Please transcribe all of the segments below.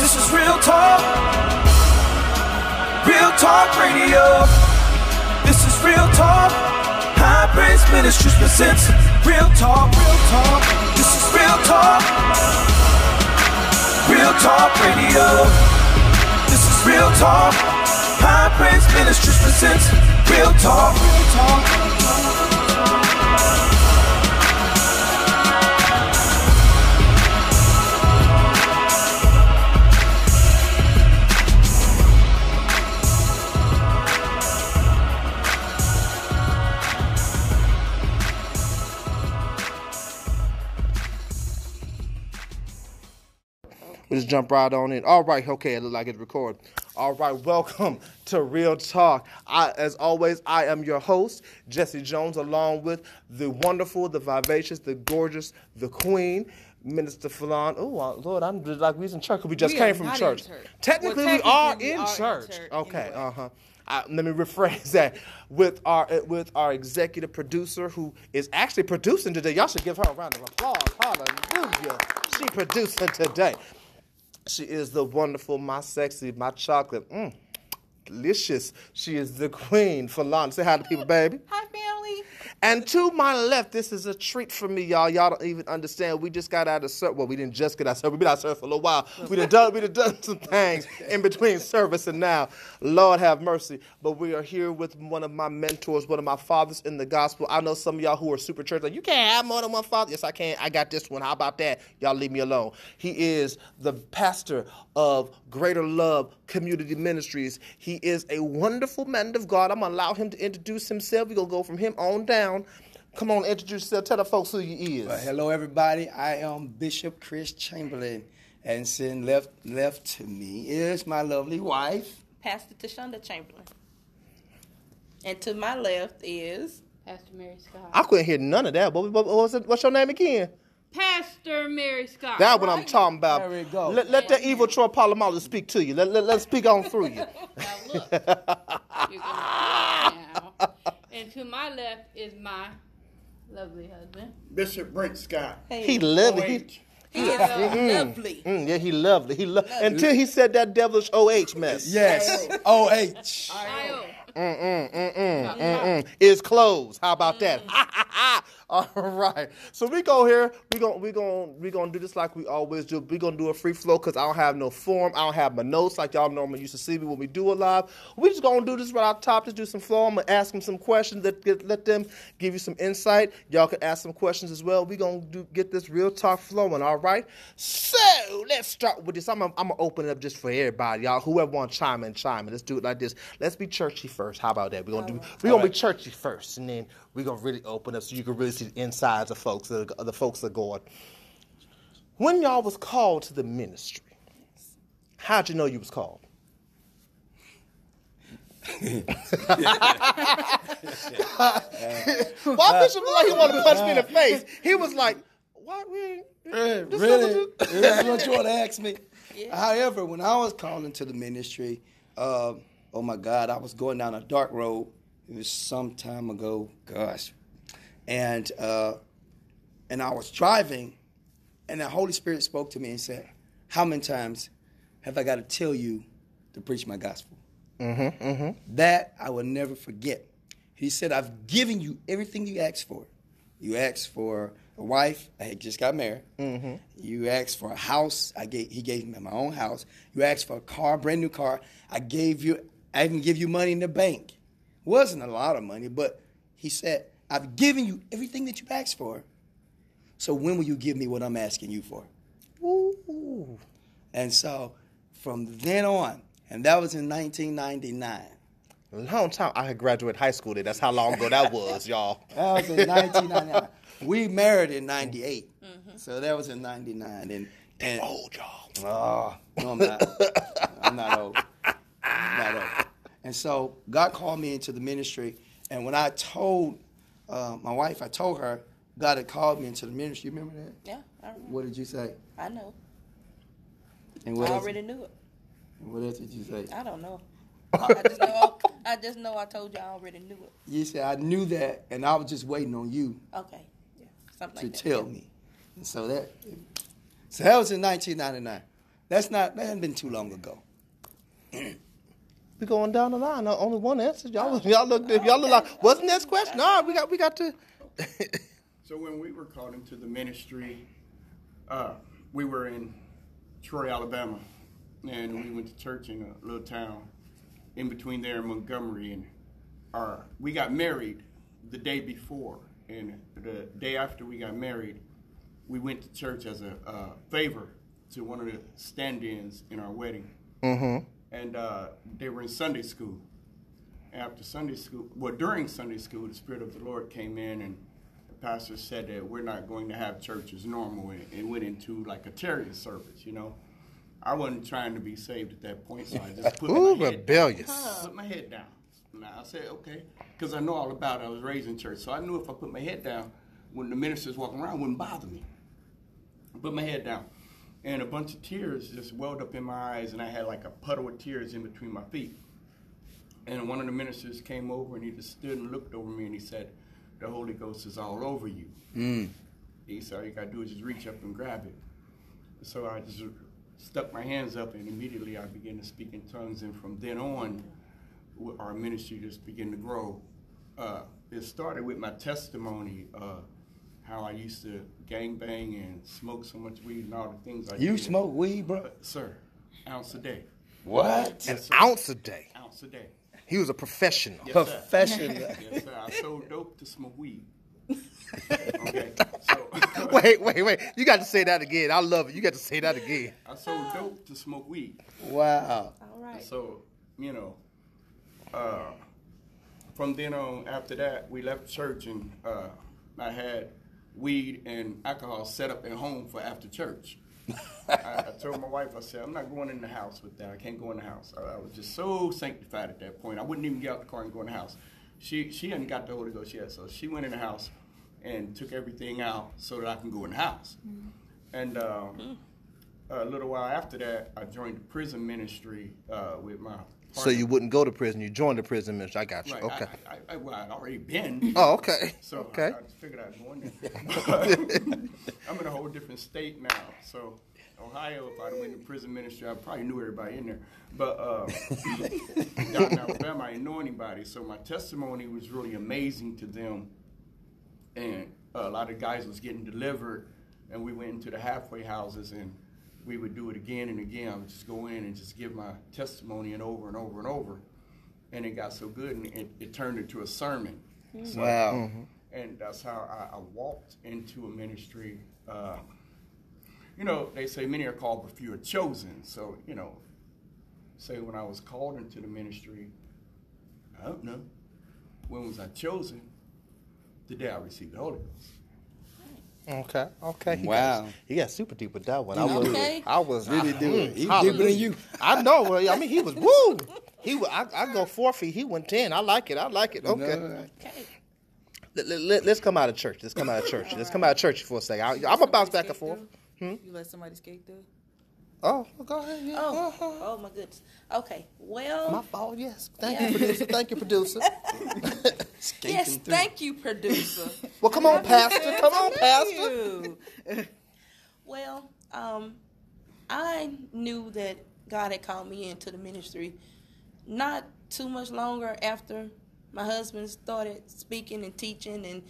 This is real talk. Real talk radio. This is real talk. High Praise Ministries presents Real Talk, Real Talk. This is Real Talk. Real Talk Radio. This is Real Talk. High Praise Ministries presents Real Talk, Real Talk. We just jump right on in. All right, okay, it looks like it's recorded. All right, welcome to Real Talk. I, as always, I am your host, Jesse Jones, along with the wonderful, the vivacious, the gorgeous, the queen, Minister Falon. Oh, Lord, I'm just like we was in church. we just We came from church. church. Technically, Well, we are we in are in church. church Okay, anyway. uh huh. I, let me rephrase that with our with our executive producer who is actually producing today. Y'all should give her a round of applause. Hallelujah. She producing today. She is the wonderful, my sexy, my chocolate. Mm, delicious. She is the queen. for Falon. Say hi to people, baby. Hi, family. And to my left, this is a treat for me, y'all. Y'all don't even understand. We just got out of service. Well, we didn't just get out of service. We've been out of service for a little while. We done done, we done done some things in between service and now. Lord have mercy. But we are here with one of my mentors, one of my fathers in the gospel. I know some of y'all who are super church, like, you can't have more than one father. Yes, I can. I got this one. How about that? Y'all leave me alone. He is the pastor of Greater Love Community Ministries. He is a wonderful man of God. I'm going to allow him to introduce himself. We're going to go from him on down. Come on, introduce yourself. Tell the folks who you is. Well, hello, everybody. I am Bishop Chris Chamberlin, and sitting left left to me is my lovely wife. Pastor Tashanda Chamberlin. And to my left is Pastor Mary Scott. I couldn't hear none of that. What, what, what was it? What's your name again? Pastor Mary Scott. That's what I'm talking about. There we go. Let, let that evil Troy Polamalu speak to you. Let, let, let's speak on through you. Now look, you're now. And to my left is my lovely husband. Bishop Brent Scott. He lovely. He, he is lovely. mm, yeah, he lovely. He lo- until he said that devilish OH mess. Yes, O H. Mm-mm, is closed. How about that? Mm. All right. So we go here. We going we going we gonna do this like we always do. We gonna do a free flow because I don't have no form. I don't have my notes like y'all normally used to see me when we do a live. We just gonna do this right off top. Just do some flow. I'm gonna ask them some questions that get, let them give you some insight. Y'all can ask some questions as well. We gonna do get this real talk flowing. All right. So let's start with this. I'm gonna, I'm gonna open it up just for everybody, y'all. Whoever want to chime in, chime in. Let's do it like this. Let's be churchy first. How about that? We're gonna do. We're gonna be churchy first, and then we're gonna really open up so you can really see the insides of folks, the, the folks that are going. When y'all was called to the ministry, how'd you know you was called? Why Bishop look like he wanted to punch me in the face? He was like, "What? we?" ain't- Eh, this really? is what you- That's what you want to ask me. However, when I was called into the ministry, uh, oh my God, I was going down a dark road. It was some time ago, gosh, and uh, and I was driving, and the Holy Spirit spoke to me and said, "How many times have I got to tell you to preach my gospel?" Mm-hmm, mm-hmm. That I will never forget. He said, I've given you everything you asked for. You asked for a wife, I had just got married. Mm-hmm. You asked for a house, I gave he gave me my own house. You asked for a car, brand new car. I gave you I even give you money in the bank. Wasn't a lot of money, but he said, I've given you everything that you asked for. So when will you give me what I'm asking you for? Ooh. And so from then on, and that was in 1999. A long time. I had graduated high school. Then that's how long ago that was, y'all. That was in 1999. we married in 98. Mm-hmm. So that was in 99. And, and Old y'all. Oh, no, I'm not. I'm not old. I'm not old. And so God called me into the ministry. And when I told uh, my wife, I told her God had called me into the ministry. You remember that? Yeah, I remember. What did you say? I know. And I what, else, already knew it. what else did you say? I don't know. I just know. I just know. I told you I already knew it. You said, I knew that, and I was just waiting on you Okay. Yeah. Something to like that. tell me. And so that, so that was in 1999. That's not. That hasn't been too long ago. We going down the line. No, Only one answer. Y'all, y'all look. If y'all look like. What's the next question? No, we got. We got to. So when we were called into the ministry, uh, we were in Troy, Alabama, and we went to church in a little town in between there and Montgomery, and our we got married the day before, and the day after we got married, we went to church as a uh, favor to one of the stand-ins in our wedding, Mm-hmm. And uh, they were in Sunday school. After Sunday school, well, during Sunday school, the Spirit of the Lord came in, and the pastor said that we're not going to have church as normal, and it went into like a tarrying service, you know. I wasn't trying to be saved at that point, so I just put Ooh, my head rebellious. put my head down. And I said, okay, because I know all about it. I was raised in church, so I knew if I put my head down, when the ministers walking around, it wouldn't bother me. I put my head down, and a bunch of tears just welled up in my eyes, and I had like a puddle of tears in between my feet. And one of the ministers came over, and he just stood and looked over me, and he said, "The Holy Ghost is all over you." He said, "All you gotta do is just reach up and grab it." So I just stuck my hands up, and immediately I began to speak in tongues. And from then on, our ministry just began to grow. Uh, it started with my testimony, uh, how I used to gangbang and smoke so much weed and all the things I You did. smoke weed, bro? Uh, sir, ounce a day. What? An Yes, sir. ounce a day. Ounce a day. He was a professional. Yes, sir. Professional. Yes, sir. I sold dope to smoke weed. Okay, so Wait, wait, wait. You got to say that again. I love it. You got to say that again. I sold dope to smoke weed. wow. All right. So, you know, uh, from then on, after that, we left church and uh, I had weed and alcohol set up at home for after church. I, I told my wife, I said, I'm not going in the house with that. I can't go in the house. I, I was just so sanctified at that point. I wouldn't even get out the car and go in the house. She she hadn't got the Holy Ghost yet, so she went in the house and took everything out so that I can go in the house. And um, a little while after that, I joined the prison ministry uh, with my. So you wouldn't go to prison. You joined the prison ministry. I got you. Right, Okay. I, I, I, well, I'd already been. Oh, okay. So Okay. I, I just figured I'd go in there. I'm in a whole different state now. So Ohio, if I'd went to prison ministry, I probably knew everybody in there. But uh, down in Alabama, I didn't know anybody. So my testimony was really amazing to them. And a lot of guys was getting delivered, and we went into the halfway houses and we would do it again and again. I would just go in and just give my testimony and over and over and over. And it got so good, and it, it turned into a sermon. So- Wow. and that's how I, I walked into a ministry. Uh, you know, they say many are called, but few are chosen. So, you know, say when I was called into the ministry, I don't know. When was I chosen? The day I received the Holy Ghost. Okay. Okay. He Wow. Got, he got super deep with that one. I was. Okay. I was Really I, do it. mm, He hallelujah. deeper than you. I know. Well, I mean, he was woo. He. wa- I, I go four feet. He went ten. I like it. I like it. Okay. No, Okay. Let, us come out of church. Let's come out of church. Let's come out of church for a second. I, I'm gonna bounce back and forth. You let somebody skate through? Oh, go ahead. Yeah. Oh, Uh-huh. oh my goodness. Okay. Well, My fault. Yes. Thank Yeah. you, producer. Thank you, producer. Yes. through. Thank you, producer. well, come on, Pastor. Come on, Pastor. well, um, I knew that God had called me into the ministry not too much longer after my husband started speaking and teaching and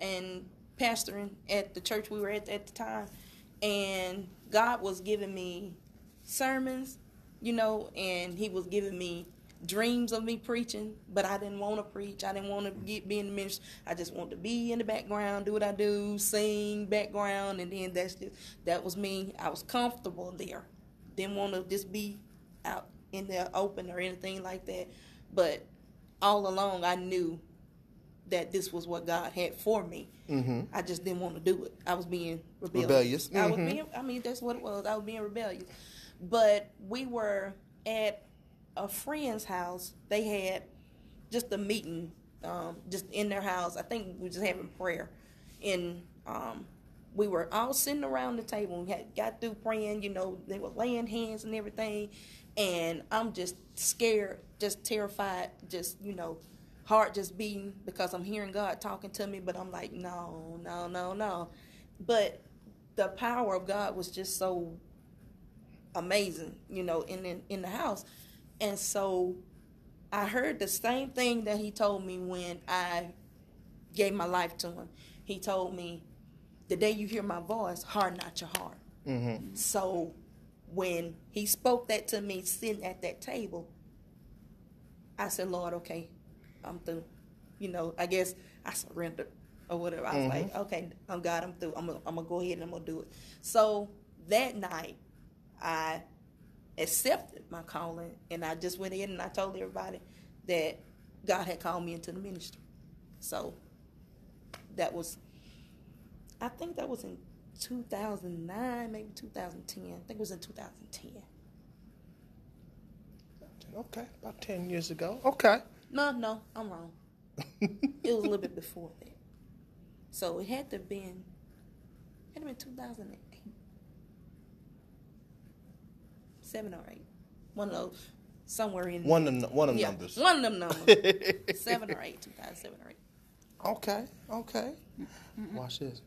and pastoring at the church we were at at the time, and God was giving me sermons, you know, and He was giving me dreams of me preaching, but I didn't want to preach. I didn't want to get be in the ministry. I just wanted to be in the background, do what I do, sing background, and then that's just that was me. I was comfortable there. Didn't want to just be out in the open or anything like that. But all along, I knew that this was what God had for me. Mm-hmm. I just didn't want to do it. I was being rebellious. Rebellious. I was Mhm. being. I mean, that's what it was. I was being rebellious. But we were at a friend's house. They had just a meeting, um, just in their house. I think we were just having prayer, and um, we were all sitting around the table. We had got through praying. You know, they were laying hands and everything, and I'm just scared, just terrified, just you know, heart just beating because I'm hearing God talking to me. But I'm like, no, no, no, no. But the power of God was just so amazing, you know, in, in in the house. And so I heard the same thing that he told me when I gave my life to him. He told me, "The day you hear my voice, harden not your heart." Mm-hmm. So when he spoke that to me sitting at that table, I said, Lord, okay, I'm through. You know, I guess I surrendered or whatever. I was Mhm. like, okay, I'm God, I'm through. I'm gonna, I'm gonna go ahead and I'm gonna do it. So that night, I accepted my calling and I just went in and I told everybody that God had called me into the ministry. So that was, I think that was in 2009, maybe 2010. I think it was in 2010. Okay, about ten years ago. Okay. No, no, I'm wrong. it was a little bit before that. So it had to have been, it had to have been 2008. Seven or eight. One of those, somewhere in One of the- one of the yeah, numbers. One of them numbers. seven or eight, 2007 or eight. Okay. Okay. Watch this.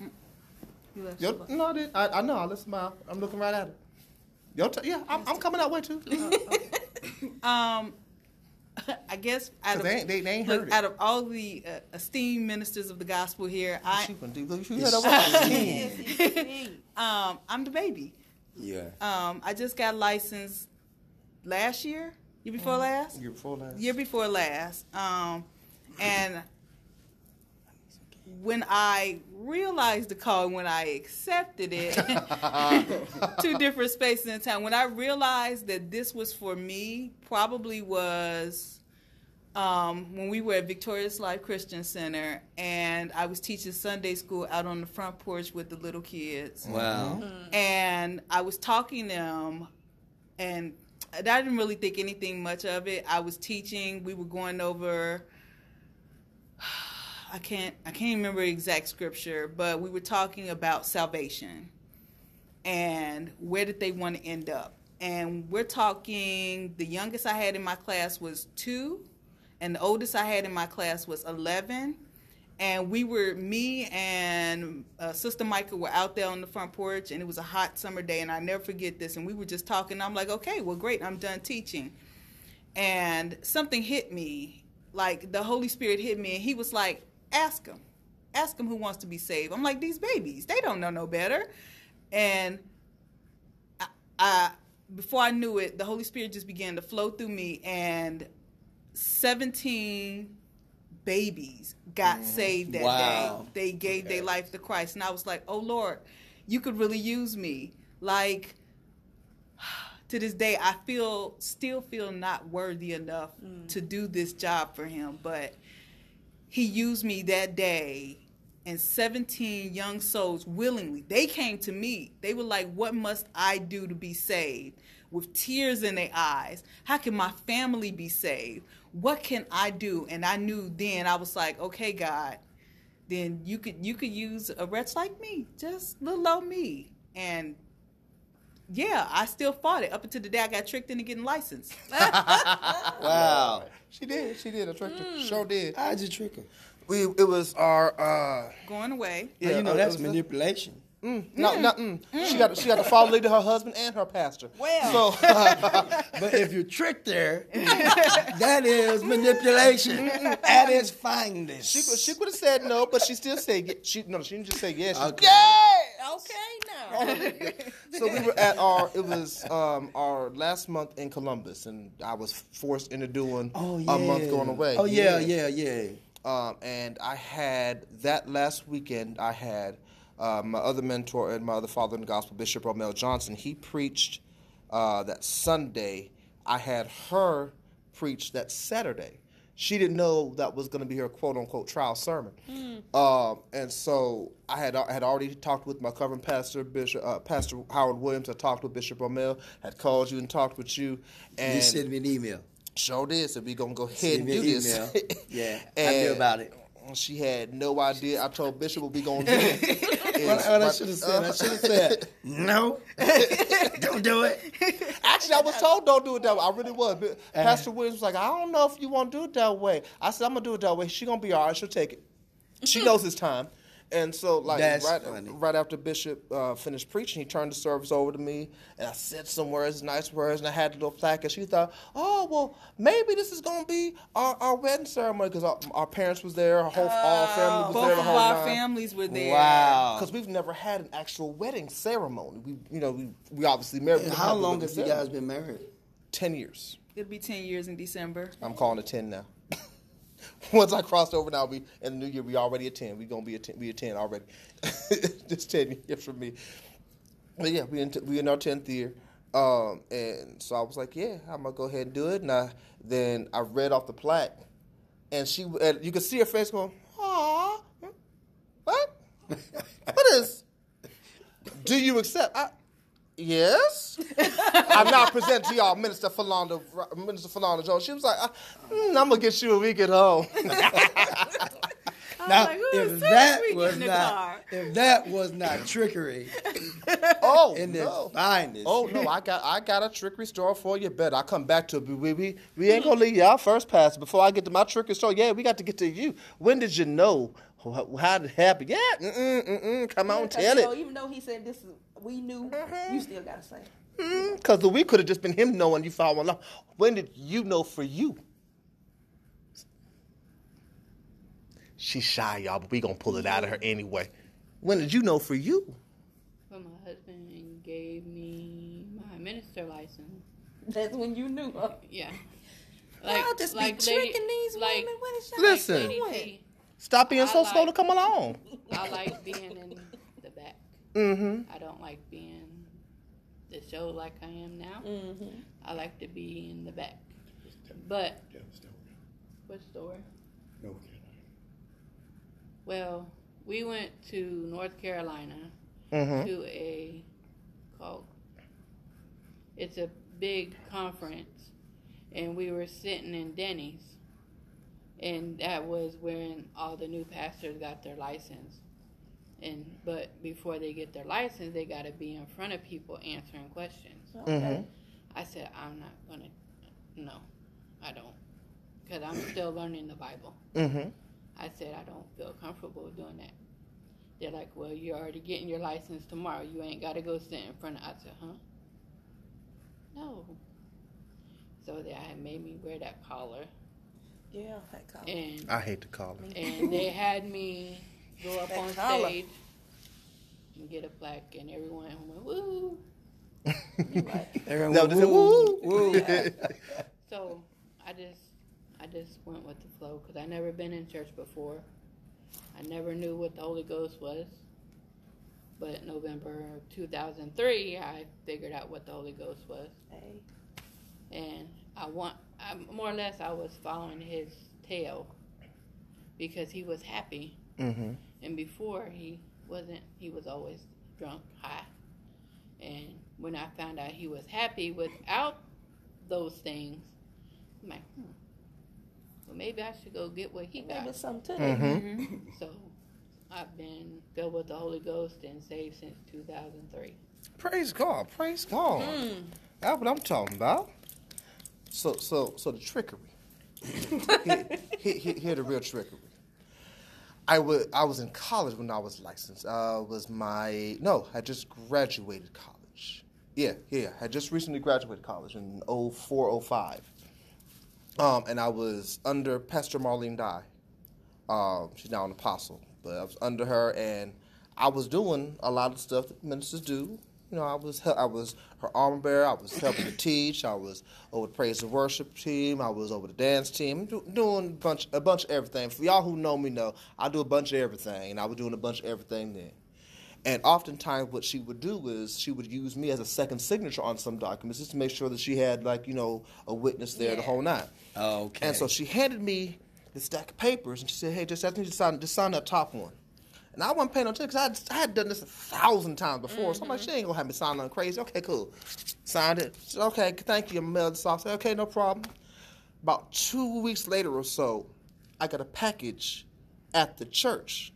You left Yo, no, I, did. I, I know. I listen. My, I'm looking right at it. Yo, t- yeah, I'm, I'm coming that way too. Um, I guess out 'Cause of, they ain't- they- they ain't look, heard it. out of all the uh, esteemed ministers of the gospel here, I She went deep. Look, you heard that one? um, I'm the baby. Yeah. Um, I just got licensed last year, year before last, Year before last. year before last. Um, and when I realized the call, when I accepted it, two different spaces in time. When I realized that this was for me, probably was um, when we were at Victorious Life Christian Center, and I was teaching Sunday school out on the front porch with the little kids Wow. and I was talking to them, and I didn't really think anything much of it. I was teaching. We were going over. I can't. I can't remember the exact scripture, but we were talking about salvation, and where did they want to end up? And we're talking. The youngest I had in my class was two, and the oldest I had in my class was eleven and we were me and uh, sister Micah were out there on the front porch, and it was a hot summer day, and I never forget this. And we were just talking. I'm like, okay, well, great, I'm done teaching, and something hit me, like the Holy Spirit hit me, and He was like, ask them, ask them who wants to be saved. I'm like, these babies, they don't know no better, and I, I before I knew it, the Holy Spirit just began to flow through me, and 17 babies got mm-hmm. saved that Wow. day. They gave their life to Christ. And I was like, oh Lord, you could really use me. Like, to this day, I feel, still feel not worthy enough mm. to do this job for him. But he used me that day and 17 young souls willingly they came to me they were like what must i do to be saved with tears in their eyes how can my family be saved what can i do and i knew then i was like okay god then you could you could use a wretch like me just little old me and yeah i still fought it up until the day i got tricked into getting licensed Wow. She did. She did. I tricked her. Sure did. How'd you trick her? We. It was our. uh going away Yeah, you know uh, that's it was- manipulation. Mm, no, no, mm. She got. She got to follow lead to her husband and her pastor. Well. So. But if you tricked her, that is manipulation at its finest. She she could have said no, but she still said ye- she no. She didn't just say yes. She, Okay. Okay, now. So we were at our it was um, our last month in Columbus, and I was forced into doing Oh yeah. a month going away. Oh yeah, yeah, yeah. Um, and I had that last weekend. I had uh, my other mentor and my other father in the gospel, Bishop Romel Johnson. He preached uh, that Sunday. I had her preach that Saturday. She didn't know that was going to be her quote unquote trial sermon. Um, and so I had I had already talked with my covering pastor, Bishop uh, Pastor Howard Williams. I talked with Bishop Romel. Had called you and talked with you. And You sent me an email. Sure did. So we're gonna go ahead Send and do an this. email. Yeah, I knew about it. She had no idea. I told Bishop what we gonna do. Is- What, what I should have said, I uh, should have said, no, don't do it. Actually, I was told don't do it that way. I really was. But Pastor Williams was like, I don't know if you want to do it that way. I said I'm gonna do it that way. She gonna be all right. She'll take it. She knows it's time. And so, like That's right, funny. right after Bishop uh, finished preaching, he turned the service over to me, and I said some words, nice words, and I had a little plaque. And she thought, "Oh, well, maybe this is gonna be our, our wedding ceremony because our, our parents was there, our whole all family was Both there, of the whole our nine. families were there. Wow. Because we've never had an actual wedding ceremony. We, you know, we, we obviously married. And we how long wedding have you guys been married? Ten years. It'll be 10 years in December. I'm calling it ten now. Once I crossed over now, we in the new year we already at ten. We gonna be at ten. We at ten already. Just ten years from me. But yeah, we in t- we in our tenth year, um, and so I was like, yeah, I'm gonna go ahead and do it. And I, then I read off the plaque, and she, and you could see her face going, "Aw, what? what is? Do you accept?" I, Yes. I'm now presenting to y'all Minister Philanda, Minister Philanda Jones. She was like, mm, I'm gonna get you when we get home. Now, like, if as soon as that was not, if that was not trickery oh in its no. finest, Oh no, I got I got a trickery story for you. Bet I come back to it. We we we ain't gonna leave y'all first pass before I get to my trickery story. Yeah, we got to get to you. When did you know? How how did it happen? Yeah, mm mm mm-mm, Come on, Because, tell you know, it. even though he said this is we knew, you still gotta say. Because the week could have just been him knowing you following along. When did you know for you? She's shy, y'all, but we gonna pull it out of her anyway. When did you know for you? When my husband gave me my minister license. That's when you knew. Huh? Yeah. Y'all just be tricking these like, women. What is y'all Listen. Lady doing? T, Stop being I so slow to come along. I like being in the back. Mm-hmm. I don't like being the show like I am now. Mm-hmm. I like to be in the back. But Tell the story. what story? No, Carolina. Well, we went to North Carolina Mm-hmm. to a called it's a big conference and we were sitting in Denny's and that was when all the new pastors got their license and but before they get their license they got to be in front of people answering questions Mm-hmm. i said i'm not gonna no i don't because i'm still learning the bible Mm-hmm. I said I don't feel comfortable doing that. They're like, well, you're already getting your license tomorrow. You ain't got to go sit in front of. I said, huh? No. So they had made me wear that collar, Yeah, that collar. and I hate to call it. and they had me go up That on collar. stage and get a plaque, and everyone went woo. Everyone No, went, they said, woo, woo. woo. So I just I just went with the flow because I never been in church before. I never knew what the Holy Ghost was. But November 2003, I figured out what the Holy Ghost was, Hey. and I want I, more or less I was following his tail because he was happy, Mm-hmm. and before he wasn't. He was always drunk, high, and when I found out he was happy without those things, I'm like, hmm. Well, maybe I should go get what he Maybe got. it's something to that. Mm-hmm. So I've been filled with the Holy Ghost and saved since 2003. Praise God. Praise God. That's what I'm talking about. So, so, so the trickery. here, here, here- the real trickery. I was I was in college when I was licensed. Uh, was my no, I just graduated college. Yeah, yeah, I just recently graduated college in 04, 05. Um, and I was under Pastor Marlene Dye. Um, she's now an apostle, but I was under her, and I was doing a lot of stuff that ministers do. You know, I was I was her armor bearer. I was helping to teach. I was over the praise and worship team. I was over the dance team, do, doing a bunch a bunch of everything. For y'all who know me, know I do a bunch of everything, and I was doing a bunch of everything then. And oftentimes, what she would do is she would use me as a second signature on some documents, just to make sure that she had like you know a witness there the Yeah. whole night. Okay. And so she handed me the stack of papers, and she said, "Hey, just I need to sign, just sign that top one." And I wasn't paying no attention because I, I had done this a thousand times before. So I'm like, she mm-hmm. ain't gonna have me sign nothing crazy. Okay, cool. Signed it. She said, okay, thank you. Mailed this off. Said, okay, no problem. About two weeks later or so, I got a package at the church.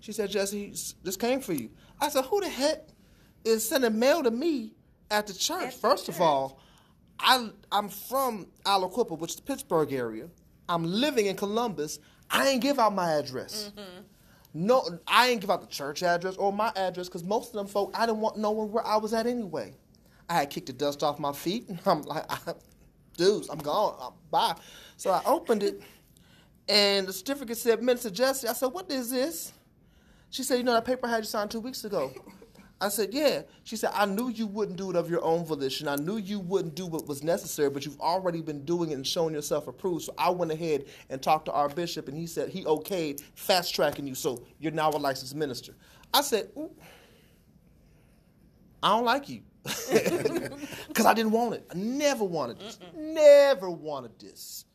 She said, Jesse, this came for you. I said, who the heck is sending mail to me at the church? At the First of all, I, I'm from Aliquippa, which is the Pittsburgh area. I'm living in Columbus. I ain't give out my address. Mm-hmm. No, I ain't give out the church address or my address because most of them folk I didn't want knowing where I was at anyway. I had kicked the dust off my feet, and I'm like, dudes, I'm gone. I'm, bye. So I opened it, and the certificate said Minister Jesse. I said, what is this? She said, you know that paper I had you signed two weeks ago. I said, yeah. She said, I knew you wouldn't do it of your own volition. I knew you wouldn't do what was necessary, but you've already been doing it and showing yourself approved. So I went ahead and talked to our bishop, and he said he okayed fast tracking you, so you're now a licensed minister. I said, Ooh, I don't like you. Because I didn't want it. I never wanted this. Never wanted this.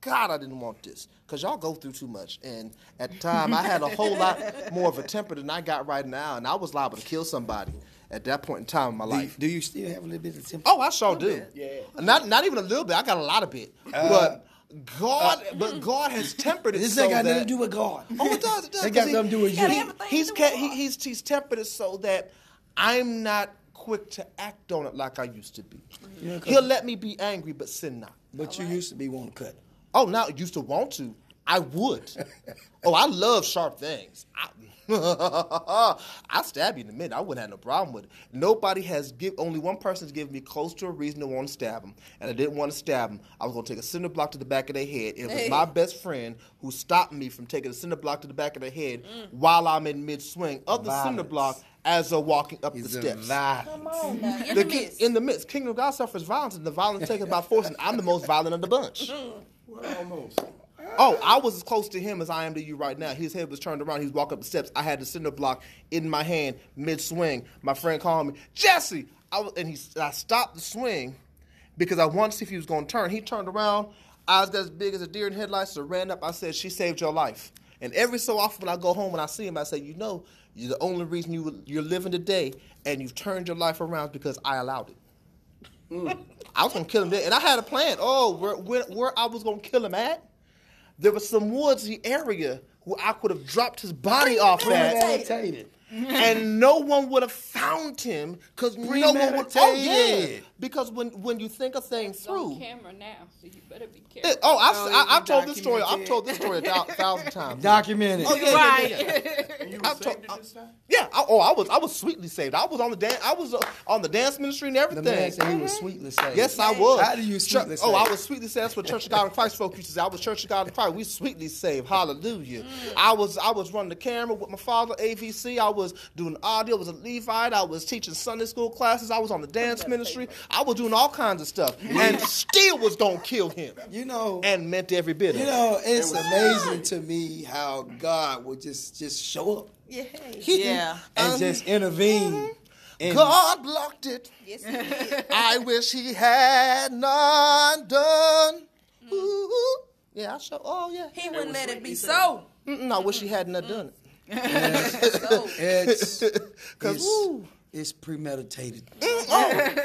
God, I didn't want this. Because y'all go through too much. And at the time, I had a whole lot more of a temper than I got right now. And I was liable to kill somebody at that point in time in my Do you, life. do you still have a little bit of temper? Oh, I sure do. Yeah. Not not even a little bit. I got a lot of it. Uh, but God, uh, but God has tempered it. This so ain't got that, nothing to do with God. Oh, it does. It does. It got 'cause something to do with you. he- he's, he, he's he's tempered it so that I'm not quick to act on it like I used to be. Yeah, 'cause- He'll let me be angry, but sin not. But you used to be one to cut. Oh, now used to want to. I would. oh, I love sharp things. I, I stab you in a minute. I wouldn't have no problem with it. Nobody has give. Only one person has given me close to a reason to want to stab him, and I didn't want to stab him. I was going to take a cinder block to the back of their head. It was my best friend who stopped me from taking a cinder block to the back of their head mm. while I'm in mid swing of the cinder Violence. block as they're walking up He's the steps. Come on now. In The the ki- midst. in the midst, Kingdom of God suffers violence, and the violence taken by force, and I'm the most violent of the bunch. Well, almost. Oh, I was as close to him as I am to you right now. His head was turned around. He was walking up the steps. I had the cinder block in my hand mid swing. My friend called me, Jesse. I was, and he, I stopped the swing because I wanted to see if he was going to turn. He turned around. Eyes as big as a deer in headlights. So ran up. I said, "She saved your life." And every so often when I go home and I see him, I say, "You know, you're the only reason you you're living today, and you've turned your life around because I allowed it." Hmm. I was gonna kill him there, and I had a plan. Oh, where where, where I was gonna kill him at? There was some woodsy area where I could have dropped his body off at, and no one would have found him because no one would. Oh yeah. Because when when you think a thing It's on through. camera now, so you better be careful. Oh, I've, Oh, I, I've told this story. I've told this story a thou- thousand times. Documented. Oh yeah, Right. yeah, yeah, yeah. And I were told- saved at this time? Yeah, I, oh, I was I was sweetly saved. I was on the dance. I was uh, on the dance ministry and everything. The everything. man said he was sweetly saved. Yes, I was. How do you sweetly? Chur- sweetly Oh, I was sweetly saved. That's what Church of God in Christ folk used to say. I was Church of God in Christ. We sweetly saved. Hallelujah. I was I was running the camera with my father, AVC. I was doing audio. I was a Levite. I was teaching Sunday school classes. I was on the dance ministry. I was doing all kinds of stuff, and still was gonna kill him, You know, and meant every bit of it. you it. know, it's amazing to me how God would just just show up Yeah. Yeah. and Um, just intervene. in- God blocked it. Yes, he did. I wish he had none done. Ooh. Yeah, I show. Oh yeah. He wouldn't let it be so. Mm-mm, I wish he hadn't have done it. So, It's Cause it's, woo. it's premeditated. Oh.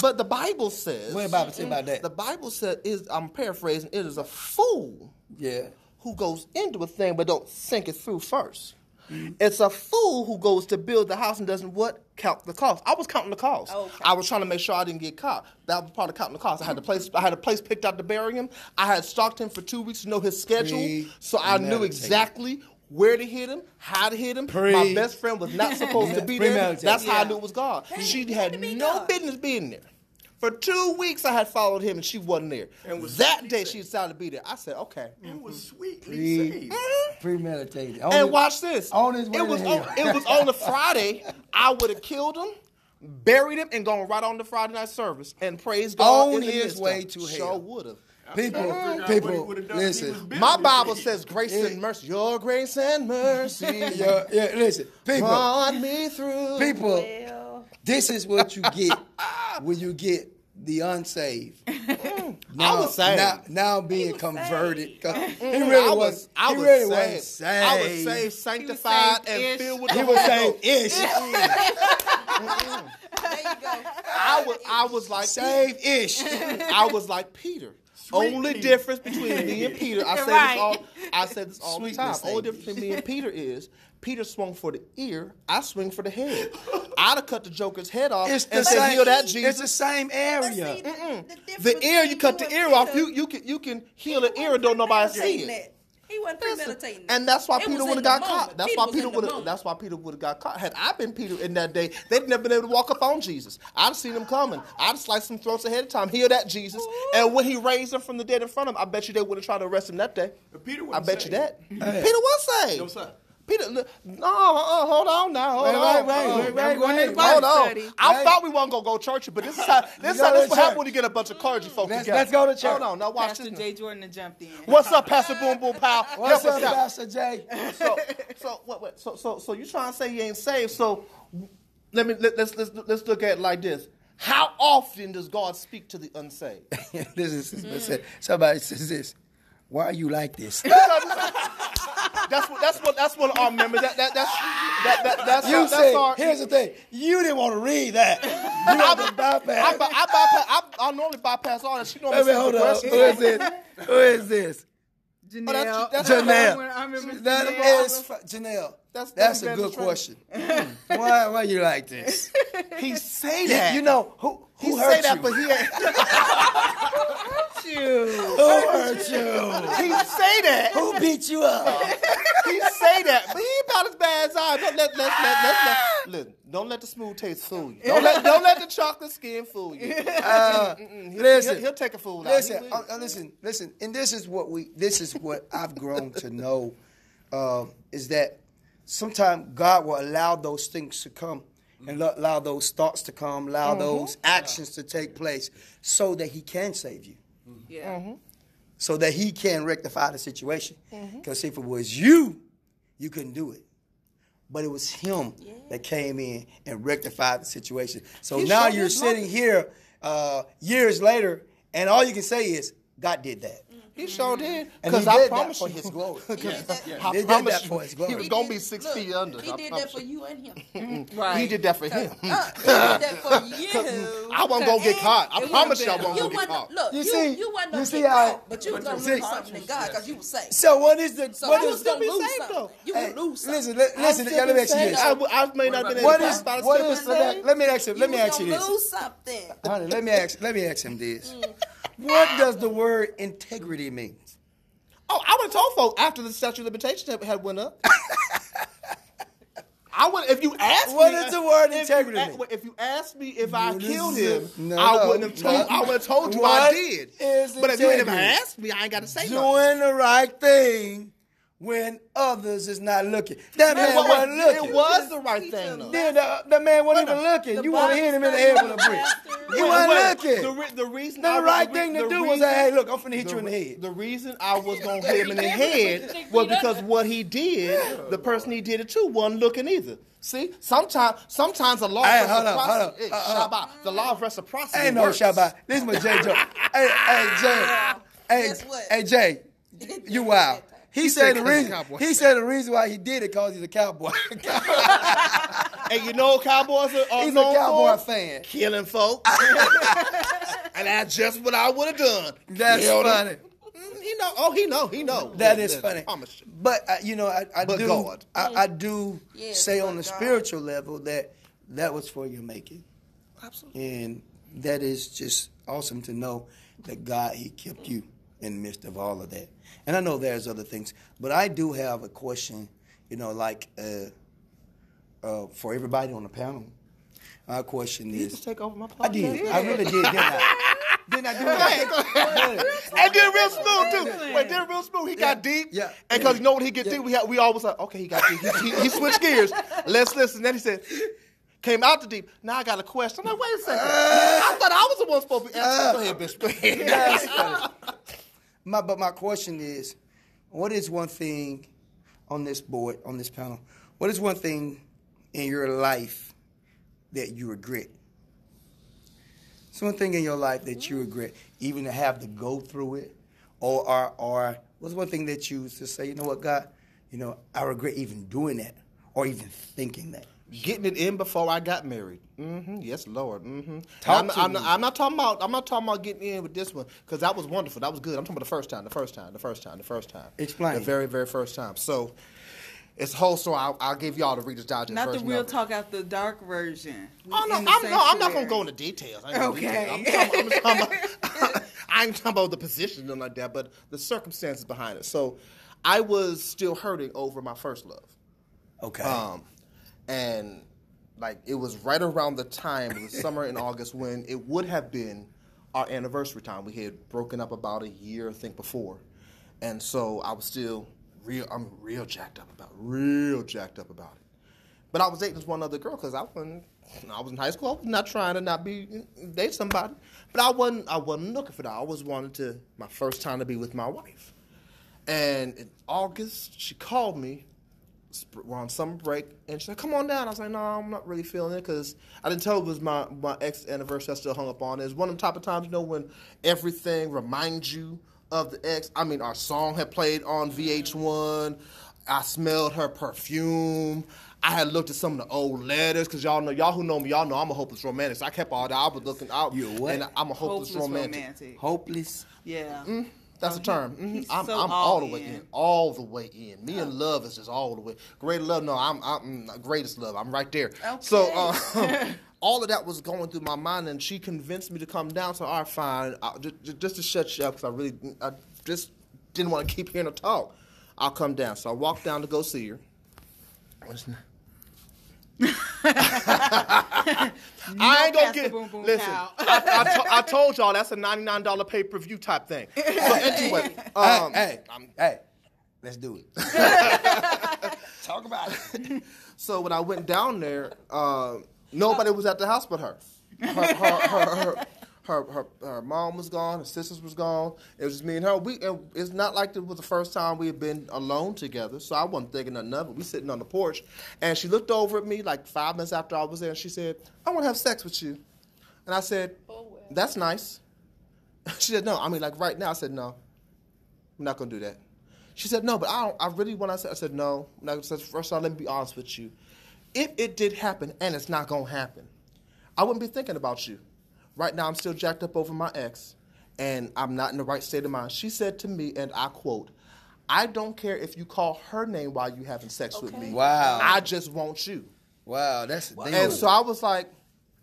But the Bible says. What did the Bible say about that? The Bible says is I'm paraphrasing. It is a fool Yeah. who goes into a thing but don't think it through 1st mm-hmm. It's a fool who goes to build the house and doesn't what count the cost. I was counting the cost. Okay. I was trying to make sure I didn't get caught. That was part of counting the cost. I had a place. I had a place picked out to bury him. I had stalked him for two weeks to know his schedule, so I knew exactly where to hit him, how to hit him. Pre- My best friend was not supposed to be there. Premeditated. That's how I knew it was God. she had had to be no God. business being there. For two weeks, I had followed him, and she wasn't there. And was that day, saved. she decided to be there. I said, "Okay." It was mm-hmm. sweetly Pre- saved. Mm-hmm. premeditated. And Only- watch this. on his way it was to on, hell. it was on the Friday. I would have killed him, buried him, and gone right on the Friday night service and praise God. On in the his midst way of it. to Sure hell. would have. People, Figure out what he people, would've done if he was listen. My Bible says grace Yeah. and mercy. Your grace and mercy Yeah, yeah, listen, people, brought me through. people. well, This is what you get when you get the unsaved. I was saved. Now, now being was converted. 'Cause He Mm, really I was. was, I he was really saved. wasn't saved. I was saved, sanctified, and saved-ish. filled with the He was saved Ghost. ish. there you go. I was, I was like Saved ish. I was like Peter. Sweet Only Peter. difference between me and Peter, I say Right. this all, I said this all the time. saved. Only difference between me and Peter is Peter swung for the ear, I swing for the head. I'd have cut the Joker's head off It's the and said, same. "Heal that Jesus." It's the same area. see, the, The difference ear, you cut the ear you off. You you can you can heal the ear and don't nobody see premeditating it. He wasn't premeditating. And that's why It Peter would have got the caught. That's Peter why Peter would have. That's why Peter would have got caught. Had I been Peter in that day, they'd never been able to walk up on Jesus. I'd have seen him coming. I'd have sliced some throats ahead of time. Hear that, Jesus? And when he raised him from the dead in front of him, I bet you they would have tried to arrest him that day. But Peter I wasn't bet you saved. that. Peter was saved. No, sir. Peter, no, uh, hold on now, hold Wait, on. wait, wait, hold wait, on. wait, wait. to the Bible Hold on. study. I Right. thought we weren't gonna go to church, but this is how this, You how, this to what happens when you get a bunch of clergy folks Let's- together. let's go to church. Hold on, now watch Pastor this. Jay Jordan and jumped in. What's up, Pastor Boom Boom Pow? What's Help up. Pastor Jay? So, so what? what so, so, so you trying to say you ain't saved? So, let me let, let's let's let's look at it like this. How often does God speak to the unsaved? this is listen, somebody says this. Why are you like this? That's what that's what that's one of our members. That that that's that, that that's You our, say, that's our, here's the thing. You didn't want to read that. You had to I, bypass. by- I, bypass, I, I normally bypass all that. She normally Wait, wait, hold the on. Who is this? Who is this? Janelle. Oh, that's- that's- Janelle. I remember That Janelle. is Janelle. That's- That's, that's a good question. why why you like this? He say You, that. you know who he who say hurt that, you? but he ain't. who hurt you? He say that. Who beat you up? He say that, but he ain't about as bad as I. Don't let, let, let, let, let, listen, don't let the smooth taste fool you. Don't let, don't let the chocolate skin fool you. Uh, He'll, listen, he'll, he'll take a fool out. listen, He will. uh, uh, listen, listen. And this is what we. This is what I've grown to know, uh, is that sometimes God will allow those things to come. And lo- allow those thoughts to come, allow mm-hmm. those actions to take place, so that He can save you. Mm-hmm. Yeah. Mm-hmm. so that he can rectify the situation. Because if it was you, you couldn't do it. But it was him that came in and rectified the situation. So He now you're his sitting here uh, years later, and all you can say is, God did that. He sure did. And Because he I did that for his glory. I He did that for his glory. He was going to be six look, feet under. He did that for you. you and him. Right. He did that for him. Uh, he did that for you. I wasn't going to get caught. I promise you I wasn't- wasn't You going to get caught. look. You You, see- you wasn't gonna see get caught, but you was gonna lose something in God because you was saved. So what is the So what you gonna lose something. though. You Hey, would lose something. listen, listen, let me ask you this. I, w- I may not have been What able is to but I what still is been let me, ask you let me ask you this. lose something. Honey, let me ask let me ask him this. What does the word integrity mean? Oh, I would have told folks after the statute of limitations had- had went up. I would if you asked What me. is the word if integrity You, if you asked me if I What killed him, No, I wouldn't have told. no. I would have told you I did. But if you integrity? asked me, I ain't got to say nothing. Doing the right thing when others is not looking. That man It was, wasn't looking. it was the right thing though. Then the, the man wasn't even looking. You want to hit him in the head with a brick. You Wait, wasn't looking. The, re- the reason Then I the right re- thing to the do was reason- say, "Hey, look, I'm finna hit the you in the head." The reason I was gonna hit him in the head was because what he did, the person he did it to wasn't looking either. See, sometimes, sometimes the law Hey, of hold on, hold on. reciprocity, Uh, uh. Shabbat, the law of reciprocity. Ain't no works. Shabbat. This is my Jay Joe. hey, hey, Jay. Hey, Guess hey, Jay. You wild. He said the said 'cause he's reason. cowboy. He said the reason why he did it because he's a cowboy. And you know, Cowboys are, are he's a cowboy for fan. killing folk, and that's just what I would have done. That's Killed him. funny. Mm, He know. Oh, he know. He know. That Yeah, is funny. Promise you. But uh, you know, I, I But do. God. I, I do Yes, say on the God. spiritual level that that was for your making, Absolutely. and that is just awesome to know that God He kept you in the midst of all of that. And I know there's other things, but I do have a question. You know, like uh, uh, for everybody on the panel, my question You is. just take over my podcast. I did. I really did, didn't I? Didn't I do that? And then real smooth too. Wait, then real smooth. He got deep. yeah, And because you know what he get deep, we had, we always like, okay, he got deep. He, he, he switched gears. Let's listen. Then he said, came out the deep. Now I got a question. I'm like, wait a second. I thought I was the one supposed to be answering. Go ahead, bitch. Go ahead. My, but my question is, what is one thing on this board, on this panel, what is one thing in your life that you regret? It's one thing in your life that you regret, even to have to go through it, or or, or what's one thing that you to say, you know what, God, you know, I regret even doing that, or even thinking that. Getting it in before I got married. hmm Yes, Lord. hmm Talk I'm, to I'm, me. I'm not talking about. I'm not talking about getting in with this one because that was wonderful. That was good. I'm talking about the first time. The first time. The first time. The first time. Explain. The very, very first time. So. It's a whole story. I'll, I'll give y'all the Reader's Digest Not the version real of it. talk out the dark version. Oh no, I'm, the no, I'm not gonna go into details. I ain't gonna Okay. detail. I'm, talking- I'm talking about, I ain't talking about the position and like that, but the circumstances behind it. So, I was still hurting over my first love. Okay. Um, and like it was right around the time, the summer in August when it would have been our anniversary time. We had broken up about a year, I think, before, and so I was still real. I'm real jacked up about, it, real jacked up about it. But I was dating this one other girl because I wasn't. I was in high school. I was not trying to not be date somebody, but I wasn't. I wasn't looking for that. I always wanted to my first time to be with my wife. And in August, she called me we're on summer break, and she's like, "Come on down." I was like, "No, I'm not really feeling it," because I didn't tell it was my my ex anniversary. I still hung up on it. It's one of the type of times, you know, when everything reminds you of the ex. I mean, our song had played on VH1. I smelled her perfume. I had looked at some of the old letters because y'all know y'all who know me, y'all know I'm a hopeless romantic. So I kept all that. I was looking out. You what? And I'm a hopeless, Hopeless romantic. romantic. Hopeless. Yeah. Mm. That's Oh, the term. Mhm. I'm, so I'm all the way in. in. All the way in. Me and love is just all the way. Great love. No, I'm, I'm mm, greatest love. I'm right there. So uh, all of that was going through my mind, and she convinced me to come down. So all right, fine. I, just, just to shut you up because I really, I just didn't want to keep hearing her talk. I'll come down. So I walked down to go see her. What's n- I ain't gonna get. Boom Boom listen, I, I, to- I told y'all that's a ninety nine dollar pay per view type thing. So anyway, um, hey, hey, hey, let's do it. Talk about it. So when I went down there, uh, nobody was at the house but her. Her, her, her, her, her, her, her mom was gone. Her sisters was gone. It was just me and her. We and it's not like it was the first time we had been alone together. So I wasn't thinking nothing of it. We sitting on the porch, and she looked over at me like five minutes after I was there, and she said, "I want to have sex with you." And I said, Oh, well. "That's nice." She said, "No, I mean like right now." I said, "No, I'm not gonna do that." She said, "No, but I don't. I really want to." I said, "No." Not gonna say- First of all, let me be honest with you. If it did happen, and it's not gonna happen, I wouldn't be thinking about you. Right now, I'm still jacked up over my ex, and I'm not in the right state of mind. She said to me, and I quote, "I don't care if you call her name while you having sex with me. Wow. I just want you." Wow, that's a And so I was like,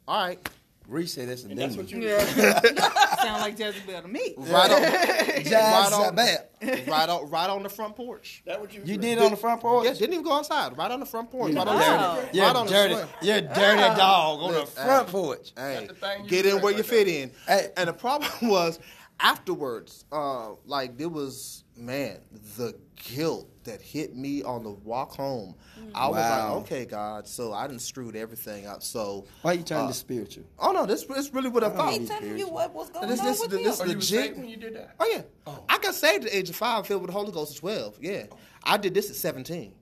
"All right." Reese said that's a And that's demon. what you Sound like Jezebel to me. Right on, right on, Jezebel. right on, right on the front porch. That what you You did on the front porch? Yeah, didn't even go outside. Right on the front porch. Right on dirty, the swing. you're Right on the dirty, swing. you're a dirty dog on the front hey. porch. Hey, the thing you get in regret where you right fit in. Hey. And the problem was afterwards, uh, like there was man, the guilt that hit me on the walk home. I was like, okay, God, so I didn't screwed everything up. So Why are you turning uh, to spiritual? Oh no, this is really what I thought. He telling you what was going This- on this- with this- him. Oh, you was legit. saved when you did that? Oh yeah, I got saved at the age of five, filled with the Holy Ghost at twelve. Yeah, I did this at seventeen,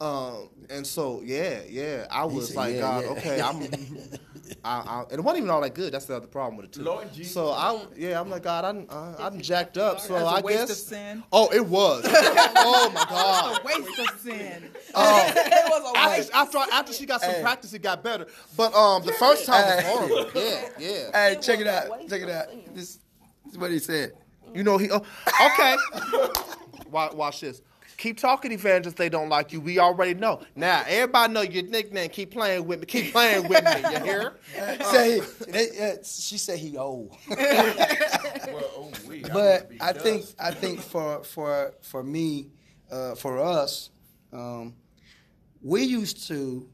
um, and so yeah, yeah, I was said, like, yeah, God, yeah. okay, I'm, I, I, and it wasn't even all that good. That's the other problem with it too. Lord Jesus. So I, yeah, I'm like, God, I, done- I, I done jacked up. So That's a I waste guess. of sin. Oh, it was. oh my God. A Waste of sin. it was a After, after, after she got some Hey. practice, it got better. But um, the first time was horrible. Yeah, yeah. Hey, It check it out. Check it out. This, this is what he said. You know he. Oh, okay. watch, watch this. Keep talking, evangelists. They don't like you. We already know. Now everybody know your nickname. Keep playing with me. Keep playing with me. You hear? Say, they, uh, she said he old. Well, oh, wait, I but be I think. I think for for for me, uh, for us, um, we used to.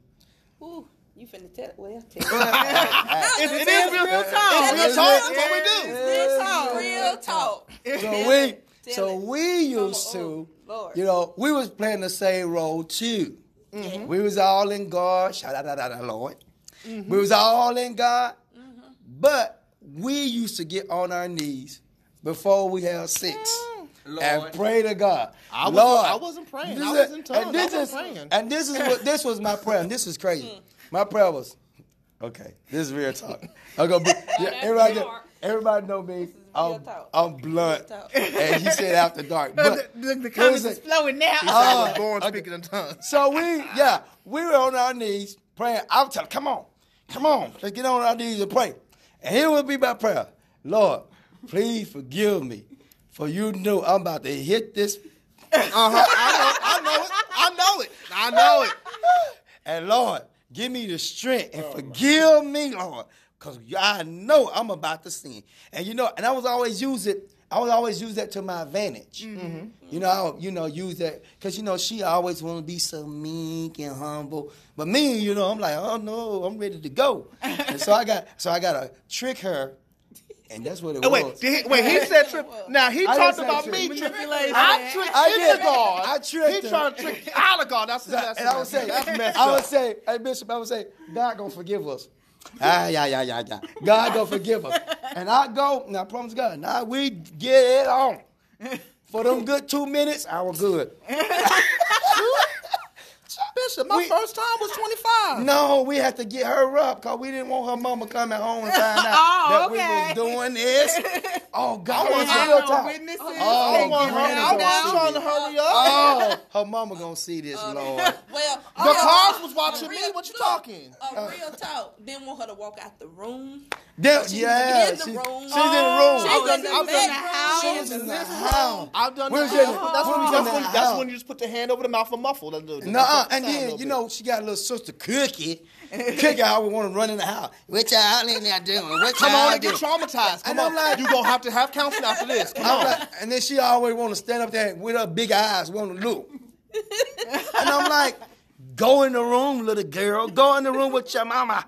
Ooh, you finna tell it. Well, tell it. It, it is real talk. It's real talk. That's what we do. This is real talk. So we so we used to, Lord. you know, we was playing the same role too. Mm-hmm. We was all in God. Shout out, out, out, Lord. Mm-hmm. We was all in God, mm-hmm. but we used to get on our knees before we had sex mm. and Lord. pray to God. I was- Lord, I wasn't praying. I this was in is- tongues. And this I is wasn't praying. and this is what this was my prayer. And this is crazy. Mm. My prayer was, okay, this is real talk. I'm gonna be, yeah, that's everybody, know, talk. everybody know me. I'm. I'm blunt, and he said after dark. But the, the comments is flowing now. Uh, born okay. speaking in tongues. so we, yeah, we were on our knees praying. I was telling, come on, come on, let's get on our knees and pray. And here would be my prayer, Lord, please forgive me, for you know I'm about to hit this Uh-huh. I know. I know it. I know it. I know it. And Lord, give me the strength and forgive me, Lord, because I know I'm about to sin. And you know, and I was always use it I would always use that to my advantage. Mm-hmm. You know, I would, you know, use that because you know she always want to be so meek and humble. But me, you know, I'm like, oh no, I'm ready to go. and so I got, so I got to trick her, and that's what it Oh, was. wait, did he, wait, he said trip. Now he I talked about trick. me. Manipulation. I tricked I him did. to God. I tricked He him. trying to trick out God. That's that's and I would say, that's messed I would up. say, hey Bishop, I would say, God gonna forgive us. Ah, yeah, yeah, yeah, yeah. God gonna forgive us. And I go, and I promise God, now we get it on. For them good two minutes, I was good. Bishop, my We- first time was 25. No, we had to get her up because we didn't want her mama coming home and find out Oh, that okay. we was doing this. Oh, God, want it's to real no talk. witnesses. Oh, I want her- Brandon. I was Down. trying to hurry up. Oh, her mama gonna see this, Lord. Well, The real- cars was watching a me. What you look, talking? A uh. real talk. Didn't want her to walk out the room. Them- She yeah, was in the she- room. she's in the room. She oh, I've was in the I've done- bedroom. She was in the house. I've done Where's that. that? That's, when, that's, when, house? that's when you just put the hand over the mouth and muffle. That's the- Nuh-uh. And sound a then, you know, she got a little sister Cookie. Cookie always want to run in the house. What y'all in there doing? What Come y'all on and get doing? traumatized. Come And I'm on. like- you gonna have to have counseling after this. Come I'm on. like- and then she always want to stand up there with her big eyes, want to look. and I'm like, go in the room, little girl. Go in the room with your mama.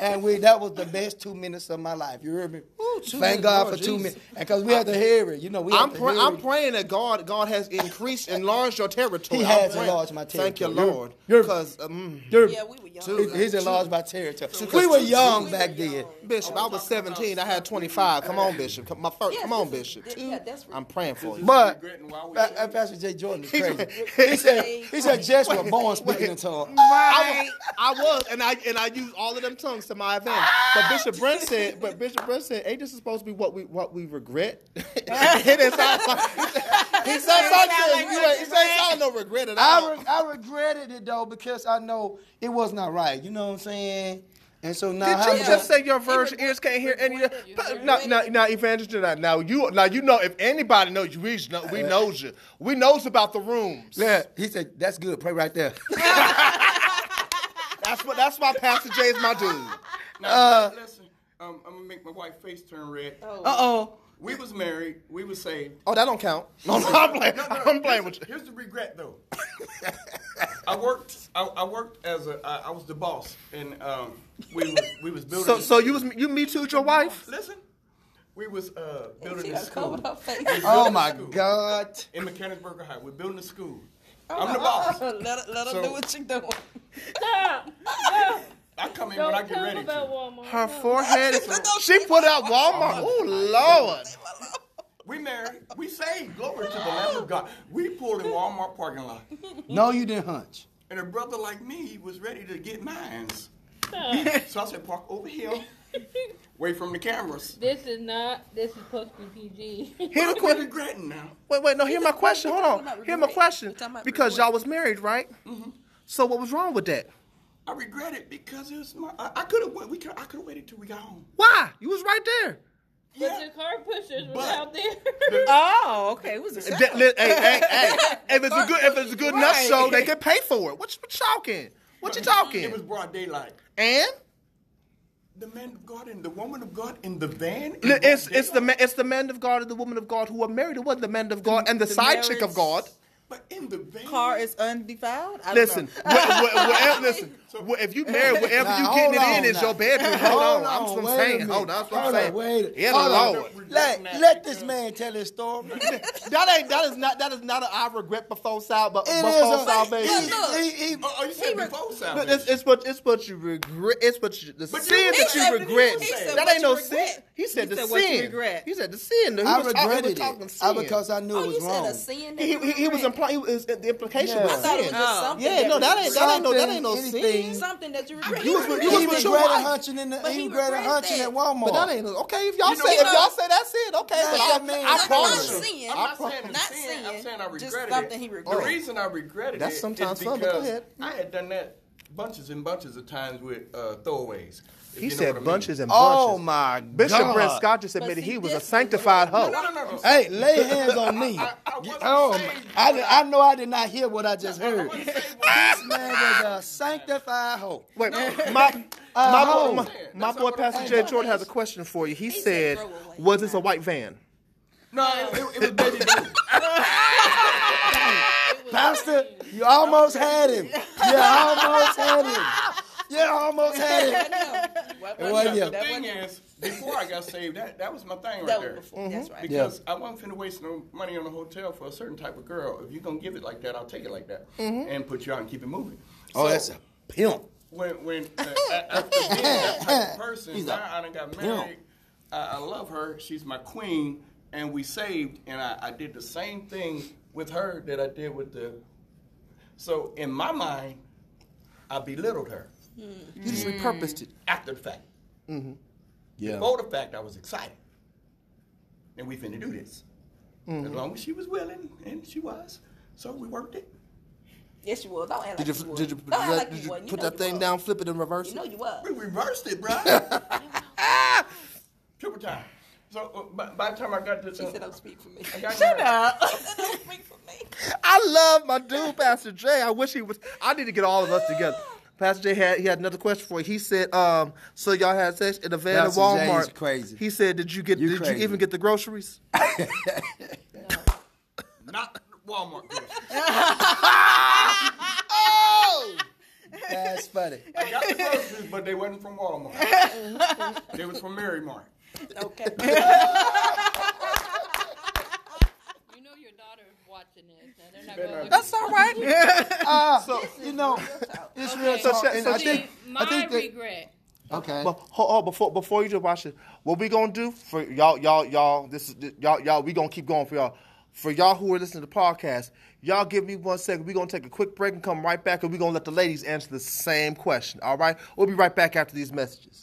And we that was the best two minutes of my life. You hear me? two Thank minutes, God Lord for two minutes. And because we had to hear it. You know, we I'm, to pray- hear I'm praying that God God has increased, enlarged your territory. He I'm has praying. enlarged my territory. Thank you. Lord. You're- Because um, You're- Yeah, we were young. He's enlarged by territory. Two- We were two- young two- back we were then. young. Bishop, I was 17. I had 25. Come on, Bishop. Come, my first, Yeah, come on, this is- Bishop. Two. yeah, that's I'm praying for you. But Regretting why we Pa- uh, Pastor J. Jordan is crazy. he said he said Jess was born speaking in tongues. I was, I was, and I and I used all of them tongues to my advantage. But Bishop Brent said, but Bishop Brent said, ain't this supposed to be what we what we regret? it didn't like, he said something. You ain't- He said it sounded no regret at all. I, re- I regretted it though because I know it was not right. You know what I'm saying? And so now Did you just say your virgin ears can't hear any? of You But heard now, it. now, now, evangelist, now, now you, now you know if anybody knows you, we know, we knows you. We knows about the rooms. Yeah, he said that's good. Pray right there. That's what. That's why Pastor J is my dude. Now, Uh, listen, um, I'm gonna make my wife face turn red. Uh oh. We was married. We was saved. Oh, that don't count. No, no, I'm playing. I'm playing with you. Here's the regret, though. I worked. I, I worked as a. I, I was the boss, and um, we was we was building. So, so you was you me too, your wife? listen. We was uh, building a school covered her face. Oh my God. in Mechanicsburg High. We're building a school. I'm the boss. let her, let her So- do what she doing. Stop. No. I come in Don't when I get ready about to. Walmart. Her forehead is. She put out Walmart. Oh Lord. We married. We saved. Glory to the Lamb of God. We pulled in Walmart parking lot, No, you didn't hunch. and a brother like me was ready to get mines. So I said, park over here, away from the cameras. This is not. This is supposed to be PG. Hear the I'm question. regretting now. Wait, wait. No, hear my question. Hold on. about Hear my question. He talking about Because y'all was married, right? Mm-hmm. So what was wrong with that? I regret it because it was my. I, I could have. We could. I could have waited till we got home. Why? You was right there. But the car pushers was But- out there. Oh, okay. It was a That- li- hey, hey, hey. If it's a good, if it's a good enough Right. show, they can pay for it. What you, talking? what you talking? What you It was talking? broad daylight. And The man of God and the woman of God in the van. in li- broad it's it's the daylight. ma- it's the man of God and the woman of God who are married. It wasn't the man of God and the, the side chick of marriage- God. But in the van. car is undefiled. I don't Listen, know. wh- wh- wherever, listen. wh- If you married, wherever Now, you hold getting it on in is your bedroom. Hold on, I'm, on, I'm wait a saying. Hold on, that's what I'm Hold saying. wait. Yeah, Hold on. Let, let this man tell his story. That ain't that is not that is not an I regret before sal, but It before is a- salvation. look. He, he, Oh, oh, you said before Look, salvation. It's, it's what it's what you regret. It's what you, the But sin he that you regret. that ain't no you sin. He said He the what you sin. regret. He said the sin. I was talking, regretted talking it. I, because I knew Oh, it was wrong. a sin that he, you he, he was regret? implying. He was, the implication Yeah. was I thought it was just something. Yeah, that no, that ain't that ain't no that ain't no anything. sin. Something that you regret. You was you He was with your regretted wife. hunching in the, But he he regretted regretted hunching at Walmart. But that ain't okay. If y'all You know say what? if y'all say that's it, okay. That's But that I, man. I Not promise sin. you. I'm not pro- saying it's Not sin. sin, I'm saying I just regretted something it. he The reason I regretted That's it sometimes is fun, but go because ahead. I had done that bunches and bunches of times with uh, throwaways. If He said what mean. bunches and bunches. Oh my Bishop God. Brent Scott just admitted he was a sanctified hoe. No, no, no, no. Hey, lay hands on me. I- I wasn't oh. I, I know I did not hear what I just heard. This man was a sanctified hoe. Wait, my Uh, my, boy, my, my boy not what I'm Pastor saying. Jay Jordan has a question for you. He, said said, "Was this a white van?" No, it, it, it was baby blue. Pastor, you almost had him. You almost had him. You almost had him. What- It wasn't the thing is, before I got saved, that, that was my thing right that there. was before. That's right. Because I wasn't finna waste no money on a hotel for a certain type of girl. If you're gonna give it like that, I'll take it like that and put you out and keep it moving. Oh, So, that's a pimp. when when uh, a- after being that type of person, He's now a I done got pimp. married. I, I love her. She's my queen, and we saved. And I, I did the same thing with her that I did with the. So in my mind, I belittled her You just repurposed it. after the fact. Yeah. Before the fact, I was excited, and we finna do this. As long as she was willing, and she was, so we worked it. Yes, you was. Don't act Did like you, you did you, Don't act did like you, you put that you thing was. down, flip it, and reverse You it? know you was. We reversed it, bro. Triple time. So uh, by, by the time I got this, She uh, said, "Don't speak for me." I got Shut married. up. Don't speak for me. I love my dude, Pastor Jay. I wish he was. I need to get all of us together. Pastor Jay had he had another question for you. He said, um, "So y'all had sex in a van Pastor at Jay's Walmart?" crazy. He said, "Did you get? You did crazy. you even get the groceries?" Not Walmart. groceries. oh, That's funny. I got the groceries, but they wasn't from Walmart. they was from Mary Mart. Okay. You know your daughter's watching this. Now they're not going to that's all right. Uh, So- you know, it's real So talk. and I think, my I think that, regret. okay. But hold, hold, before before you just watch it, what we gonna do for y'all y'all y'all this is y'all y'all we gonna keep going for y'all. For y'all who are listening to the podcast, y'all give me one second. We're gonna take a quick break and come right back and we're gonna let the ladies answer the same question. All right? We'll be right back after these messages.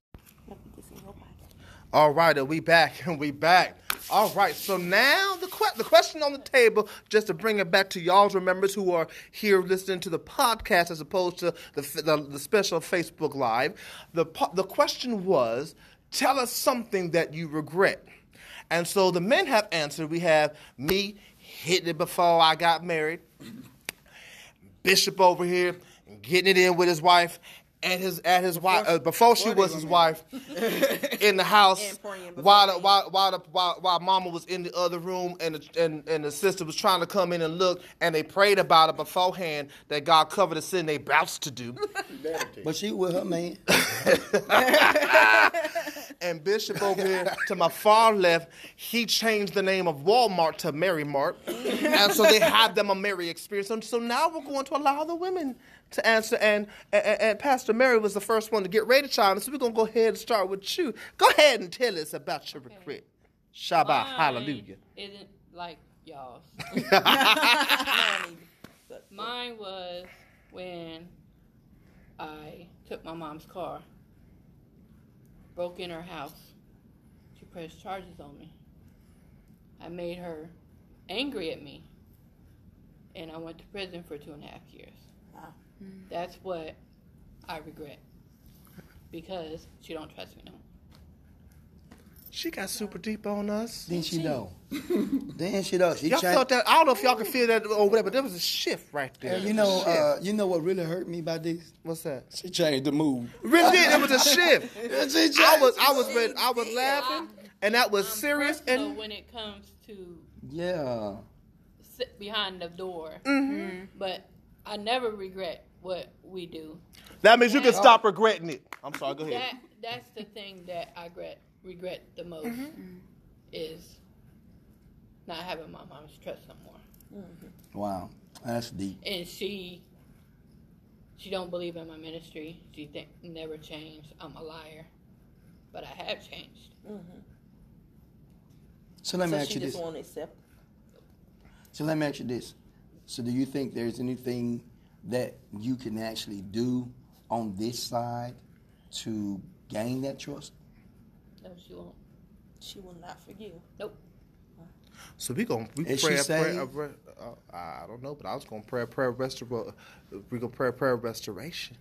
All right, and we back, and we back. All right, so now the que- the question on the table, just to bring it back to y'all's remembers who are here listening to the podcast as opposed to the the, the special Facebook Live. The po- the question was, tell us something that you regret. And so the men have answered. We have me hitting it before I got married. Bishop over here getting it in with his wife and his at his wife uh, before she was his wife in the house And praying before while the, while while, the, while while Mama was in the other room and the, and and the sister was trying to come in and look and they prayed about it beforehand that God covered the sin they bounced to do. But she with her man. and Bishop over here to my far left, he changed the name of Walmart to Mary Mart. and so they had them a Mary experience. And so now we're going to allow the women to answer. And, and, and Pastor Mary was the first one to get ready in. So we're going to go ahead and start with you. Go ahead and tell us about your regret. Shabbat Mine hallelujah. Isn't like y'all's. Mine Mine was when I took my mom's car, broke in her house. She pressed charges on me. I made her angry at me, and I went to prison for two and a half years. Wow. That's what I regret because she don't trust me no more. She got super deep on us. Then she know. then she know. She Y'all changed. felt that. I don't know if y'all can feel that or whatever. but there was a shift right there. And you know, uh, you know what really hurt me about this? What's that? She changed the mood. Really did. It was a shift. She changed I was I was ready, I was laughing, and that was I'm serious. personal And when it comes to Yeah. sit behind the door, Mm-hmm. but I never regret what we do. that means you can stop regretting it. I'm sorry. Go ahead. That that's the thing that I regret regret the most mm-hmm. is not having my mom's trust no more. Mm-hmm. Wow. That's deep. And she she don't believe in my ministry. She think never changed. I'm a liar, but I have changed. Mm-hmm. So let me So ask she you just this. won't accept. So let me ask you this. So do you think there's anything that you can actually do on this side to gain that trust? No, she won't. She will not forgive. Nope. So we gonna we Is pray she a prayer. saved? of re- uh, uh I don't know, but I was gonna pray a prayer of restor- uh, We gonna pray a prayer of restoration.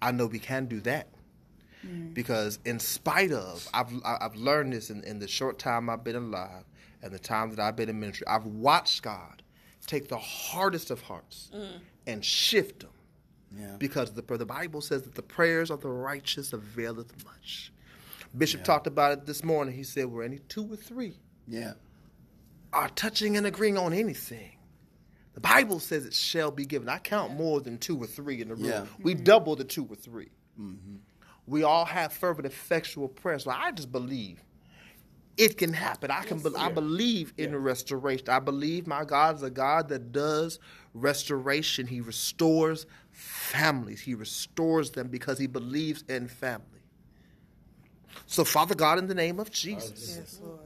I know we can do that mm. because in spite of I've I- I've learned this in, in the short time I've been alive and the time that I've been in ministry. I've watched God take the hardest of hearts mm. And shift them Yeah. because the, the Bible says that the prayers of the righteous availeth much. Bishop talked about it this morning. He said, "Where any two or three Yeah. are touching and agreeing on anything, the Bible says it shall be given. I count more than two or three in the room. Yeah. We mm-hmm. double the two or 3 mm-hmm. We all have fervent, effectual prayers. So I just believe it can happen. I can. be- I believe in restoration. I believe my God is a God that does restoration. He restores families. He restores them because he believes in family. So, Father God, in the name of Jesus. Yes, Lord.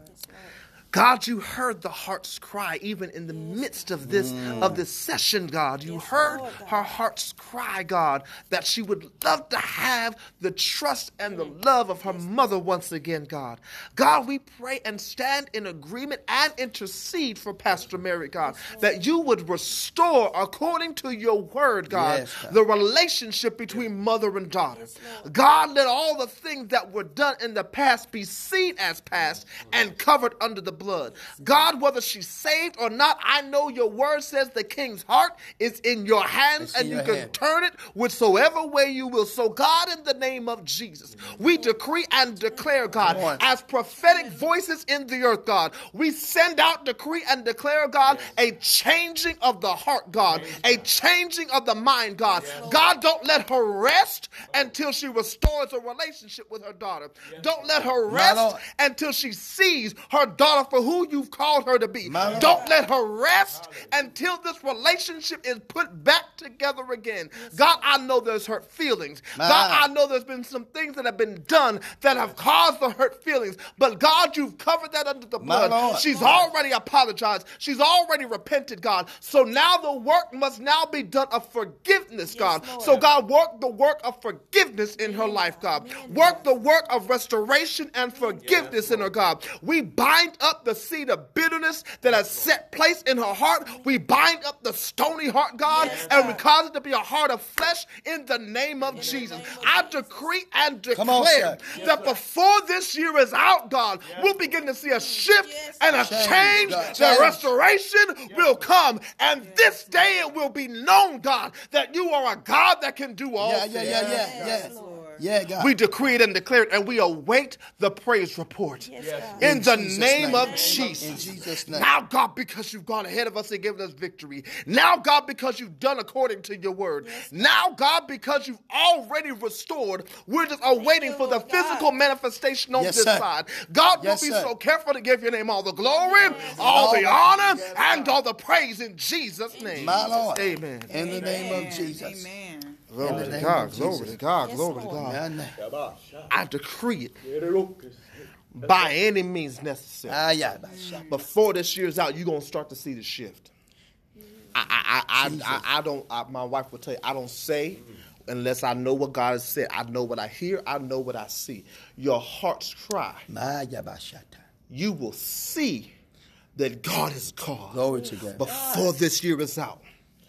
God, you heard the heart's cry even in the midst of this of this session, God. You heard her heart's cry, God, that she would love to have the trust and the love of her mother once again, God. God, we pray and stand in agreement and intercede for Pastor Mary, God, that you would restore according to your word, God, Yes, God. the relationship between mother and daughter. God, let all the things that were done in the past be seen as past and covered under the blood. God, whether she's saved or not, I know your word says the king's heart is in your hands in and you your can turn it whichsoever way you will. So, God, in the name of Jesus, we decree and declare, God, as prophetic voices in the earth, God, we send out, decree, and declare, God, a changing of the heart, God, a changing of the mind, God. God, don't let her rest until she restores a relationship with her daughter. Don't let her rest until she sees her daughter for who you've called her to be. My Don't let her rest until this relationship is put back together again. God, I know there's hurt feelings. My. God, I know there's been some things that have been done that have caused the hurt feelings. But God, you've covered that under the blood. Lord. She's already apologized. She's already repented, God. So now the work must now be done of forgiveness, God. Lord. So God, work the work of forgiveness in her life, God. Work the work of restoration and forgiveness in her, God. We bind up the seed of bitterness that has set place in her heart. We bind up the stony heart, God, and we cause it to be a heart of flesh in the name of Jesus. I decree and Come on, declare sir. that before this year is out, God, we'll begin to see a shift Yes, and a Change, change. The Change. restoration will come. And this day it will be known, God, that you are a God that can do all Yeah, things. yeah, yeah, yeah, Yes, yeah. Lord. Yeah, God. We decree it and declare it, and we await the praise report. Yes, God. In, In the Jesus' name, name. of In Jesus. Jesus' name. Now, God, because you've gone ahead of us and given us victory. Now, God, because you've done according to your word. Now, God, because you've already restored, we're just awaiting you, for the God. physical manifestation on Yes, this sir. side. God, Yes, will be sir. so careful to give your name all the glory, all the Lord. honor, Yes, and all the praise in Jesus' name. My Lord. Amen. In the name of Jesus. Amen. Glory to God, glory to God, glory to God. I decree it by any means necessary. Ah, yeah. Before this year's out, you're gonna start to see the shift. I, I, I, I, I, I don't. I, my wife will tell you, I don't say unless I know what God has said. I know what I hear. I know what I see. Your heart's cry. Maya bashata. You will see that God is called Glory to God. before this year is out.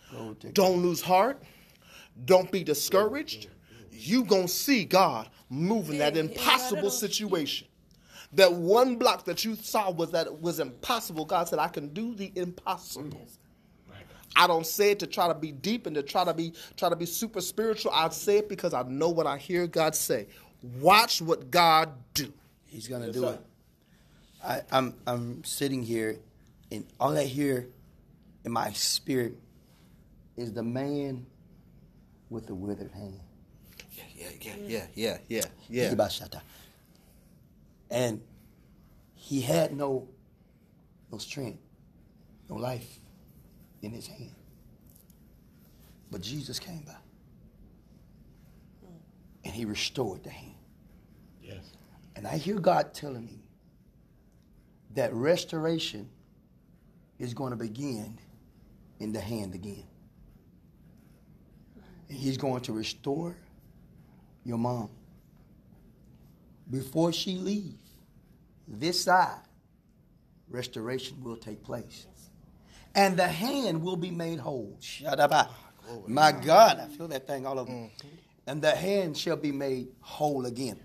Glory to God. Don't lose heart. Don't be discouraged. You gonna see God moving that Yeah, yeah, impossible situation. That one block that you saw was that it was impossible. God said, "I can do the impossible." I don't say it to try to be deep and to try to be try to be super spiritual. I say it because I know what I hear God say. Watch what God do. He's gonna do it. I, I'm I'm sitting here, and all I hear in my spirit is the man with the withered hand. Yeah, yeah, yeah, yeah, yeah, yeah, yeah. And he had no no strength, no life in his hand. But Jesus came by. And he restored the hand. Yes. And I hear God telling me that restoration is going to begin in the hand again. And he's going to restore your mom. Before she leaves this side, restoration will take place. And the hand will be made whole. Shadaba. My God, I feel that thing all over. me. Mm-hmm. And the hand shall be made whole again.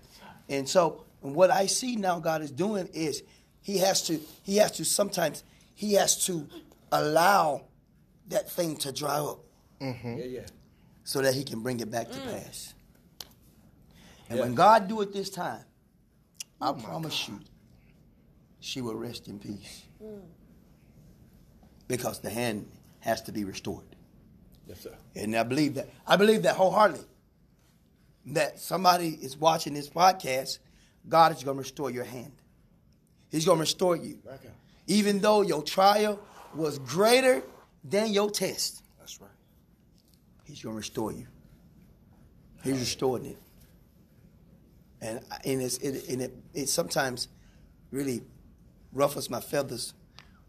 And so and what I see now God is doing is he has to he has to sometimes he has to allow that thing to dry up mm-hmm. Yeah, yeah. So that he can bring it back to mm. pass. And when God do it this time, I promise you, she will rest in peace. Mm. because the hand has to be restored. Yes, sir. And I believe that. I believe that wholeheartedly. That somebody is watching this podcast, God is going to restore your hand. He's going to restore you. Okay. Even though your trial was greater than your test, That's right. He's going to restore you. He's restoring it. And, and, it's, it, and it, it sometimes really ruffles my feathers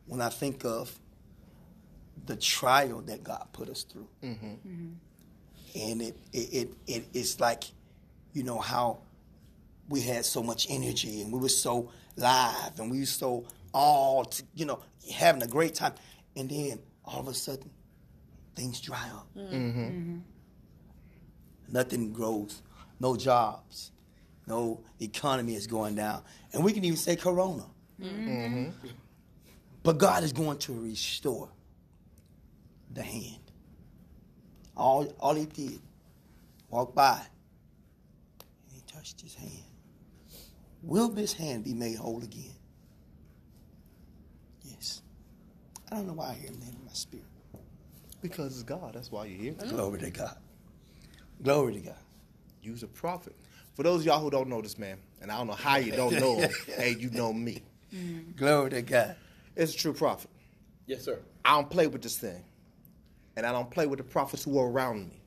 when I think of the trial that God put us through. Mm-hmm. Mm-hmm. And it, it, it, it, it's like, you know, how we had so much energy and we were so live and we were so all, t- you know, having a great time. And then all of a sudden, things dry up. Mm-hmm. Mm-hmm. Nothing grows, no jobs, no economy is going down. And we can even say corona. Mm-hmm. But God is going to restore the hand. All, all he did, walk by, and he touched his hand. Will this hand be made whole again? Yes. I don't know why I hear that in my spirit. Because it's God. That's why you're here. Glory to God. Glory to God. You's a prophet. For those of y'all who don't know this man, and I don't know how you don't know him, hey, you know me. Mm-hmm. Glory to God. It's a true prophet. Yes, sir. I don't play with this thing, and I don't play with the prophets who are around me.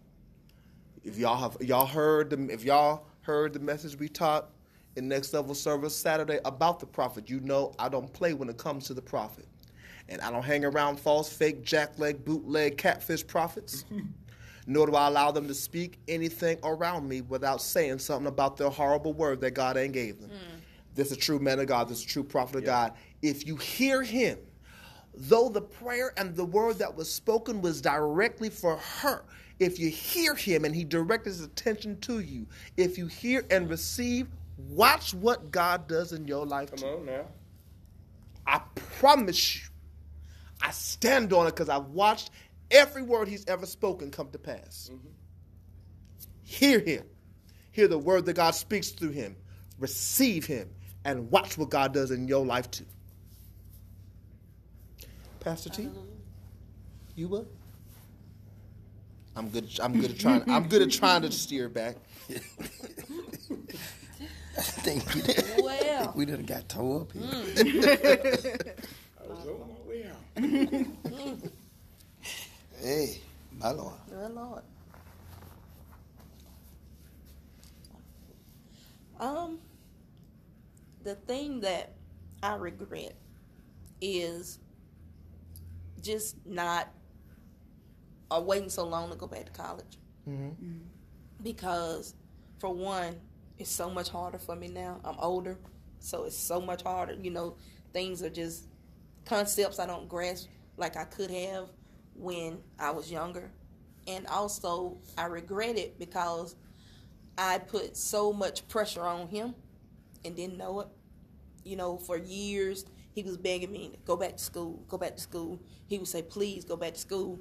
If y'all have y'all heard the if y'all heard the message we taught in next level service Saturday about the prophet, you know I don't play when it comes to the prophet, and I don't hang around false, fake, jackleg, bootleg, catfish prophets. Nor do I allow them to speak anything around me without saying something about their horrible word that God ain't gave them. Mm. This is a true man of God. This is a true prophet of God. If you hear him, though the prayer and the word that was spoken was directly for her, if you hear him and he directed his attention to you, if you hear and receive, watch what God does in your life. Come too. on now. I promise you, I stand on it because I've watched every word he's ever spoken come to pass. Mm-hmm. Hear him. Hear the word that God speaks through him. Receive him and watch what God does in your life too. Pastor T, you what? I'm good. I'm good at trying. I'm good at trying to steer back. I think we done, Well, we done got tore up here. Mm. I Hey, my Lord. oh Lord. Um, the thing that I regret is just not or waiting so long to go back to college. Mm-hmm. Mm-hmm. Because, for one, it's so much harder for me now. I'm older, so it's so much harder. You know, things are just concepts I don't grasp like I could have when I was younger. And also, I regret it because I put so much pressure on him and didn't know it. You know, for years, he was begging me to go back to school, go back to school. He would say, please go back to school.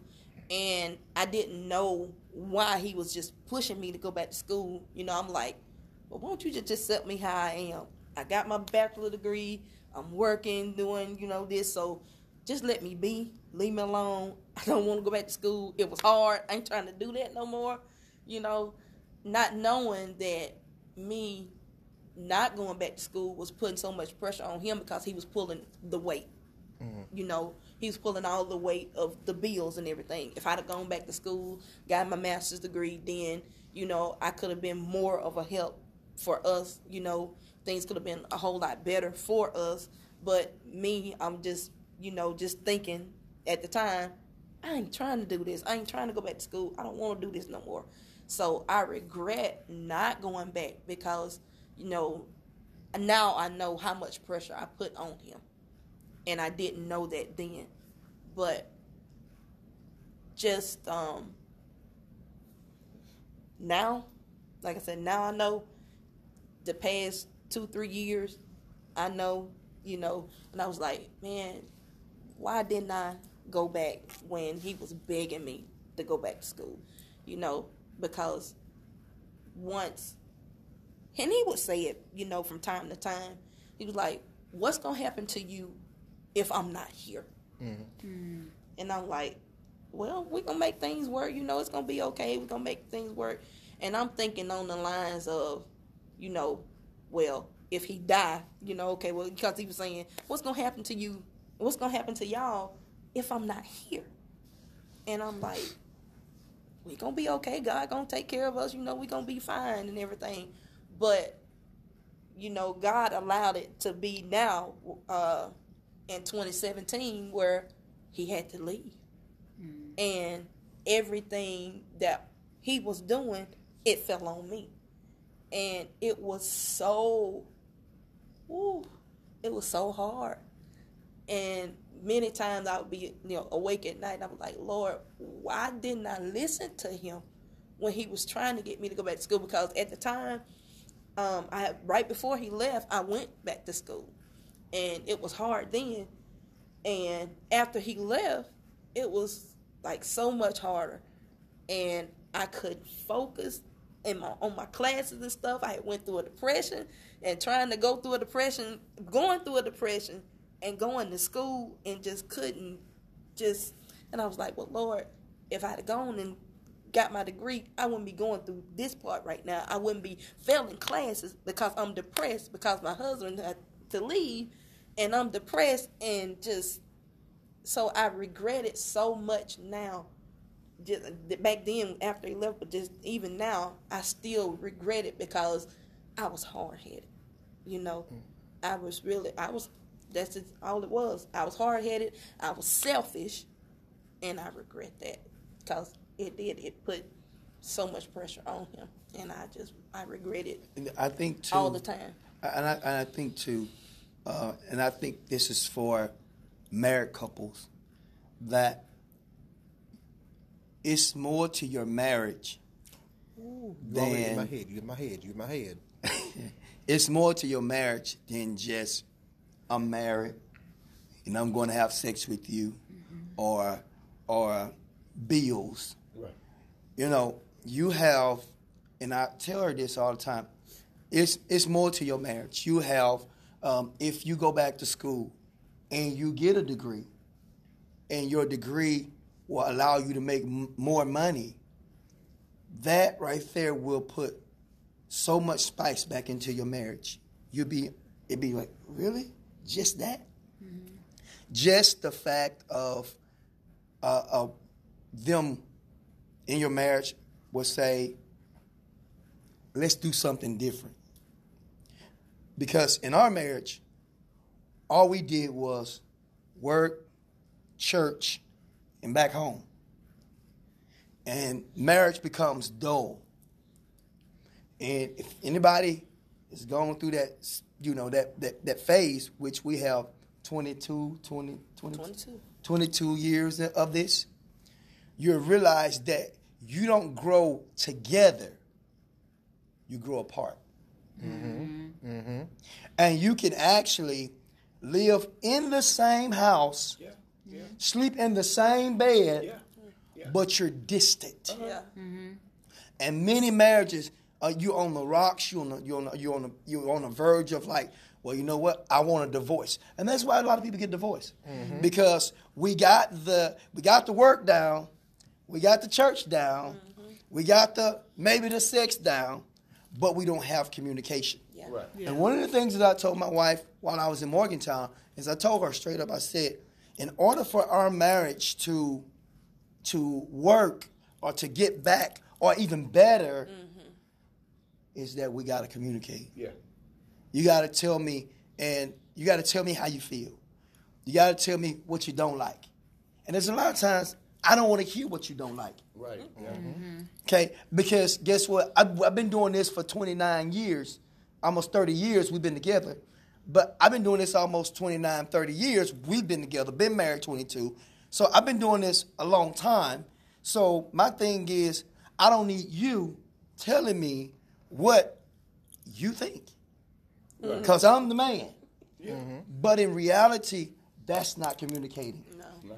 And I didn't know why he was just pushing me to go back to school. You know, I'm like, well, won't you just accept me how I am? I got my bachelor degree. I'm working, doing, you know, this. So just let me be. Leave me alone. I don't want to go back to school. It was hard. I ain't trying to do that no more. You know, not knowing that me not going back to school was putting so much pressure on him because he was pulling the weight. Mm-hmm. You know, he was pulling all the weight of the bills and everything. If I'd have gone back to school, got my master's degree, then, you know, I could have been more of a help for us. You know, things could have been a whole lot better for us. But me, I'm just, you know, just thinking at the time, I ain't trying to do this. I ain't trying to go back to school. I don't want to do this no more. So I regret not going back because, you know, now I know how much pressure I put on him. And I didn't know that then. But just um now, like I said, now I know the past two, three years, I know, you know, and I was like, man, why didn't I go back when he was begging me to go back to school? You know, because once, and he would say it, you know, from time to time. He was like, what's going to happen to you if I'm not here? Mm-hmm. And I'm like, well, we're gonna make things work. You know, it's gonna be okay. We're gonna make things work. And I'm thinking on the lines of, you know, well, if he die, you know, okay, well, because he was saying, what's gonna happen to you? What's gonna happen to y'all if I'm not here? And I'm like, we gonna be okay. God gonna take care of us. You know, we gonna be fine and everything. But you know, God allowed it to be now uh, in 2017 where He had to leave, mm. and everything that He was doing, it fell on me, and it was so, woo, it was so hard, and many times I would be, you know, awake at night and I was like, Lord, why didn't I listen to him when he was trying to get me to go back to school? Because at the time, um, I right before he left, I went back to school, and it was hard then. And after he left, it was like so much harder, and I couldn't focus in my on my classes and stuff. I went through a depression, and trying to go through a depression, going through a depression and going to school and just couldn't just and I was like, Well Lord, if I'd have gone and got my degree, I wouldn't be going through this part right now. I wouldn't be failing classes because I'm depressed because my husband had to leave and I'm depressed and just so I regret it so much now. Just back then after he left, but just even now, I still regret it because I was hard headed. You know, mm. I was really I was that's just all it was. I was hard headed. I was selfish, and I regret that because it did. It put so much pressure on him, and I just I regret it. I think too, all the time. And I, and I think too, uh, and I think this is for married couples that it's more to your marriage Ooh, than in my head. You in my head. You in my head. it's more to your marriage than just I'm married and I'm going to have sex with you, mm-hmm. or or bills. Right. You know, you have, and I tell her this all the time. It's it's more to your marriage. You have, um, if you go back to school, and you get a degree, and your degree will allow you to make m- more money. That right there will put so much spice back into your marriage. You'll be it'd be like, really? Just that. Mm-hmm. Just the fact of, uh, of them in your marriage will say, let's do something different. Because in our marriage, all we did was work, church, and back home. And marriage becomes dull. And if anybody is going through that you know, that, that, that phase, which we have 22, 20, 20, 22. 22 years of this, you realize that you don't grow together, you grow apart. Mm-hmm. Mm-hmm. And you can actually live in the same house, yeah. Yeah. sleep in the same bed, yeah. but you're distant. Uh-huh. Mm-hmm. And many marriages uh, you on the rocks, you on the, you on the, you on the, you on the verge of like, well, you know what? I want a divorce, and that's why a lot of people get divorced mm-hmm. because we got the we got the work down, we got the church down, mm-hmm. we got the maybe the sex down, but we don't have communication. Yeah. Right. Yeah. And one of the things that I told my wife while I was in Morgantown is I told her straight up. I said, in order for our marriage to to work or to get back or even better. Mm-hmm is that we got to communicate. Yeah. You got to tell me, and you got to tell me how you feel. You got to tell me what you don't like. And there's a lot of times I don't want to hear what you don't like. Right. Yeah. Mm-hmm. Okay. Because guess what? I've, I've, been doing this for 29 years, almost 30 years. We've been together. But I've been doing this almost 29, 30 years. We've been together, been married 22. So I've been doing this a long time. So my thing is, I don't need you telling me what you think. Because I'm the man. Yeah. Mm-hmm. But in reality, that's not communicating. No. no.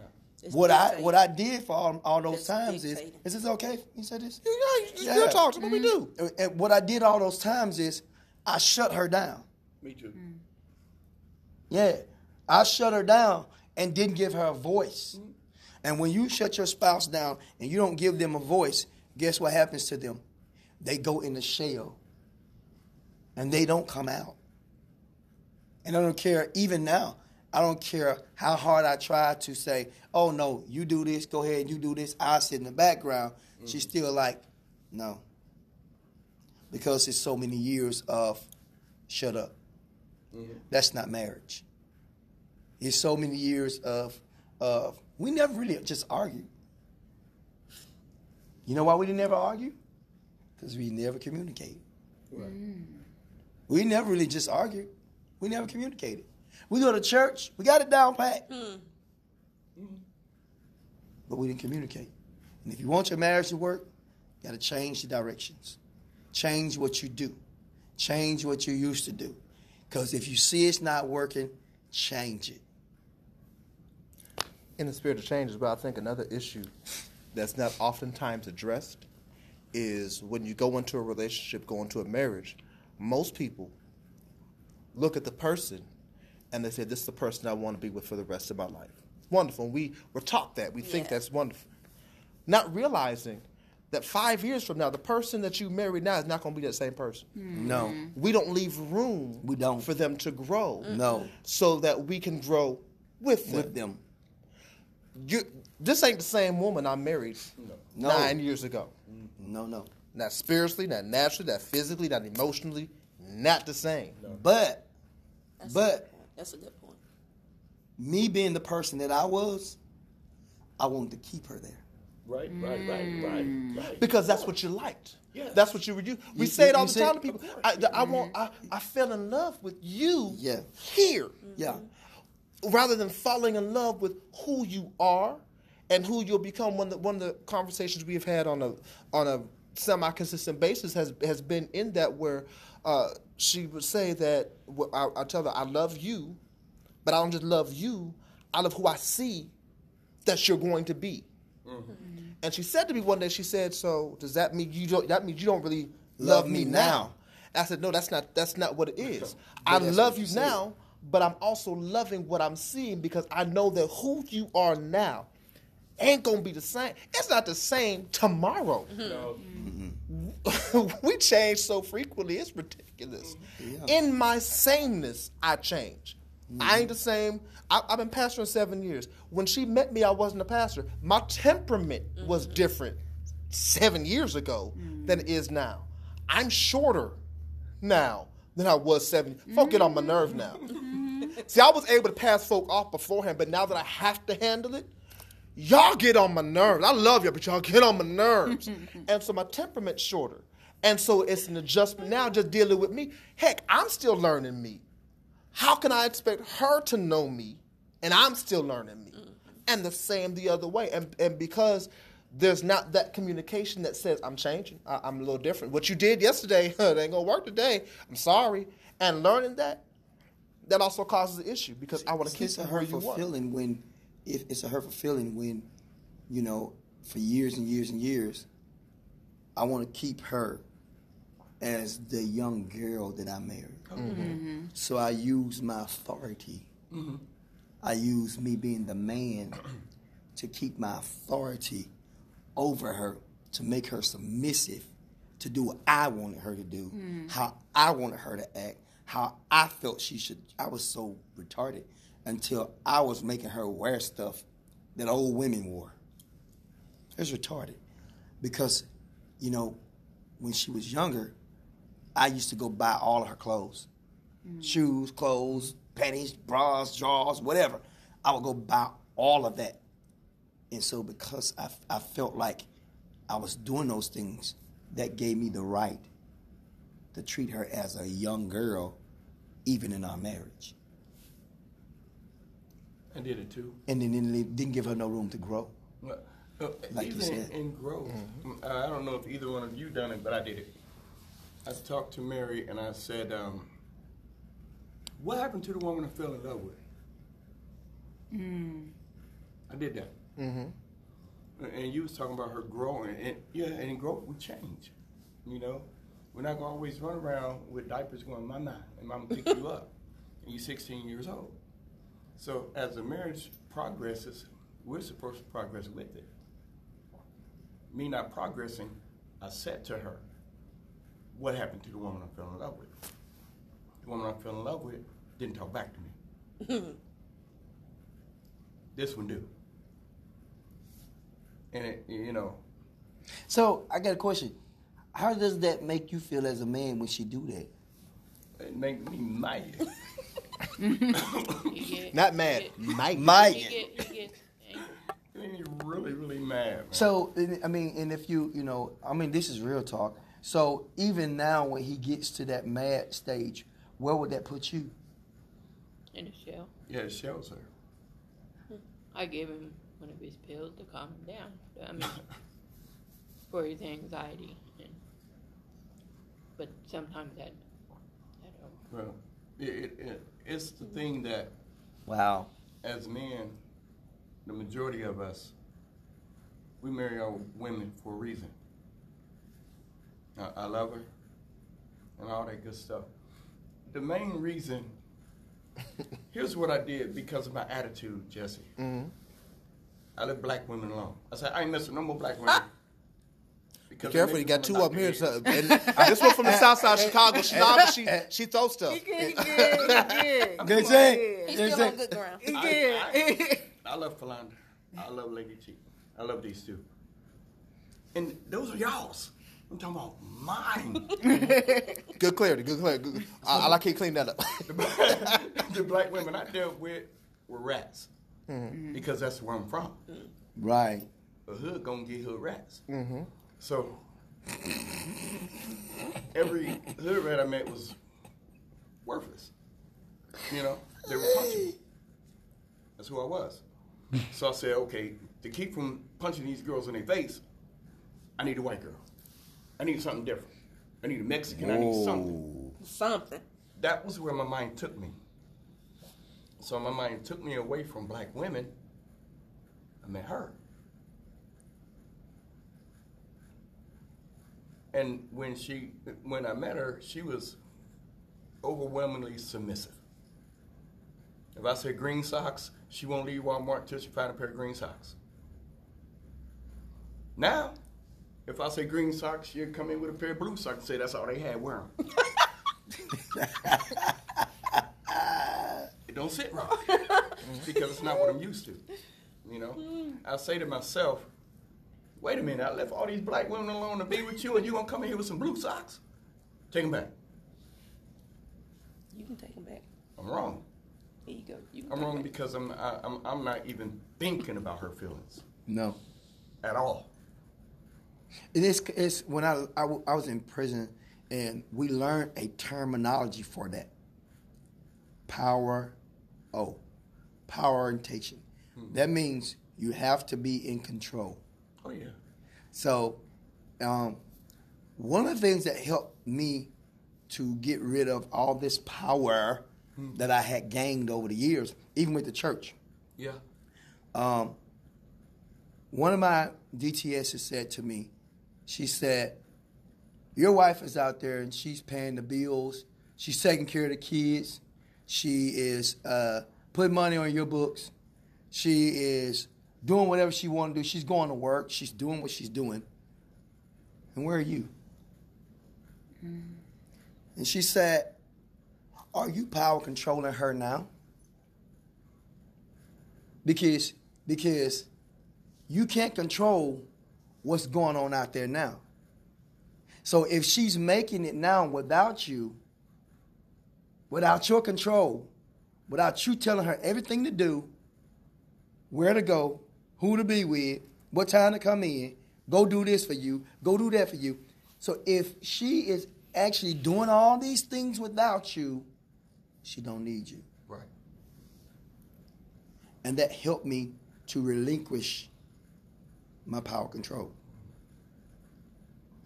What I what I did for all, all those it's times is is this okay? You said this? Yeah, yeah. you talk. What we do. And what I did all those times is I shut her down. Me too. Mm. Yeah, I shut her down and didn't give her a voice. And when you shut your spouse down and you don't give them a voice, guess what happens to them? They go in the shell and they don't come out. And I don't care, even now, I don't care how hard I try to say, oh no, you do this, go ahead, you do this. I sit in the background. Mm-hmm. She's still like, no. Because it's so many years of shut up. Mm-hmm. That's not marriage. It's so many years of of we never really just argued. You know why we didn't ever argue? Because we never communicated. Right. Mm. We never really just argued. We never communicated. We go to church, we got it down pat. Mm. But we didn't communicate. And if you want your marriage to work, you got to change the directions. Change what you do. Change what you used to do. Because if you see it's not working, change it in the spirit of changes, but I think another issue that's not oftentimes addressed is when you go into a relationship, go into a marriage, most people look at the person and they say, This is the person I want to be with for the rest of my life. Wonderful. We, we're taught that. We yeah. think that's wonderful. Not realizing that five years from now, the person that you marry now is not going to be that same person. Mm-hmm. No. We don't leave room we don't. for them to grow. No. So that we can grow with them. With them you this ain't the same woman I married no. nine years ago. No, no. Not spiritually, not naturally, not physically, not emotionally, not the same. No. But, That's but a that's a good point. Me being the person that I was, I wanted to keep her there. Right, right, right, right, right. Because that's what you liked. Yeah. That's what you would do. We you, say it all the time to people. I, I, want. I, I fell in love with you. Yeah. Here. Mm-hmm. Yeah rather than falling in love with who you are and who you'll become. One of the, one of the conversations we have had on a on a semi consistent basis has has been in that where uh, she would say that I, I tell her I love you, but I don't just love you. I love who I see that you're going to be. Mm-hmm. And she said to me one day, she said, "So does that mean you don't? That means you don't really love, love me, now. now?" I said, "No, that's not. That's not what it is. I love you now, but I'm also loving what I'm seeing because I know that who you are now ain't gonna be the same. It's not the same tomorrow. No. Mm-hmm. we change so frequently, it's ridiculous. Yeah. In my sameness, I change. Mm-hmm. I ain't the same. I, have been pastoring seven years. When she met me, I wasn't a pastor. My temperament mm-hmm. was different seven years ago than it is now. I'm shorter now than I was seven. Folk get on my nerve now. See, I was able to pass folk off beforehand, but now that I have to handle it, y'all get on my nerves. I love y'all, but y'all get on my nerves. and so my temperament's shorter. And so it's an adjustment now just dealing with me. Heck, I'm still learning me. How can I expect her to know me and I'm still learning me? And the same the other way. And, and because there's not that communication that says, I'm changing, I, am a little different. What you did yesterday, it ain't gonna work today. I'm sorry. And learning that, that also causes an issue because I want to keep it's a hurtful feeling when if it's a hurtful feeling when you know for years and years and years I want to keep her as the young girl that I married. Mm-hmm. mm-hmm. So I use my authority. Mm-hmm. I use me being the man to keep my authority over her to make her submissive to do what I wanted her to do, mm. how I wanted her to act, how I felt she should. I was so retarded until I was making her wear stuff that old women wore. It was retarded because, you know, when she was younger, I used to go buy all of her clothes, mm. shoes, clothes, panties, bras, drawers, whatever. I would go buy all of that. And so because I, I felt like I was doing those things, that gave me the right to treat her as a young girl, even in our marriage. I did it too. And then it didn't give her no room to grow. Uh, like even you said. in growth, mm-hmm. I don't know if either one of you done it, but I did it. I talked to Mary and I said, um, "What happened to the woman I fell in love with?" Mm. I did that. Mm-hmm. And you was talking about her growing, and yeah, and growth will change. You know, we're not gonna always run around with diapers going, "Mama," and "Mama pick you up," and you're 16 years old. So as the marriage progresses, we're supposed to progress with it. Me not progressing, I said to her, what happened to the woman I fell in love with? The woman I fell in love with didn't talk back to me. this one do. And it, you know, So I got a question. How does that make you feel as a man when she do that? it make me mad. Get, Not mad. mad. Mike. Mike. get, he get, he gets angry. It made me really, really mad. Man. So I mean, and if you, you know, I mean, this is real talk. So even now, when he gets to that mad stage, where would that put you? in a shell. yeah, it shows her. I give him one of his pills to calm him down. I mean, for his anxiety. And, but sometimes that, that don't. Well, it, it, it, it's the thing that Wow. as men, the majority of us, we marry our women for a reason. I, I love her and all that good stuff. The main reason, here's what I did because of my attitude, Jesse. Mm-hmm. I let black women alone. I said, I ain't messing no more black women. Be Because careful, you got two up here. knock So, their and this one from the south side of Chicago. She, nah, but she, she throws stuff. Good, good, good. Good Come say. on, He's Good still say. on good ground. good. I- Good. I love Philander. I love Lady T. I love these two. And those are y'all's. I'm talking about mine. Good clarity. Good clarity. Good. I, I like how you clean that up. the black women I dealt with were rats. Mm-hmm. Because that's where I'm from. Right. A hood gonna get hood rats. Mm-hmm. So every hood rat I met was worthless. You know, they were punching me. That's who I was. So I said, okay, to keep from punching these girls in their face, I need a white girl. I need something different. I need a Mexican. I need something. Something. That was where my mind took me. So my mind took me away from black women. I met her. And when she, when I met her, she was overwhelmingly submissive. If I say green socks, she won't leave Walmart until she find a pair of green socks. Now, if I say green socks, she'll come in with a pair of blue socks and say that's all they had wear 'em. it don't sit right because it's not what I'm used to. You know, I say to myself, "Wait a minute! I left all these black women alone to be with you, and you gonna come in here with some blue socks? Take them back. You can take them back. I'm wrong. Here you go. You I'm wrong back. because I'm I, I'm I'm not even thinking about her feelings No. at all. It is. It's when I, I w- I was in prison and we learned a terminology for that. Power, oh, power orientation. That means you have to be in control. Oh yeah. So, um, one of the things that helped me to get rid of all this power that I had gained over the years, even with the church, Yeah. um, one of my DTSs said to me, she said, Your wife is out there and she's paying the bills, she's taking care of the kids, she is uh, putting money on your books, she is doing whatever she want to do, she's going to work, she's doing what she's doing. And where are you? And she said, Are you power controlling her now? Because because you can't control what's going on out there now. So if she's making it now without you, without your control, without you telling her everything to do, where to go, who to be with, what time to come in, go do this for you, go do that for you. So if she is actually doing all these things without you, she don't need you. Right. And that helped me to relinquish my power control.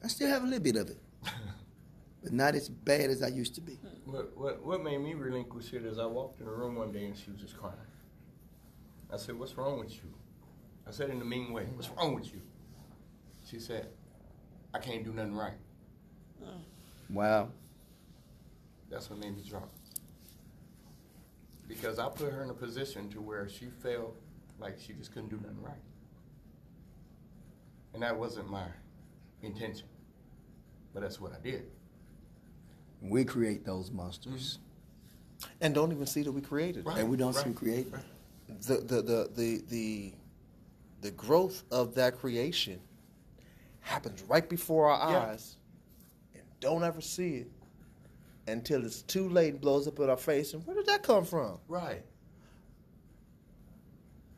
I still have a little bit of it, but not as bad as I used to be. What, what, what made me relinquish it is I walked in the room one day and she was just crying. I said, What's wrong with you? I said in a mean way, What's wrong with you? She said, I can't do nothing right. Wow. That's what made me drop. Because I put her in a position to where she felt like she just couldn't do nothing right. And that wasn't my intention, but that's what I did. We create those monsters, mm-hmm. and don't even see that we created. Right. and we don't Right. see create. Right. The, the the the the the growth of that creation happens right before our Yeah. eyes, and don't ever see it until it's too late and blows up in our face. And where did that come from? Right.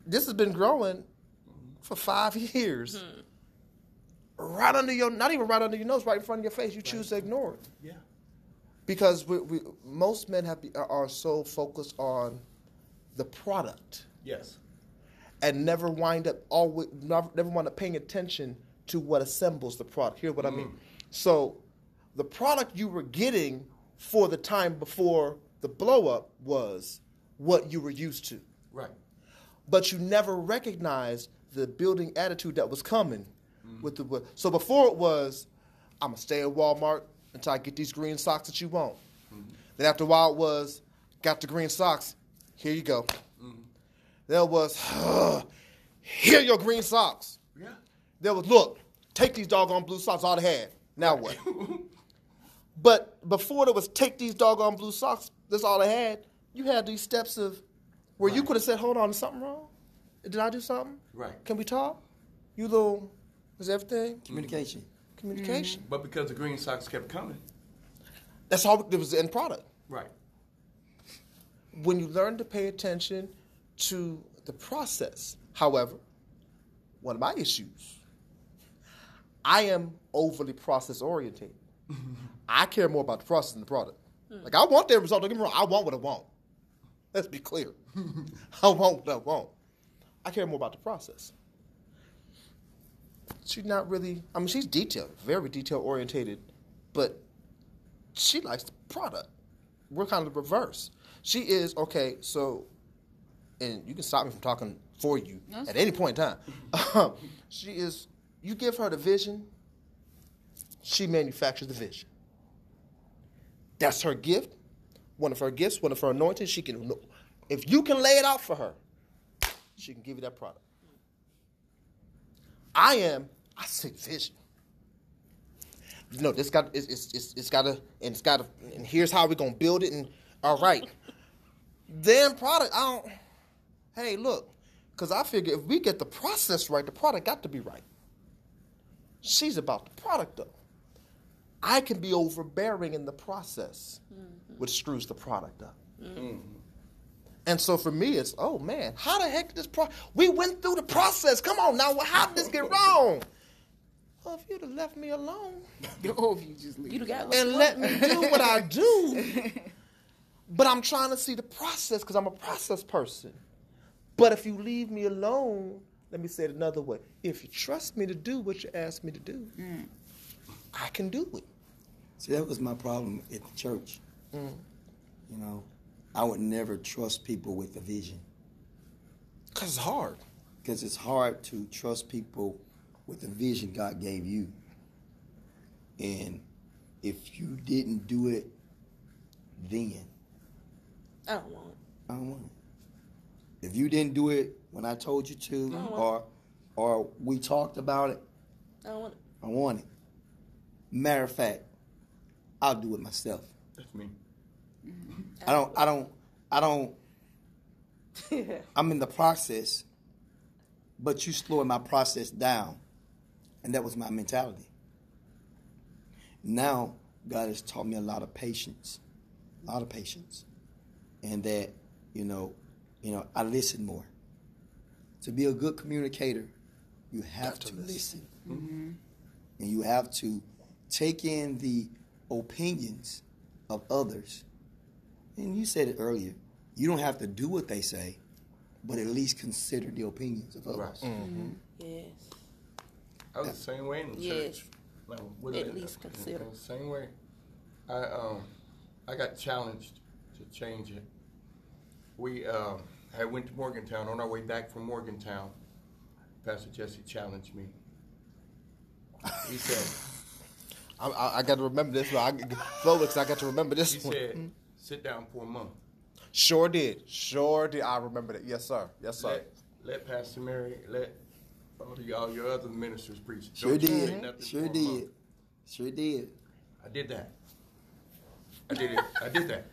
This has been growing for five years. Mm-hmm. Right under your, not even right under your nose, right in front of your face. You choose to ignore it. Yeah. because we, we, most men have be, are- so focused on the product Yes. and never wind up always never, never wind up paying attention to what assembles the product. Hear what I mean? Mm. So, the product you were getting for the time before the blow up was what you were used to, Right. but you never recognized the building attitude that was coming Mm-hmm. with the. with- So before it was, I'm gonna stay at Walmart until I get these green socks that you want. Mm-hmm. Then after a while it was, got the green socks, here you go. Mm-hmm. There was, here your green socks. Yeah. There was, look, take these doggone blue socks, all they had. Now what? but before there was take these doggone blue socks, that's all they had. You had these steps of where you could have said, hold on, is something wrong? Did I do something? Right. Can we talk? You little, is everything? Mm-hmm. Communication. Communication. But because the green socks kept coming. That's all, it was the end product. Right. when you learn to pay attention to the process. However, one of my issues, I am overly process oriented. I care more about the process than the product. Mm. Like I want the result. Don't get me wrong. I want what I want. Let's be clear. I want what I want. I care more about the process. She's not really. I mean, she's detailed, very detail orientated, but she likes the product. We're kind of the reverse. She is okay. So, and you can stop me from talking for you at any point in time. She is. You give her the vision. She manufactures the vision. That's her gift. One of her gifts. One of her anointings. She can. If you can lay it out for her, she can give you that product. I am. I say vision. No, this got it's it's it's, it's got to and it's got to and here's how we're gonna build it and all right. then product, I don't. Hey, look, because I figure if we get the process right, the product got to be right. She's about the product though. I can be overbearing in the process, mm-hmm. which screws the product up. Mm-hmm. And so for me, it's oh man, how the heck did this pro? We went through the process. Come on now, how did this get wrong? Well, if you'd have left me alone Oh, if you just leave. You got and let me do what I do, but I'm trying to see the process because I'm a process person. But if you leave me alone, let me say it another way: if you trust me to do what you ask me to do, I can do it. See, that was my problem at the church. Mm. You know, I would never trust people with a vision Cause it's hard. because it's hard to trust people with the vision God gave you. And if you didn't do it then, I don't want it. I don't want it. If you didn't do it when I told you to, or or we talked about it, I don't want it. I want it. Matter of fact, I'll do it myself. That's me. I don't. I don't. I don't. I'm in the process, but you slowing my process down, and that was my mentality. Now God has taught me a lot of patience, a lot of patience, and that you know, you know, I listen more. To be a good communicator, you have to, listen, mm-hmm. and you have to take in the opinions of others and you said it earlier, you don't have to do what they say, but at least consider the opinions of others. Mm-hmm. Yes. I was the same way in the Yes. church. No, what At is it? least consider. The same way. I um, I got challenged to change it. We um, I went to Morgantown on our way back from Morgantown. Pastor Jesse challenged me. He said, I, I, I got to remember this. I, Felix, I got to remember this he one. said, sit down for a month. Sure did. Sure did. I remember that. Yes, sir. Yes, sir. Let, let Pastor Mary, let all, the, all your other ministers preach. Sure Don't did. nothing Sure did. month. Sure did. I did that. I did it. I did that.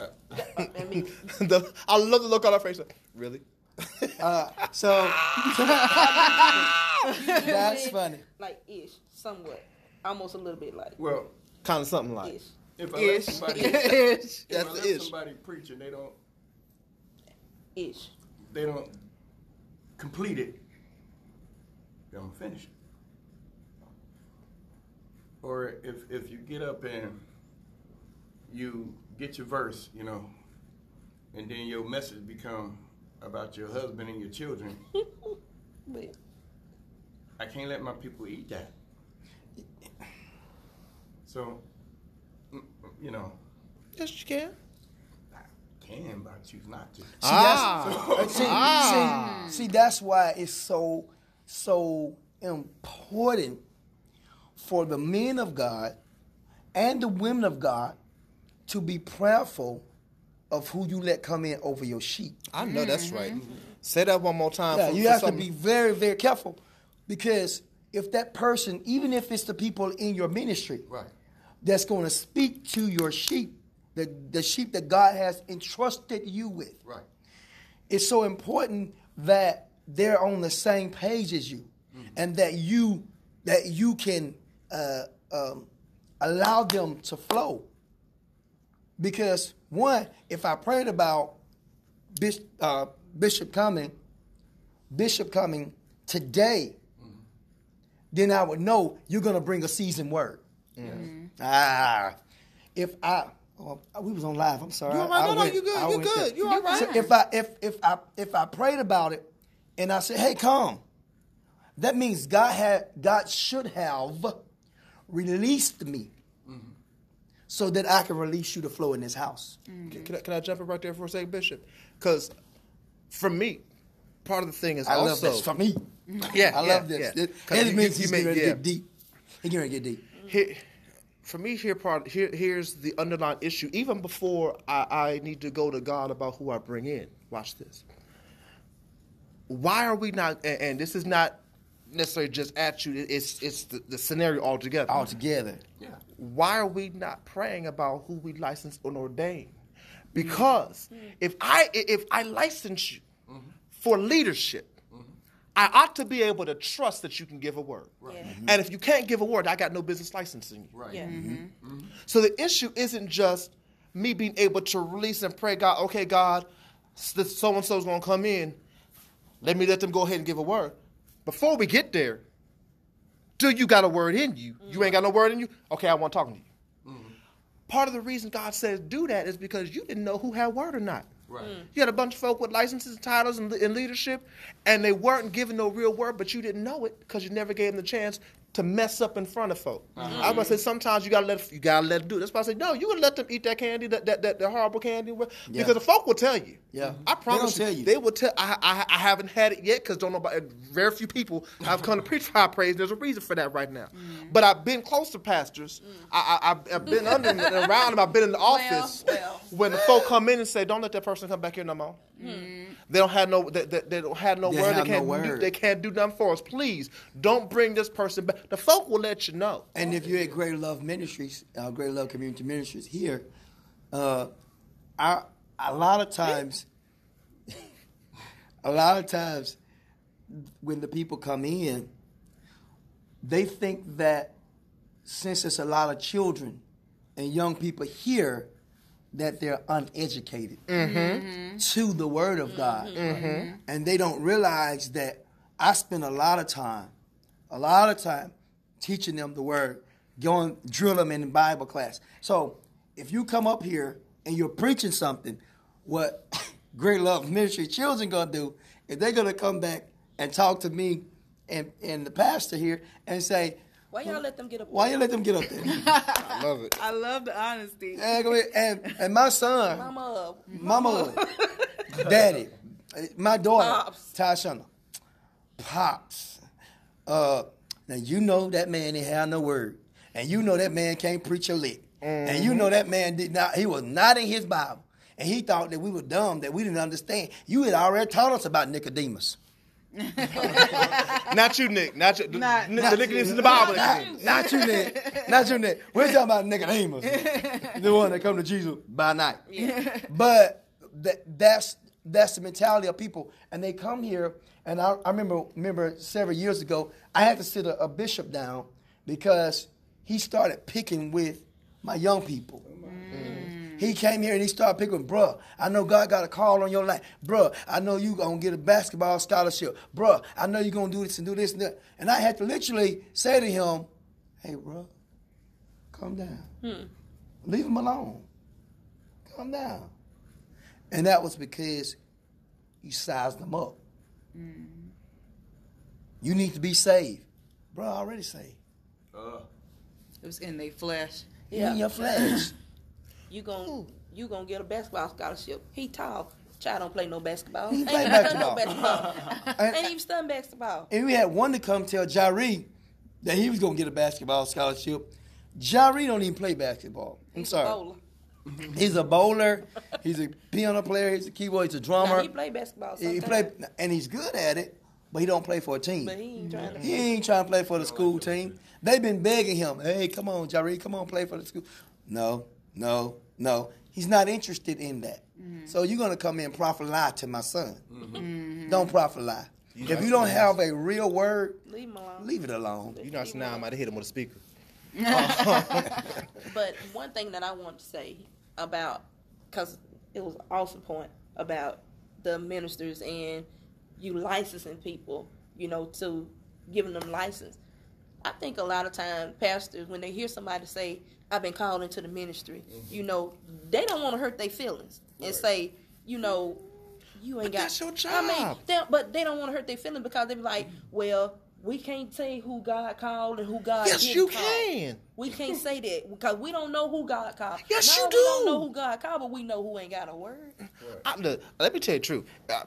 I, I mean, The- I love the look on her face. like, Really? Uh, so that's funny. like ish, somewhat, almost a little bit like well, Kind of something like. ish. if I let Ish. somebody, Ish. if That's I let ish. somebody preach and they don't, Ish. they don't complete it, then I'm gonna finish it. Or if if you get up and you get your verse, you know, and then your message become about your husband and your children, But I can't let my people eat that. So, you know, Yes, you can. I can, but I choose not to. See, Ah. that's, see, Ah. see, see, that's why it's so so important for the men of God and the women of God to be prayerful of who you let come in over your sheep. I know that's mm-hmm. right. Say that one more time. Yeah, for- you for have to be very, very careful because if that person, even if it's the people in your ministry, Right. that's going to speak to your sheep, the, the sheep that God has entrusted you with, Right. it's so important that they're on the same page as you, and that you that you can uh, um, allow them to flow. Because one, if I prayed about Bishop, uh, Bishop coming, Bishop coming today, then I would know you're going to bring a seasoned word. Ah, if I, oh, we was on live. I'm sorry. You all right? I No, no, went- you good. I You went good. You all right. So if I if if I if I prayed about it and I said, "Hey, come," that means God had God should have released me so that I can release you to flow in this house. Can, can I, can I jump in right there for a second, Bishop? Because for me, part of the thing is I love also this for me. Yeah, I yeah, love this. yeah. It, it you- means you make- to yeah. get deep. Ready to get deep. here, for me, here part here here's the underlying issue. Even before I, I need to go to God about who I bring in. Watch this. Why are we not? And, and this is not necessarily just at you. It's it's the, the scenario altogether. All together. Yeah. Why are we not praying about who we license and ordain? Because mm-hmm. if I if I license you mm-hmm. for leadership, mm-hmm. I ought to be able to trust that you can give a word. Yeah. And if you can't give a word, I got no business licensing you. Right. Yeah. So the issue isn't just me being able to release and pray, God, okay, God, so and so's gonna come in. Let me let them go ahead and give a word. Before we get there, do you got a word in you? You ain't got no word in you? Okay, I want talking to you. Mm-hmm. Part of the reason God says do that is because you didn't know who had word or not. Right. Mm. You had a bunch of folk with licenses, and titles, and, and leadership, and they weren't given no real word, but you didn't know it because you never gave them the chance to mess up in front of folk. Uh-huh. I'm gonna say sometimes you gotta let you gotta let them do it. That's why I say no. You gotta let them eat that candy, that that, that, that horrible candy, because Yeah. the folk will tell you. Yeah. I promise gonna you, tell you. They will tell. I, I I haven't had it yet because don't know about very few people have come to preach high praise. There's a reason for that right now. Mm. But I've been close to pastors. Mm. I, I I've, I've been under them and around them. I've been in the office well. when the folk come in and say, "Don't let that person come back here no more." Hmm. They don't have no. They, they, don't have no They word. have they can't. Do, word. they can't do nothing for us. Please don't bring this person back. The folk will let you know. And if you're at Greater Love Ministries, uh, Greater Love Community Ministries here, uh, I, a lot of times, a lot of times, when the people come in, they think that since it's a lot of children and young people here, that they're uneducated mm-hmm. to the Word of God, mm-hmm. Mm-hmm. and they don't realize that I spend a lot of time, a lot of time teaching them the Word, going drill them in Bible class. So if you come up here and you're preaching something, what Greater Love Ministry children gonna do is they're gonna come back and talk to me and and the pastor here and say, Why y'all let them get up? why you let them get up there? I love it. I love the honesty. and, and and my son, Mama, Mama, Daddy, eh, my daughter, Pops. Tashanda, Pops. Uh, now you know that man didn't have no word, and you know that man can't preach a lick, and you know mm-hmm. that man did not. He was not in his Bible, and he thought that we were dumb, that we didn't understand. You had already taught us about Nicodemus. Not you, Nick. Not you. Not- the, not the Nicodemus in the Bible. Not, not you, Nick. Not you, Nick. We're talking about Nicodemus, the one that come to Jesus by night. But that, that's that's the mentality of people, and they come here. And I, I remember remember several years ago, I had to sit a, a bishop down because he started picking with my young people. Mm. He came here and he started picking, bruh, I know God got a call on your life. Bruh, I know you going to get a basketball scholarship. Bruh, I know you're going to do this and do this and that. And I had to literally say to him, hey, bruh, calm down. Hmm. Leave him alone. Calm down. And that was because you sized them up. Mm-hmm. You need to be saved. Bruh, already saved. Uh. It was in their flesh. You in your flesh. You gon' you gonna get a basketball scholarship. He tall. Child don't play no basketball. He Ain't play no basketball. basketball. Ain't even studying basketball. And we had one to come tell Jari that he was gonna get a basketball scholarship. Jari don't even play basketball. I'm He's a sorry. bowler. He's a bowler. He's a piano player. He's a keyboard. He's a Now, drummer. he play basketball. he play, and he's good at it, but he don't play for a team. but he ain't trying to. He ain't trying to play for the school team. They've been begging him, hey, come on, Jari, come on, play for the school. No, no, no. He's not interested in that. Mm-hmm. So you're gonna come in and prophet lie to my son. Mm-hmm. Mm-hmm. Don't prophet lie. if you don't have a real word, Leave him alone. leave it alone. You know, so now I might have hit him with a speaker. But one thing that I want to say about, because it was an awesome point about the ministers and you licensing people, you know, to giving them license. I think a lot of times pastors, when they hear somebody say, "I've been called into the ministry," mm-hmm. you know, they don't want to hurt their feelings and say, you know, you ain't But got. that's your I mean, they, but they don't want to hurt their feelings because they be like, well. We can't say who God called and who God Yes, didn't you call. can. We can't say that because we don't know who God called. Yes, no, you We don't know who God called, but we know who ain't got a word. I, look, let me tell you the truth. I,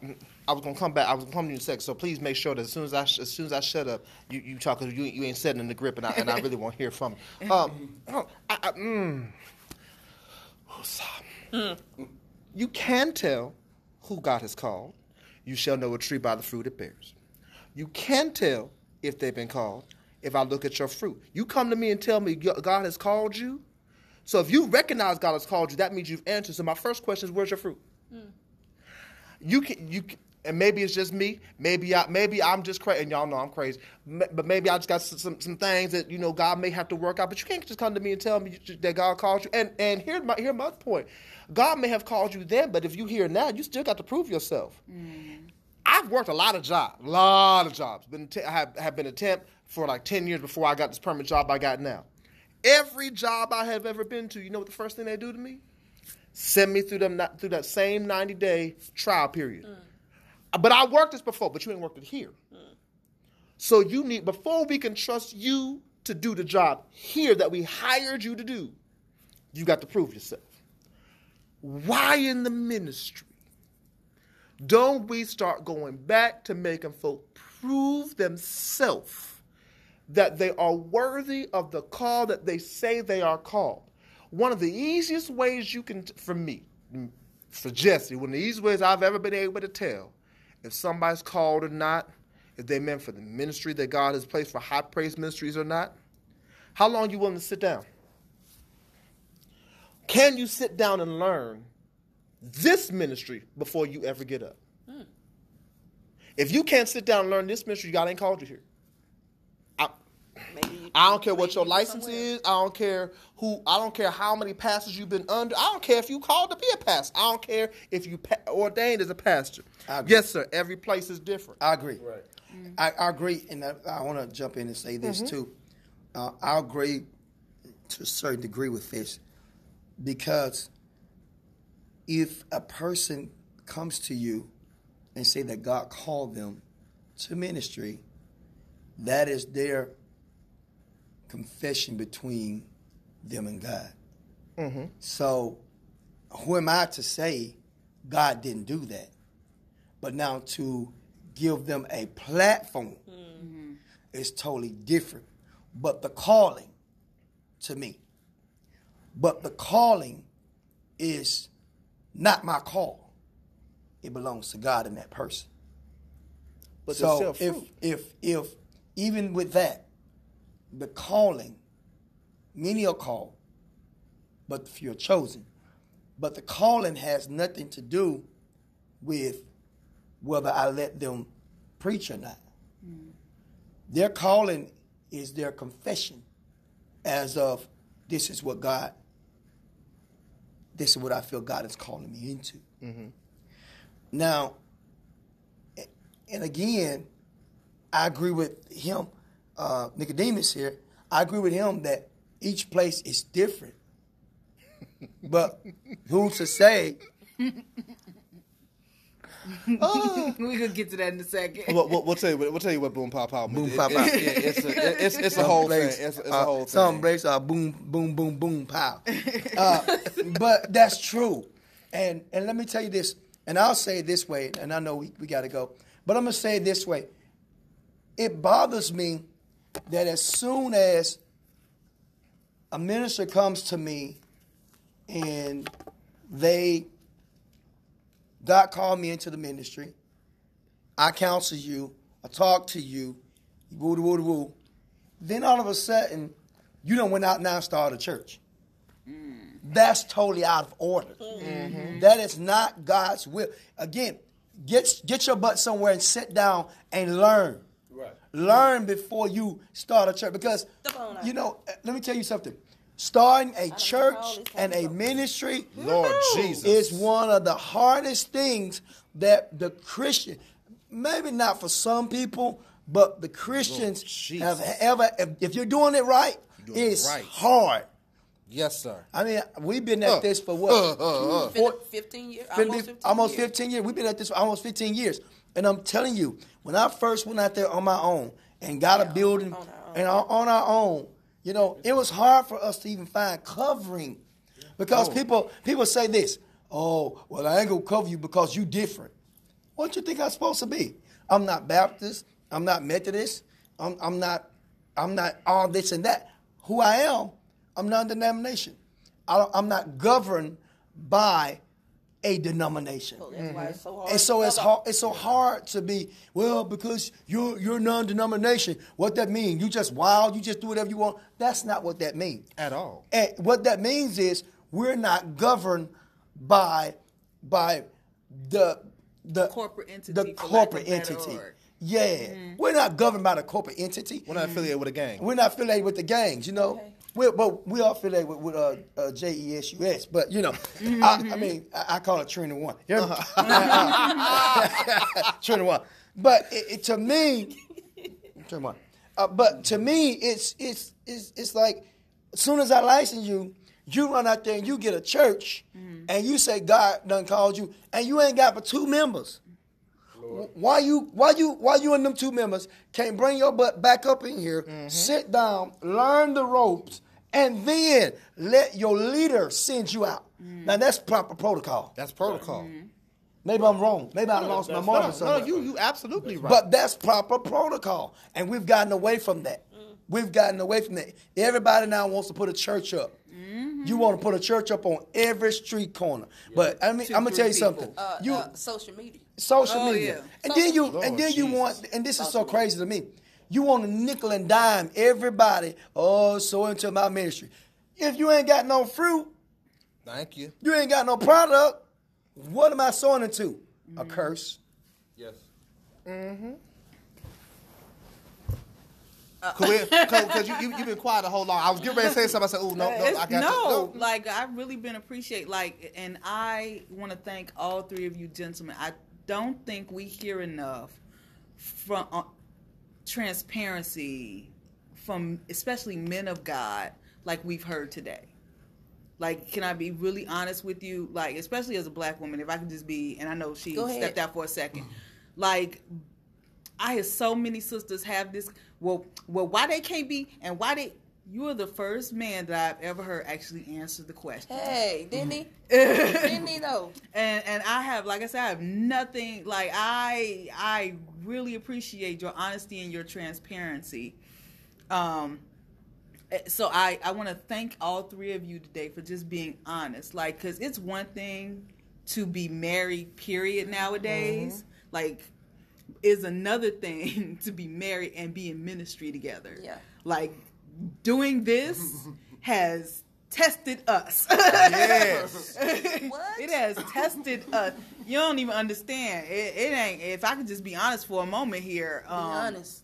I was gonna come back. I was gonna come to you in a second. So please make sure that as soon as I as soon as I shut up, you you talk. 'cause you you ain't sitting in the grip, and I and I really want to hear from you. Um, oh, I, I, mm, you can tell who God has called. You shall know a tree by the fruit it bears. You can tell if they've been called if I look at your fruit. You come to me and tell me God has called you. So if you recognize God has called you, that means you've answered. So my first question is, where's your fruit? You can you can, and maybe it's just me. Maybe I maybe I'm just crazy, and y'all know I'm crazy. But maybe I just got some, some some things that you know God may have to work out. But you can't just come to me and tell me that God called you. And and here my here my point. God may have called you then, but if you here now, you still got to prove yourself. Mm. I've worked a lot of jobs, a lot of jobs. Been t- I have have been a temp for like ten years before I got this permanent job I got now. Every job I have ever been to, you know what the first thing they do to me? Send me through them through that same ninety day trial period. Mm. But I worked this before, but you ain't worked it here. So you need before we can trust you to do the job here that we hired you to do, you got to prove yourself. Why in the ministry? Don't we start going back to making folk prove themselves that they are worthy of the call that they say they are called? One of the easiest ways you can, for me, for Jesse, one of the easiest ways I've ever been able to tell if somebody's called or not, if they're meant for the ministry that God has placed for high praise ministries or not, how long you willing to sit down? Can you sit down and learn this ministry before you ever get up? Hmm. If you can't sit down and learn this ministry, God ain't called you here. I, Maybe you, I don't care what your license somewhere. is. I don't care who. I don't care how many pastors you've been under. I don't care if you called to be a pastor. I don't care if you pa- ordained as a pastor. Yes, sir. Every place is different. I agree. Right. I, I agree, and I, I want to jump in and say this too. Uh, I agree to a certain degree with this because if a person comes to you and say that God called them to ministry, that is their confession between them and God. Mm-hmm. So, who am I to say God didn't do that? But now to give them a platform mm-hmm. is totally different. But the calling, to me, but the calling is not my call. It belongs to God and that person. But so if if if even with that, the calling, many are called, but few are chosen. But the calling has nothing to do with whether I let them preach or not. Mm. Their calling is their confession as of this is what God, this is what I feel God is calling me into. Mm-hmm. Now, and again, I agree with him, uh, Nicodemus here. I agree with him that each place is different. But who's to say? we gonna get to that in a second. We'll, we'll, we'll tell you. What, we'll tell you what boom pow pow. Boom, means. pow, It- pow. it- it's a, it's, it's a whole place, thing. It's, it's uh, a whole Some thing. places are boom, boom, boom, boom, pow. Uh, but that's true. And and let me tell you this, and I'll say it this way, and I know we, we got to go, but I'm gonna say it this way. It bothers me that as soon as a minister comes to me and they God called me into the ministry, I counsel you, I talk to you, woo woo woo. Then all of a sudden, you don't went out now and started a church. That's totally out of order. Mm-hmm. That is not God's will. Again, get get your butt somewhere and sit down and learn. Right. Learn before you start a church because Step on that. you know. Let me tell you something. Starting a church and a ministry Lord Jesus. is one of the hardest things that the Christian, maybe not for some people, but the Christians Jesus. have ever. If, if you're doing it right, doing it it's right. hard. Yes, sir. I mean, we've been at Uh, this for what? uh, uh, uh. Fin- 15 years. Almost 15 almost years. years. We've been at this for almost 15 years. And I'm telling you, when I first went out there on my own and got a building on our own. and on, on our own, you know, it was hard for us to even find covering. Because oh. people people say this, oh, well, I ain't gonna cover you because you different. What you think I'm supposed to be? I'm not Baptist. I'm not Methodist. I'm, I'm not. I'm not all this and that. Who I am, I'm non-denomination. I don't, I'm not governed by a denomination. So that's why it's so hard. And so it's hard. It's so hard to be well because you're you're non-denomination. What that mean? You just wild. You just do whatever you want. That's not what that means At all. And what that means is we're not governed by by the the Corporate entity, The for lack of corporate a better entity. word. Yeah, mm-hmm. we're not governed by the corporate entity. We're not affiliated with a gang. We're not affiliated with the gangs, you know. Okay. We're, but we are affiliated with, with uh, uh, JESUS. But you know, I, I mean, I, I call it Trinity One. Hear me? Trinity One. But it, it, to me, Trinity One. Uh, but to me, it's it's it's it's like as soon as I license you, you run out there and you get a church, and you say God done called you, and you ain't got but two members. Why you why you why you and them two members can't bring your butt back up in here, sit down, learn the ropes, and then let your leader send you out. Now that's proper protocol. That's protocol. Maybe I'm wrong. Maybe I lost my mind or No, something. no, you you absolutely right. But that's proper protocol. And we've gotten away from that. We've gotten away from that. Everybody now wants to put a church up. You want to put a church up on every street corner. But I mean, Two, I'm gonna tell you three something. Uh, you uh, social media. social Oh, media, yeah. and Social then you media. and then you want, and this is so crazy to me. You want to nickel and dime everybody. Oh, so into my ministry. If you ain't got no fruit, Thank you. you ain't got no product. What am I sowing into? A curse. Yes. Mm-hmm. Because you, you, you've been quiet a whole long. I was getting ready to say something. I said, oh, no, no, It's- I got no, to. like I've really been appreciate like, and I want to thank all three of you gentlemen. I don't think we hear enough from uh, transparency from especially men of God, like we've heard today. Like, can I be really honest with you? Like, especially as a black woman, if I could just be, and I know she stepped out for a second. Like, I have so many sisters have this. Well, well, why they can't be, and why they? You are the first man that I've ever heard actually answer the question. Hey, didn't he? didn't he though? and and I have, like I said, I have nothing. Like I, I really appreciate your honesty and your transparency. Um, eh, so I, I want to thank all three of you today for just being honest. Like, cause it's one thing to be married period nowadays like is another thing to be married and be in ministry together Yeah. like doing this has tested us Yes. What? it has tested us you don't even understand it, it ain't if i could just be honest for a moment here Be um, honest.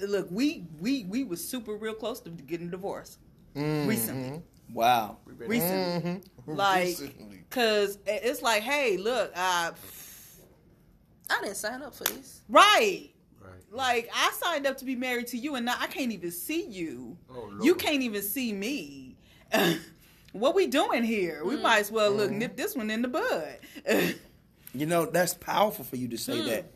look we we we was super real close to getting divorced Mm-hmm. recently Wow. recently like Recently. because it's like hey look uh I didn't sign up for this. right Right. Like i signed up to be married to you and now i can't even see you. Oh, you can't even see me. What we doing here? We mm. might as well look mm-hmm. nip this one in the bud. You know, that's powerful for you to say mm. that,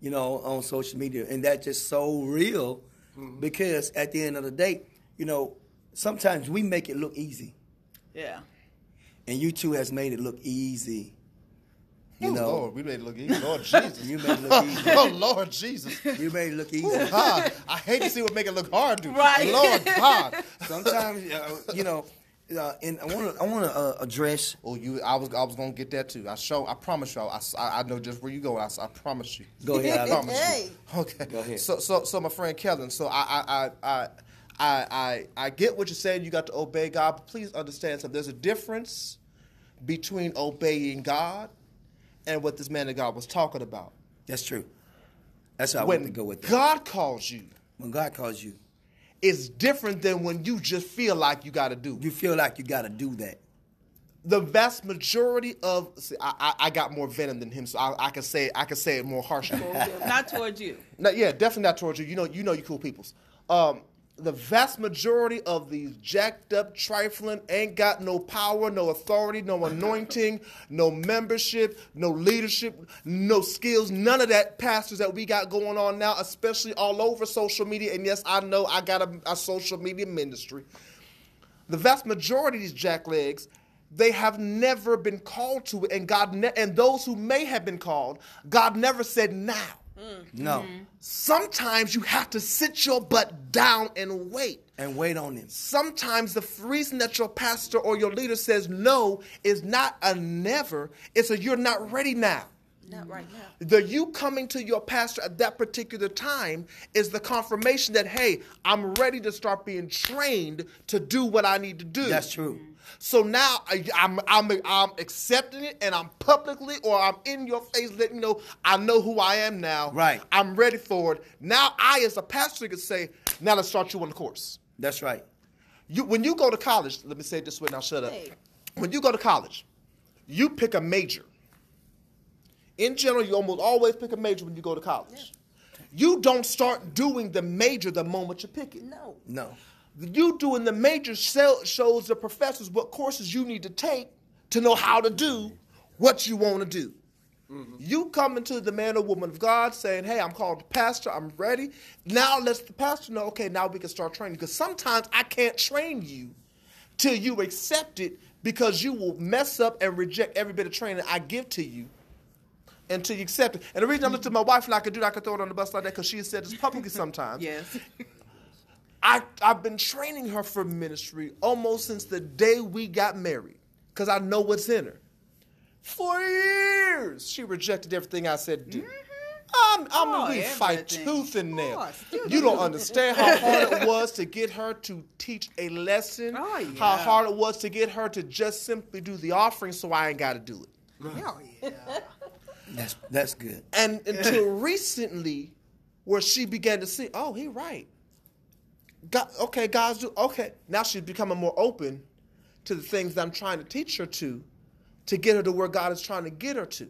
you know, on social media. And that's just so real mm-hmm. because at the end of the day, you know, sometimes we make it look easy. yeah. And you two has made it look easy. You oh, know, Lord, we made it look easy. Lord Jesus. you made it look easy. oh, Lord Jesus. You made it look easy. God, I hate to see what make it look hard, dude. Right. Lord God. Sometimes, uh, you know, uh, and I want to I want to uh, address. Oh, you! I was I was gonna get that too. I show. I promise y'all. I, I, I know just where you go. I, I promise you. Go ahead. I I promise Hey. you. Okay. Go ahead. So so so my friend Kellen. So I I I. I I, I, I get what you're saying. You got to obey God, but please understand something. There's a difference between obeying God and what this man of God was talking about. That's true. That's how I want to go with that. God calls you, when God calls you, it's different than when you just feel like you got to do. you feel like you got to do that. the vast majority of see, I, I, I got more venom than him, so I, I can say I can say it more harshly. not towards you no, yeah, definitely not towards you. You know, you know, you cool peoples. Um, the vast majority of these jacked up, trifling, ain't got no power, no authority, no anointing, no membership, no leadership, no skills, none of that pastors that we got going on now, especially all over social media. And yes, I know I got a, a social media ministry. The vast majority of these jacklegs they have never been called to it. And god ne- and those who may have been called god never said now No, mm-hmm. sometimes you have to sit your butt down and wait and wait on him. sometimes the reason that your pastor or your leader says no is not a never it's a you're not ready now Not right now. the you coming to your pastor at that particular time is the confirmation that hey i'm ready to start being trained to do what i need to do That's true. So now I, I'm, I'm I'm accepting it, and I'm publicly or I'm in your face letting you know I know who I am now. Right. I'm ready for it. Now I, as a pastor, can say, now let's start you on the course. That's right. You when you go to college, let me say it this way. Now shut up. Hey. When you go to college, you pick a major. In general, you almost always pick a major when you go to college. You don't start doing the major the moment you pick it. No. No. You doing the major shows the professors what courses you need to take to know how to do what you want to do. Mm-hmm. You coming to the man or woman of God saying, "Hey, I'm called the pastor. I'm ready." Now let's the pastor know. Okay, now we can start training. Because sometimes I can't train you till you accept it, because you will mess up and reject every bit of training I give to you until you accept it. And the reason I looked at my wife and I could do that, I could throw it on the bus like that because she has said this publicly sometimes. yes I, I've been training her for ministry almost since the day we got married because I know what's in her. For years, she rejected everything I said to do. I'm, I mean, Oh, we fight tooth and nail. Of course, still You don't understand how hard it was to get her to teach a lesson. Oh, yeah. How hard it was to get her to just simply do the offering, so I ain't got to do it. Hell yeah. That's that's good. And until recently, where she began to see, oh, he right. God, okay, guys, do okay. Now she's becoming more open to the things that I'm trying to teach her to, to get her to where God is trying to get her to.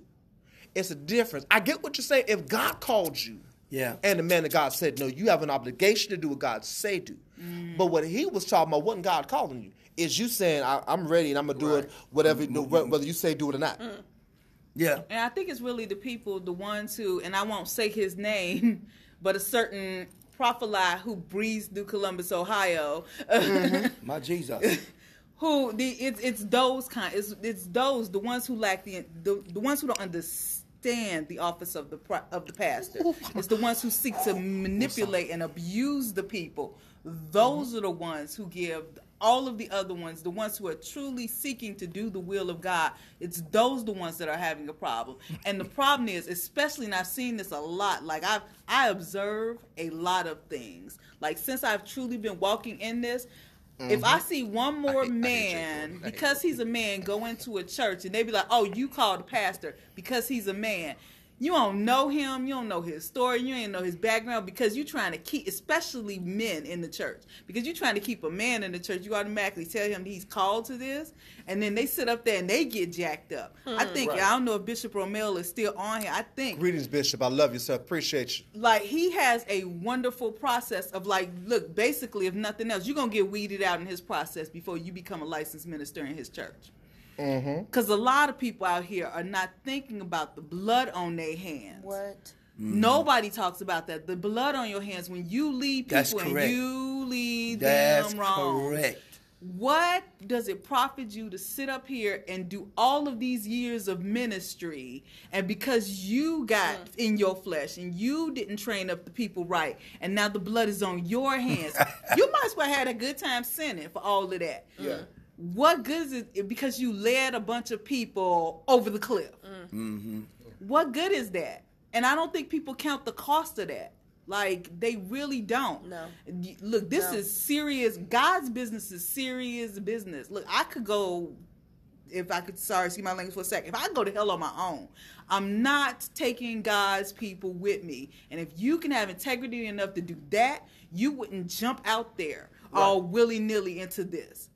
It's a difference. I get what you're saying. If God called you, Yeah. and the man of God said, no, you have an obligation to do what God say do. Mm. But what he was talking about wasn't God calling you. Is you saying I, I'm ready and I'm gonna do it whatever mm-hmm. whether you say do it or not. Mm. Yeah. And I think it's really the people, the ones who, and I won't say his name, but a certain prophet who breathes through Columbus, Ohio, mm-hmm. My Jesus. who the it's it's those kind, it's it's those the ones who lack the the, the ones who don't understand the office of the pro- of the pastor. It's the ones who seek to manipulate and abuse the people. Mm-hmm. Those are the ones who give all of the other ones, the ones who are truly seeking to do the will of God, it's those the ones that are having a problem. And the problem is, especially, and I've seen this a lot. Like I've I observe a lot of things. Like since I've truly been walking in this. Mm-hmm. If I see one more I, man, I because he's a man, go into a church and they be like, "Oh, you called the pastor because he's a man," you don't know him, you don't know his story, you ain't know his background because you're trying to keep, especially men in the church, because you're trying to keep a man in the church. You automatically tell him he's called to this, and then they sit up there and they get jacked up. Hmm, I think right. I don't know if Bishop Romel is still on here. I think greetings, Bishop. I love you, sir. Appreciate you. Like he has a wonderful process of like, look, basically, if nothing else, you're gonna get weeded out in his process before you become a licensed minister in his church. Because mm-hmm. a lot of people out here are not thinking about the blood on their hands. What? Mm-hmm. Nobody talks about that. The blood on your hands when you lead people and you lead That's them wrong. Correct. What does it profit you to sit up here and do all of these years of ministry and because you got mm. in your flesh and you didn't train up the people right and now the blood is on your hands, you might as well had a good time sinning for all of that. Yeah what good is it because you led a bunch of people over the cliff? Mm-hmm. What good is that? And I don't think people count the cost of that. Like they really don't. No. Look, this no. is serious. God's business is serious business. Look, I could go if I could sorry, see my language for a second. If I go to hell on my own, I'm not taking God's people with me. And if you can have integrity enough to do that, you wouldn't jump out there right. all willy nilly into this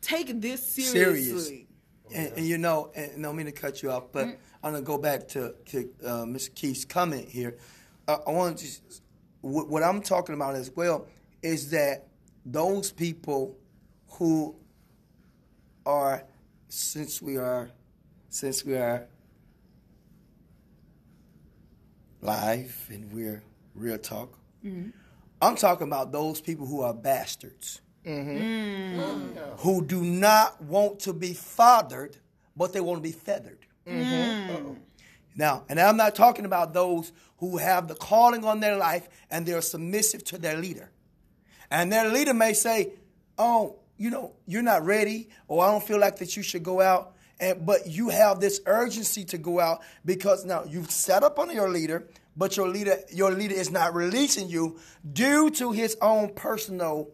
take this seriously. Serious. And, and, you know, and I don't mean to cut you off, but mm-hmm. I'm gonna go back to to uh, Mr. Keith's comment here. Uh, I want to just, what I'm talking about as well is that those people who are since we are since we are live and we're real talk. Mm-hmm. I'm talking about those people who are bastards. Mm-hmm. Mm. who do not want to be fathered, but they want to be feathered. Mm-hmm. Now, and I'm not talking about those who have the calling on their life and they're submissive to their leader. And their leader may say, Oh, you know, you're not ready, or I don't feel like that you should go out. And but you have this urgency to go out because now you've set up under your leader, but your leader, your leader is not releasing you due to his own personal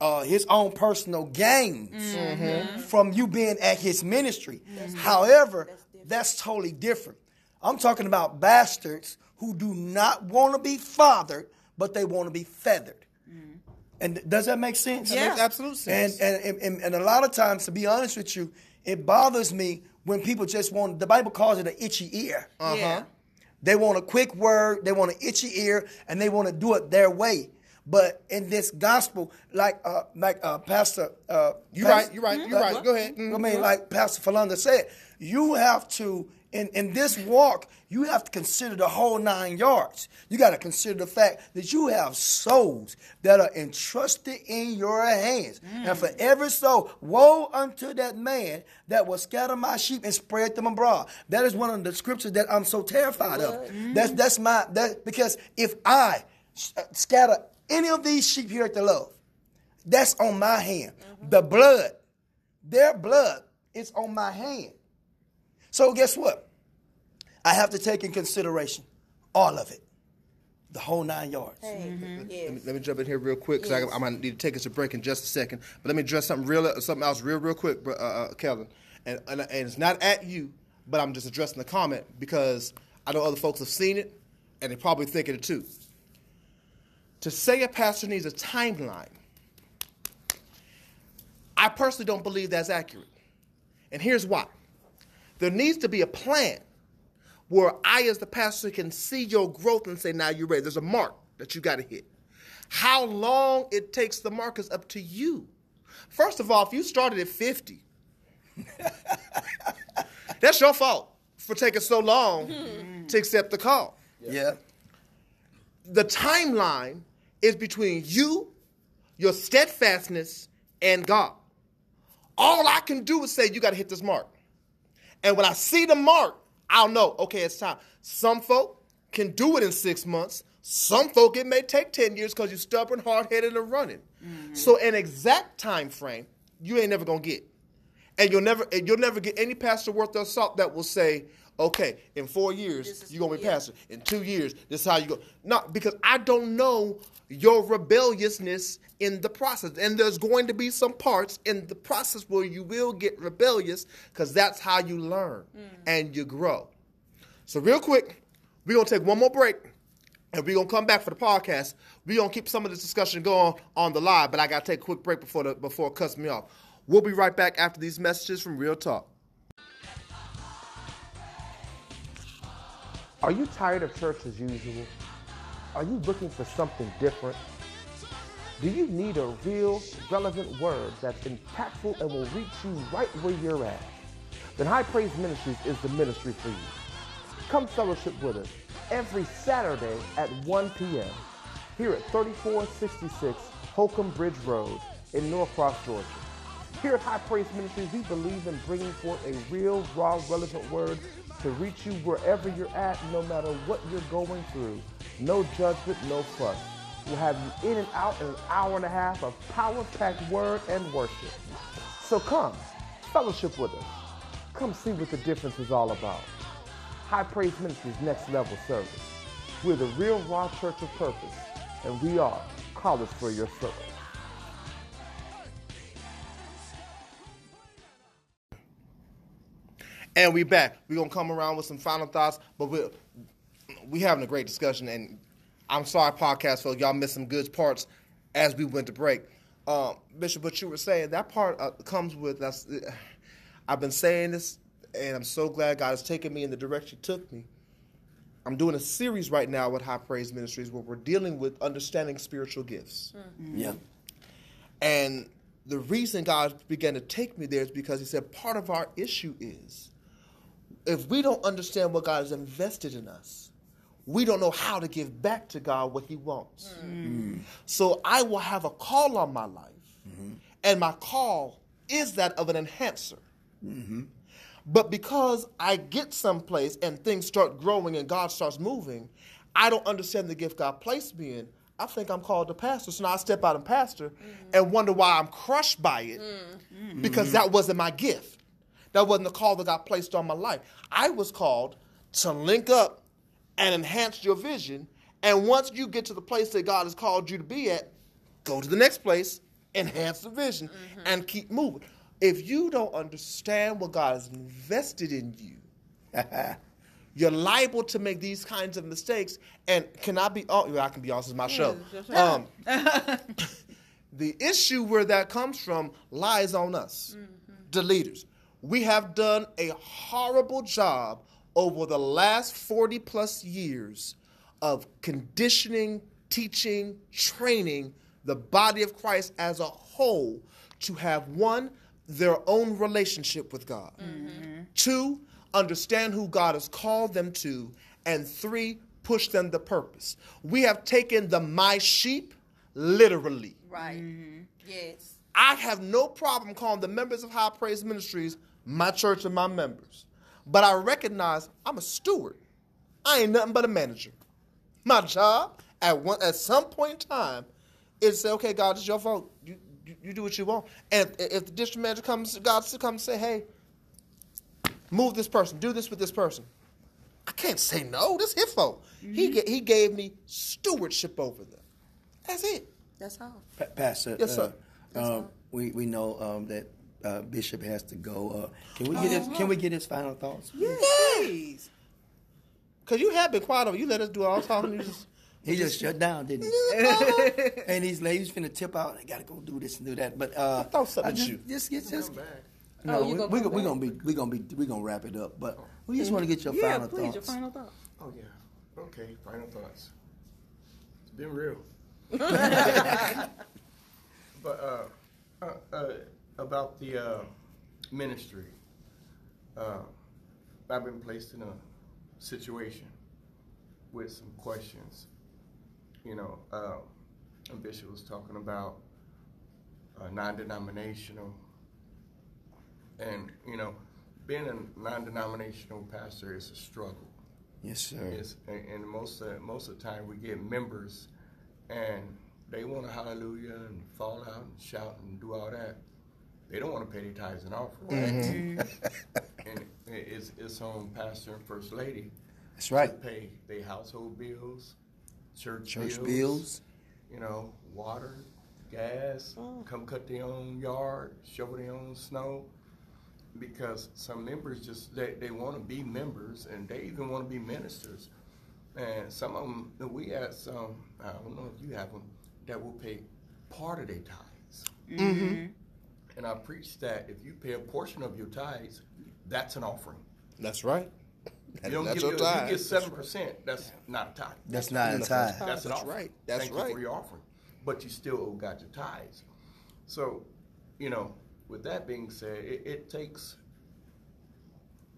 uh, his own personal gains mm-hmm. from you being at his ministry. Mm-hmm. However, that's, that's, totally different. I'm talking about bastards who do not want to be fathered, but they want to be feathered. Mm. And does that make sense? Yeah. That makes absolute sense. And, and, and, and a lot of times, to be honest with you, it bothers me when people just want, the Bible calls it an itchy ear. Uh-huh. Yeah. They want a quick word, they want an itchy ear, and they want to do it their way. But in this gospel, like uh, like uh, Pastor, uh, you're right, you're right, you're right. Go ahead. Mm-hmm. I mean, like Pastor Falanda said, you have to in in this walk, you have to consider the whole nine yards. You got to consider the fact that you have souls that are entrusted in your hands, mm. and for every soul, woe unto that man that will scatter my sheep and spread them abroad. That is one of the scriptures that I'm so terrified of. Mm. That's that's my that because if I uh, scatter any of these sheep here at the love, that's on my hand. Mm-hmm. The blood, their blood is on my hand. So guess what? I have to take in consideration all of it. The whole nine yards. Mm-hmm. yes. let, me, let, me, jump in here real quick because yes. I, I, might need to take us a break in just a second. But let me address something real, something else real, real quick, uh, uh, Kevin. And, and, and it's not at you, but I'm just addressing the comment because I know other folks have seen it and they're probably thinking it too. To say a pastor needs a timeline, I personally don't believe that's accurate. And here's why there needs to be a plan where I, as the pastor, can see your growth and say, now you're ready. There's a mark that you got to hit. How long it takes the mark is up to you. First of all, if you started at 50, that's your fault for taking so long mm-hmm. to accept the call. Yeah the timeline is between you, your steadfastness, and God. All I can do is say, you got to hit this mark. And when I see the mark, I'll know, okay, it's time. Some folk can do it in six months, Some folk it may take 10 years because you're stubborn, hard headed, and running. Mm-hmm. So an exact time frame, you ain't never gonna get. And you'll never you'll never get any pastor worth their salt that will say, okay, in four years you're gonna be yeah. pastor. In two years, this is how you go. Not because I don't know your rebelliousness in the process. And there's going to be some parts in the process where you will get rebellious because that's how you learn mm. and you grow. So, real quick, we're going to take one more break and we're going to come back for the podcast. We're going to keep some of this discussion going on the live, but I got to take a quick break before, the, before it cuts me off. We'll be right back after these messages from Real Talk. Are you tired of church as usual? Are you looking for something different? Do you need a real, relevant word that's impactful and will reach you right where you're at? Then High Praise Ministries is the ministry for you. Come fellowship with us every Saturday at 1 p.m. here at 3466 Holcomb Bridge Road in Norcross, Georgia. Here at High Praise Ministries, we believe in bringing forth a real, raw, relevant word to reach you wherever you're at, no matter what you're going through. No judgment, no fuss. We'll have you in and out in an hour and a half of power-packed word and worship. So come, fellowship with us. Come see what the difference is all about. High Praise Ministries Next Level Service. We're the real raw church of purpose, and we are callers for your soul. And we back. We're gonna come around with some final thoughts, but we're we having a great discussion. And I'm sorry, podcast folks, y'all missed some good parts as we went to break. Um, Bishop, what you were saying that part uh, comes with that's. Uh, I've been saying this, and I'm so glad God has taken me in the direction He took me. I'm doing a series right now with High Praise Ministries where we're dealing with understanding spiritual gifts. Mm-hmm. Yeah. And the reason God began to take me there is because He said part of our issue is if we don't understand what God has invested in us, we don't know how to give back to God what He wants. Mm. So I will have a call on my life, mm-hmm. and my call is that of an enhancer. Mm-hmm. But because I get someplace and things start growing and God starts moving, I don't understand the gift God placed me in. I think I'm called a pastor. So now I step out and pastor mm-hmm. and wonder why I'm crushed by it mm. because that wasn't my gift. That wasn't the call that got placed on my life. I was called to link up and enhance your vision. And once you get to the place that God has called you to be at, go to the next place, enhance the vision, mm-hmm. and keep moving. If you don't understand what God has invested in you, you're liable to make these kinds of mistakes. And can I be? Oh, I can be honest. It's my show. Um, the issue where that comes from lies on us, mm-hmm. the leaders we have done a horrible job over the last 40 plus years of conditioning, teaching, training the body of Christ as a whole to have one, their own relationship with God, mm-hmm. two, understand who God has called them to, and three, push them to purpose. We have taken the my sheep literally. Right. Mm-hmm. Yes. I have no problem calling the members of High Praise Ministries my church and my members. But I recognize I'm a steward. I ain't nothing but a manager. My job at one at some point in time is to say, okay, God, it's your fault. You, you, you do what you want. And if, if the district manager comes, God still comes and say, hey, move this person, do this with this person. I can't say no. This is his fault. Mm-hmm. He he gave me stewardship over them. That's it. That's all. Pa- Pastor. Yes, sir. Uh, um, we we know um, that uh, Bishop has to go. Uh, can we get his, Can we get his final thoughts? Yes. Cause you have been quiet over. You let us do all talking. You just he just shut down, didn't he? and he's like, he's finna tip out. I gotta go do this and do that. But uh, I thought something. Just, you. just, just, just no, oh, we, gonna we, we, we gonna be we gonna be we gonna wrap it up. But we just want to get your yeah, final please, thoughts. your final thoughts. Oh yeah. Okay. Final thoughts. It's been real. but uh, uh, uh, about the uh, ministry, uh, I've been placed in a situation with some questions. You know, uh, Bishop was talking about uh, non-denominational, and you know, being a non-denominational pastor is a struggle. Yes, sir. It's, and and most of, most of the time we get members, and they want to hallelujah and fall out and shout and do all that. They don't want to pay any tithes and offering. Mm-hmm. and it's it's on pastor and first lady That's to right. pay their household bills, church, Church bills, bills. you know, water, gas, oh. come cut their own yard, shovel their own snow. Because some members just they, they want to be members and they even want to be ministers. And some of them, we had some, um, I don't know if you have them, that will pay part of their tithes. Mm-hmm. And I preach that if you pay a portion of your tithes, that's an offering. That's right. You don't That's give, your if you get seven percent. That's not a tithe. That's not a That's tie. right. That's an That's offering. right. That's Thank right. you for your offering, but you still owe God your tithes. So, you know, with that being said, it, it takes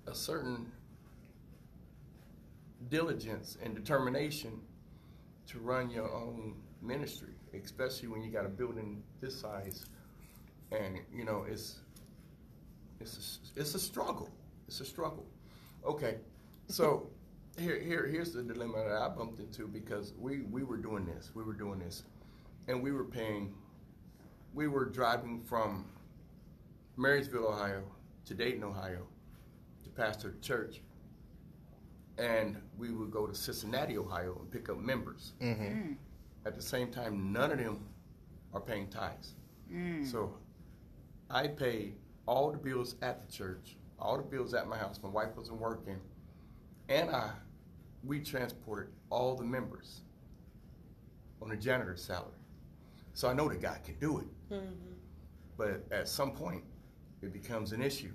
a certain diligence and determination to run your own ministry, especially when you got a building this size, and you know it's it's a, it's a struggle. It's a struggle. Okay, so here here here's the dilemma that I bumped into because we we were doing this, we were doing this, and we were paying, we were driving from Marysville, Ohio, to Dayton, Ohio, to pastor a church, and we would go to Cincinnati, Ohio, and pick up members. Mm-hmm. Mm. At the same time, none of them are paying tithes. Mm. So I paid all the bills at the church, all the bills at my house. My wife wasn't working, and I we transported all the members on a janitor's salary. So I know the guy can do it. Mm-hmm. But at some point, it becomes an issue.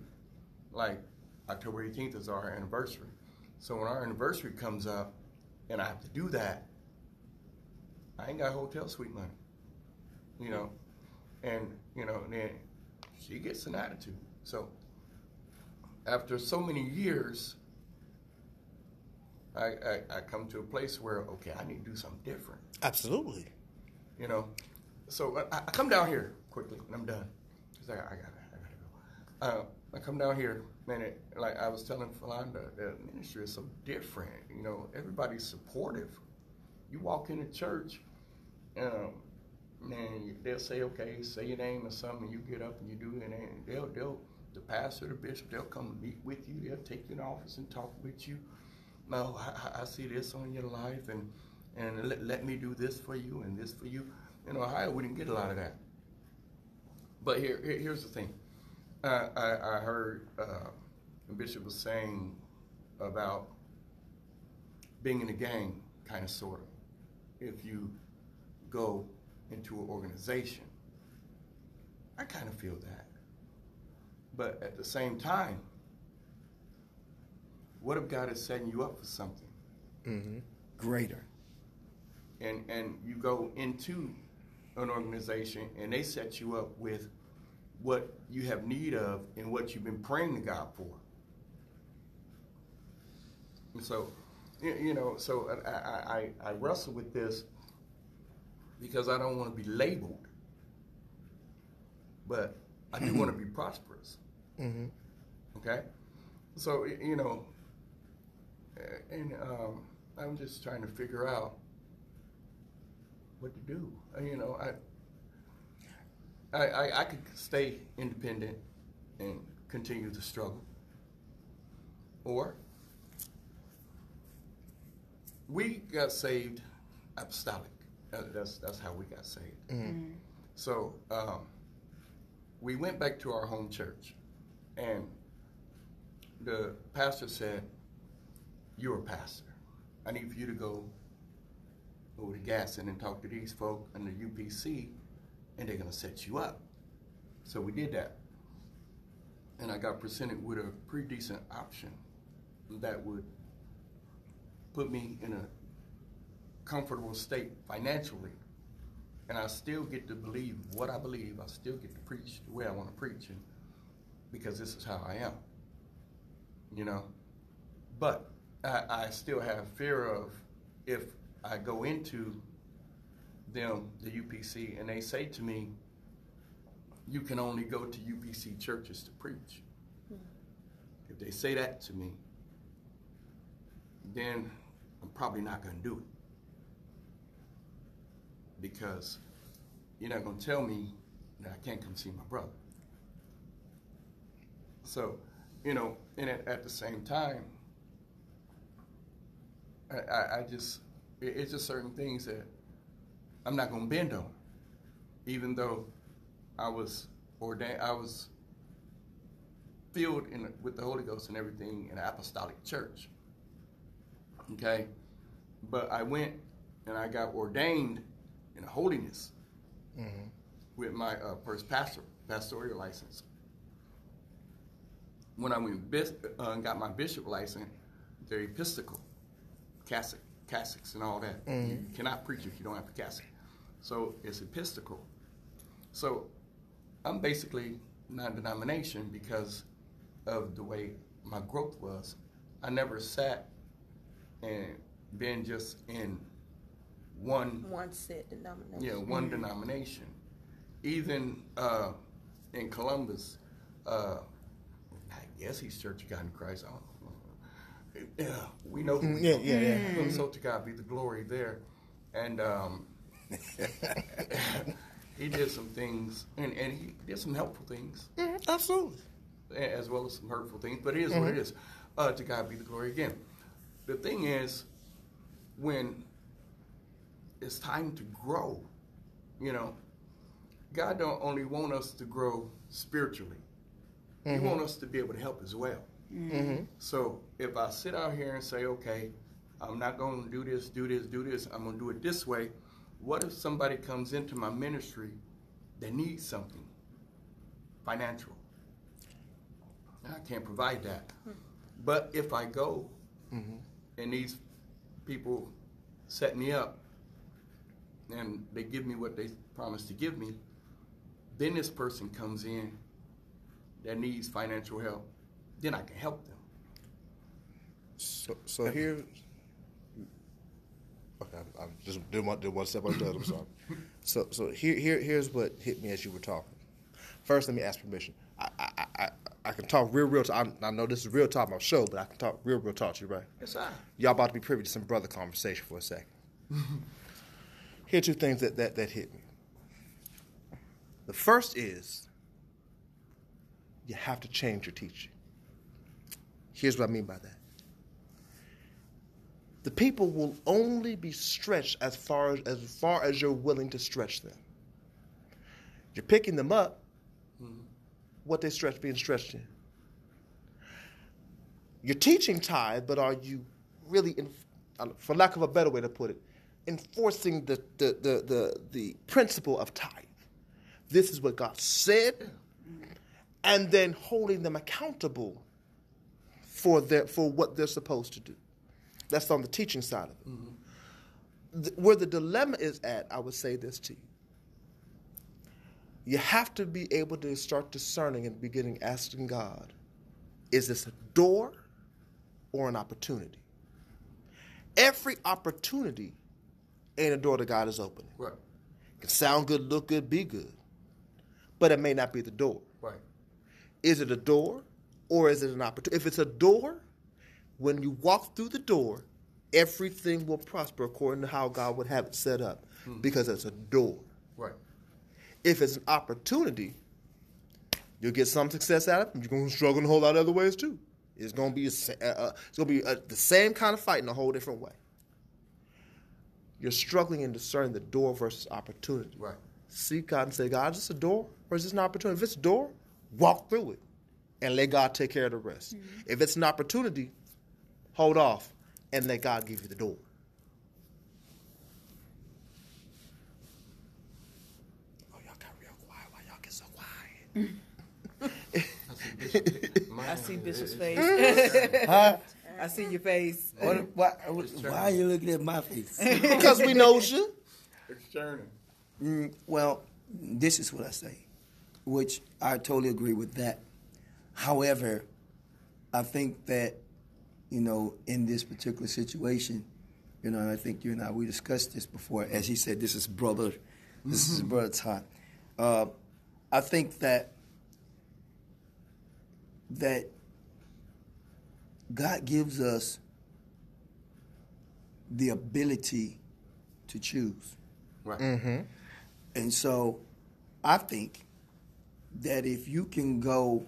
Like October 18th is our anniversary. So when our anniversary comes up and I have to do that, I ain't got hotel suite money. You know? And, you know, and then she gets an attitude. So after so many years, I, I, I come to a place where, okay, I need to do something different Absolutely. you know. So I, I come down here quickly, and I'm done. 'Cause I, I gotta, I gotta go. Uh, I come down here, man. It, like I was telling Philanda, the ministry is so different. You know, everybody's supportive. You walk into church, um, man, they'll say, okay, say your name or something. You get up and you do it, and they'll, they'll, the pastor, the bishop, they'll come meet with you. They'll take you in office and talk with you. No, I, I- see this on your life, and and let, let me do this for you and this for you. In Ohio, we didn't get a lot of that. But here, here here's the thing. Uh, I, I heard uh, the bishop was saying about being in a gang, kind of, sort of. If you go into an organization, I kind of feel that. But at the same time, what if God is setting you up for something? Mm-hmm. Greater. and and you go into an organization and they set you up with what you have need of and what you've been praying to God for. And so, you, know, so I, I, I, wrestle with this because I don't want to be labeled, but I do want to be prosperous. Okay, so you know, and um, I'm just trying to figure out what to do. Uh, You know, I, I, I, I could stay independent and continue to struggle, or we got saved apostolic. Uh, That's that's how we got saved. So um, we went back to our home church, and the pastor said, "You're a pastor. I need for you to go over to Gaston and talk to these folk the UPC, and they're gonna set you up." So we did that, and I got presented with a pretty decent option that would put me in a comfortable state financially, and I still get to believe what I believe. I still get to preach the way I want to preach, and because this is how I am, you know. But I, I still have fear of if I go into them, the UPC, and they say to me, "You can only go to UPC churches to preach." Hmm. If they say that to me, then I'm probably not going to do it. Because you're not going to tell me that I can't come see my brother. So, you know, and at, at the same time, I, I, I just, it, it's just certain things that I'm not going to bend on. Even though I was ordained, I was filled in, with the Holy Ghost and everything in an apostolic church. Okay? But I went and I got ordained in holiness with my uh, first pastor, pastoral license. When I went bis- uh, and got my bishop license, they're Episcopal, Catholic, Catholics and all that. You cannot preach if you don't have a Catholic. So it's Episcopal. So I'm basically non-denomination because of the way my growth was. I never sat and been just in one One set denomination. yeah, one denomination. Even uh, in Columbus, uh, I guess he's Church of God in Christ. I don't know. Yeah, we know. Who yeah, yeah, yeah. So to God be the glory there, and um, he did some things, and, and he did some helpful things Absolutely. as well as some hurtful things, but it is what it is. Uh, to God be the glory again. The thing is, when it's time to grow, you know, God don't only want us to grow spiritually. He mm-hmm. want us to be able to help as well. Mm-hmm. So if I sit out here and say, okay, I'm not going to do this, do this, do this, I'm going to do it this way. What if somebody comes into my ministry that needs something financial? I can't provide that. Hmm. But if I go mm-hmm. And these people set me up and they give me what they promised to give me, then this person comes in that needs financial help, then I can help them. So, so here. Okay, I, I just did one, did one step on the other. I'm sorry. So, so here, here, here's what hit me as you were talking. First, let me ask permission. I, can talk real, real. I, I know this is real talk on my show, but I can talk real, real talk to you, right? Yes, sir. Y'all about to be privy to some brother conversation for a second. Here are two things that, that, that hit me. The first is you have to change your teaching. Here's what I mean by that. The people will only be stretched as far as, as far as you're willing to stretch them. You're picking them up, what they stretch being stretched in. You're teaching tithe, but are you really, in, uh, for lack of a better way to put it, enforcing the, the, the, the, the principle of tithe? This is what God said, and then holding them accountable for their for what they're supposed to do. That's on the teaching side of it. Th- where the dilemma is at, I would say this to you. You have to be able to start discerning and beginning asking God, is this a door or an opportunity? Every opportunity ain't a door that God is opening. Right, It can sound good, look good, be good, but it may not be the door. right, Is it a door or is it an opportunity? If it's a door, when you walk through the door, everything will prosper according to how God would have it set up hmm. because it's a door. right. If it's an opportunity, you'll get some success out of it. You're going to struggle in a whole lot of other ways too. It's going to be a, uh, uh, it's going to be uh the same kind of fight in a whole different way. You're struggling in discerning the door versus opportunity. Right. Seek God and say, God, is this a door or is this an opportunity? If it's a door, walk through it and let God take care of the rest. If it's an opportunity, hold off and let God give you the door. Oh, y'all got real quiet. Why y'all get so quiet? I see Bishop's face. I see your face. What, why, why are you looking at my face? because we know you. It's churning. Mm, well, this is what I say, which I totally agree with that. However, I think that, you know, in this particular situation, you know, and I think you and I, we discussed this before. As he said, this is brother, this is brother time. Uh, I think that that God gives us the ability to choose. Right. Mm-hmm. And so I think that if you can go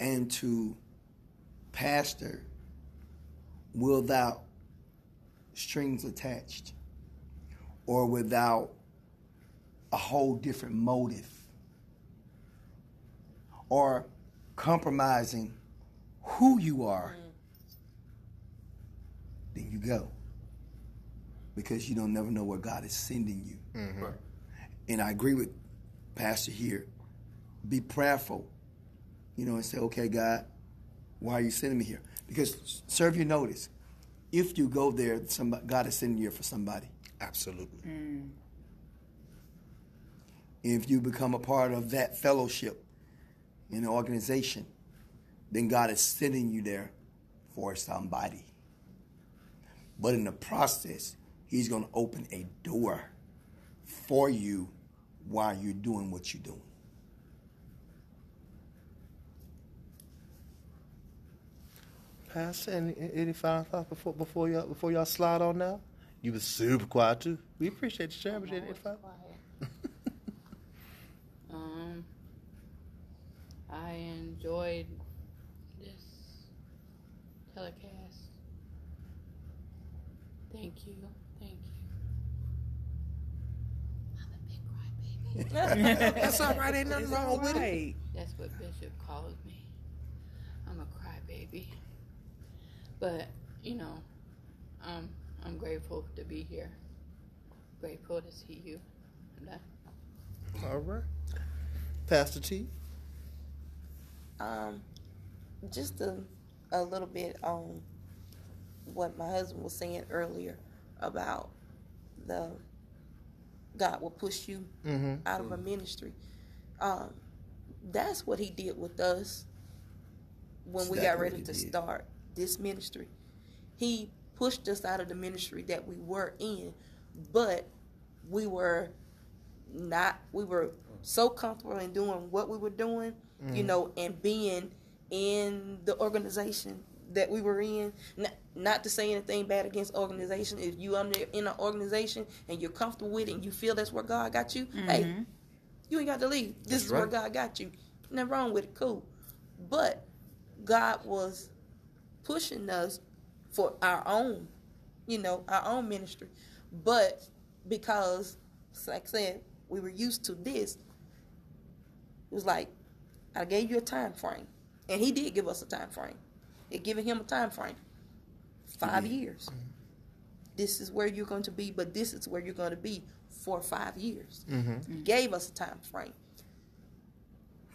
and to pastor without strings attached or without a whole different motive or compromising who you are, then you go. Because you don't never know where God is sending you. Mm-hmm. Right. And I agree with Pastor here. Be prayerful, you know, and say, okay, God, why are you sending me here? Because serve your notice. If you go there, somebody, God is sending you here for somebody. Absolutely. Mm. If you become a part of that fellowship in an organization, then God is sending you there for somebody. But in the process, He's going to open a door for you while you're doing what you're doing. Pastor, any, any final thoughts before before y'all before y'all slide on now? You was super quiet too. We appreciate the sharing. but you had any final- Um, I enjoyed this telecast. Thank you, thank you. I'm a big crybaby. That's all right. Ain't nothing wrong with it. That's what Bishop calls me. I'm a crybaby. But, you know, um, I'm grateful to be here. Grateful to see you. And I, All right. Pastor T. Um, just a, a little bit on what my husband was saying earlier about the God will push you out of a ministry. Um, that's what He did with us when we got ready to did. start this ministry. He pushed us out of the ministry that we were in, but we were not we were so comfortable in doing what we were doing, you mm. know, and being in the organization that we were in. Not, not to say anything bad against organization. If you under in an organization and you're comfortable with it and you feel that's where God got you, hey, mm-hmm. you ain't got to leave. This That's is where. God got you. Nothing wrong with it. Cool. But God was pushing us for our own, you know, our own ministry. But because, like I said, we were used to this, it was like, I gave you a time frame. And he did give us a time frame. It giving him a time frame. Five years. This is where you're going to be, but this is where you're going to be for five years. Mm-hmm. He gave us a time frame.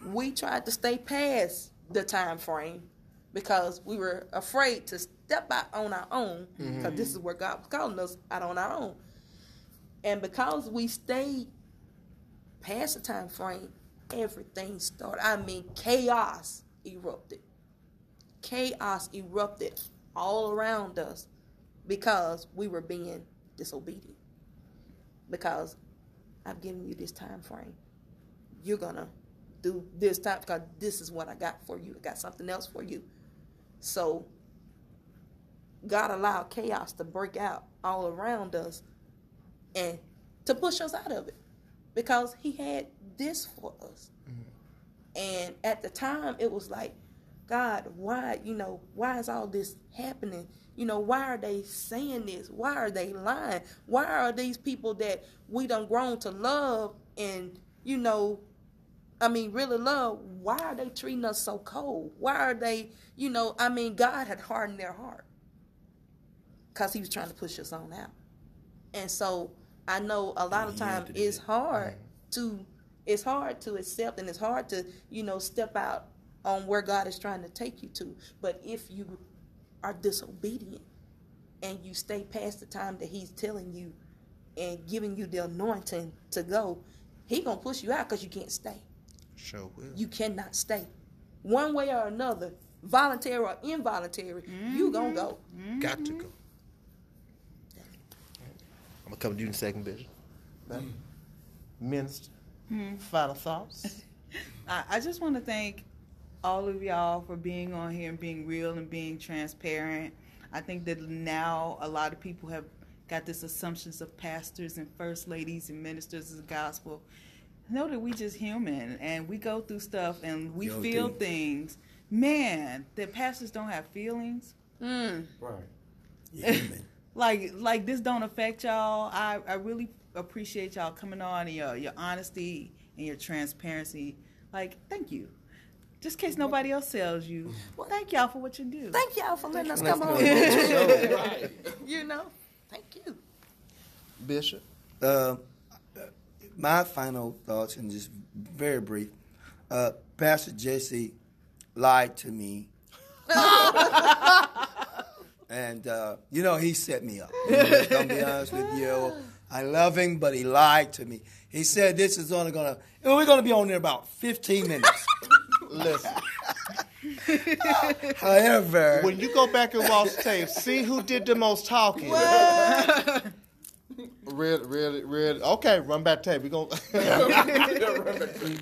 We tried to stay past the time frame because we were afraid to step out on our own mm-hmm. because this is where God was calling us out on our own. And because we stayed past the time frame, everything started. I mean, chaos erupted. Chaos erupted all around us because we were being disobedient. Because I've given you this time frame. You're gonna do this time because this is what I got for you. I got something else for you. So God allowed chaos to break out all around us and to push us out of it because he had this for us. And at the time, it was like, God, why, you know, why is all this happening? You know, why are they saying this? Why are they lying? Why are these people that we done grown to love and, you know, I mean, really love, why are they treating us so cold? Why are they, you know, I mean, God had hardened their heart because he was trying to push us on out. And so I know a lot of times it's hard to it's hard to accept and it's hard to, you know, step out on where God is trying to take you to. But if you are disobedient and you stay past the time that he's telling you and giving you the anointing to go, he going to push you out cuz you can't stay. Sure will. You cannot stay. One way or another, voluntary or involuntary, you going to mm-hmm. go. Got to go. I'm gonna come to you in a second, Bishop. Minced. Minister. Final thoughts. I, I just want to thank all of y'all for being on here and being real and being transparent. I think that now a lot of people have got this assumptions of pastors and first ladies and ministers of the gospel. Know that we just human and we go through stuff and we Guilty. feel things. Man, that pastors don't have feelings. Mm. Right. You're human. Like like this don't affect y'all. I, I really appreciate y'all coming on and your your honesty and your transparency. Like, thank you. Just in case nobody else tells you. Well, thank y'all for what you do. Thank y'all for letting us Let's come go. on. right. you know, thank you. Bishop. Uh, my final thoughts, and just very brief. Uh, Pastor Jesse lied to me. and, uh, you know, he set me up. I'm gonna be honest with you. I love him, but he lied to me. He said this is only going to, we're going to be on there about 15 minutes. Listen, However, when you go back and watch tape, see who did the most talking. Really, really, really. Okay, run back tape. We gonna.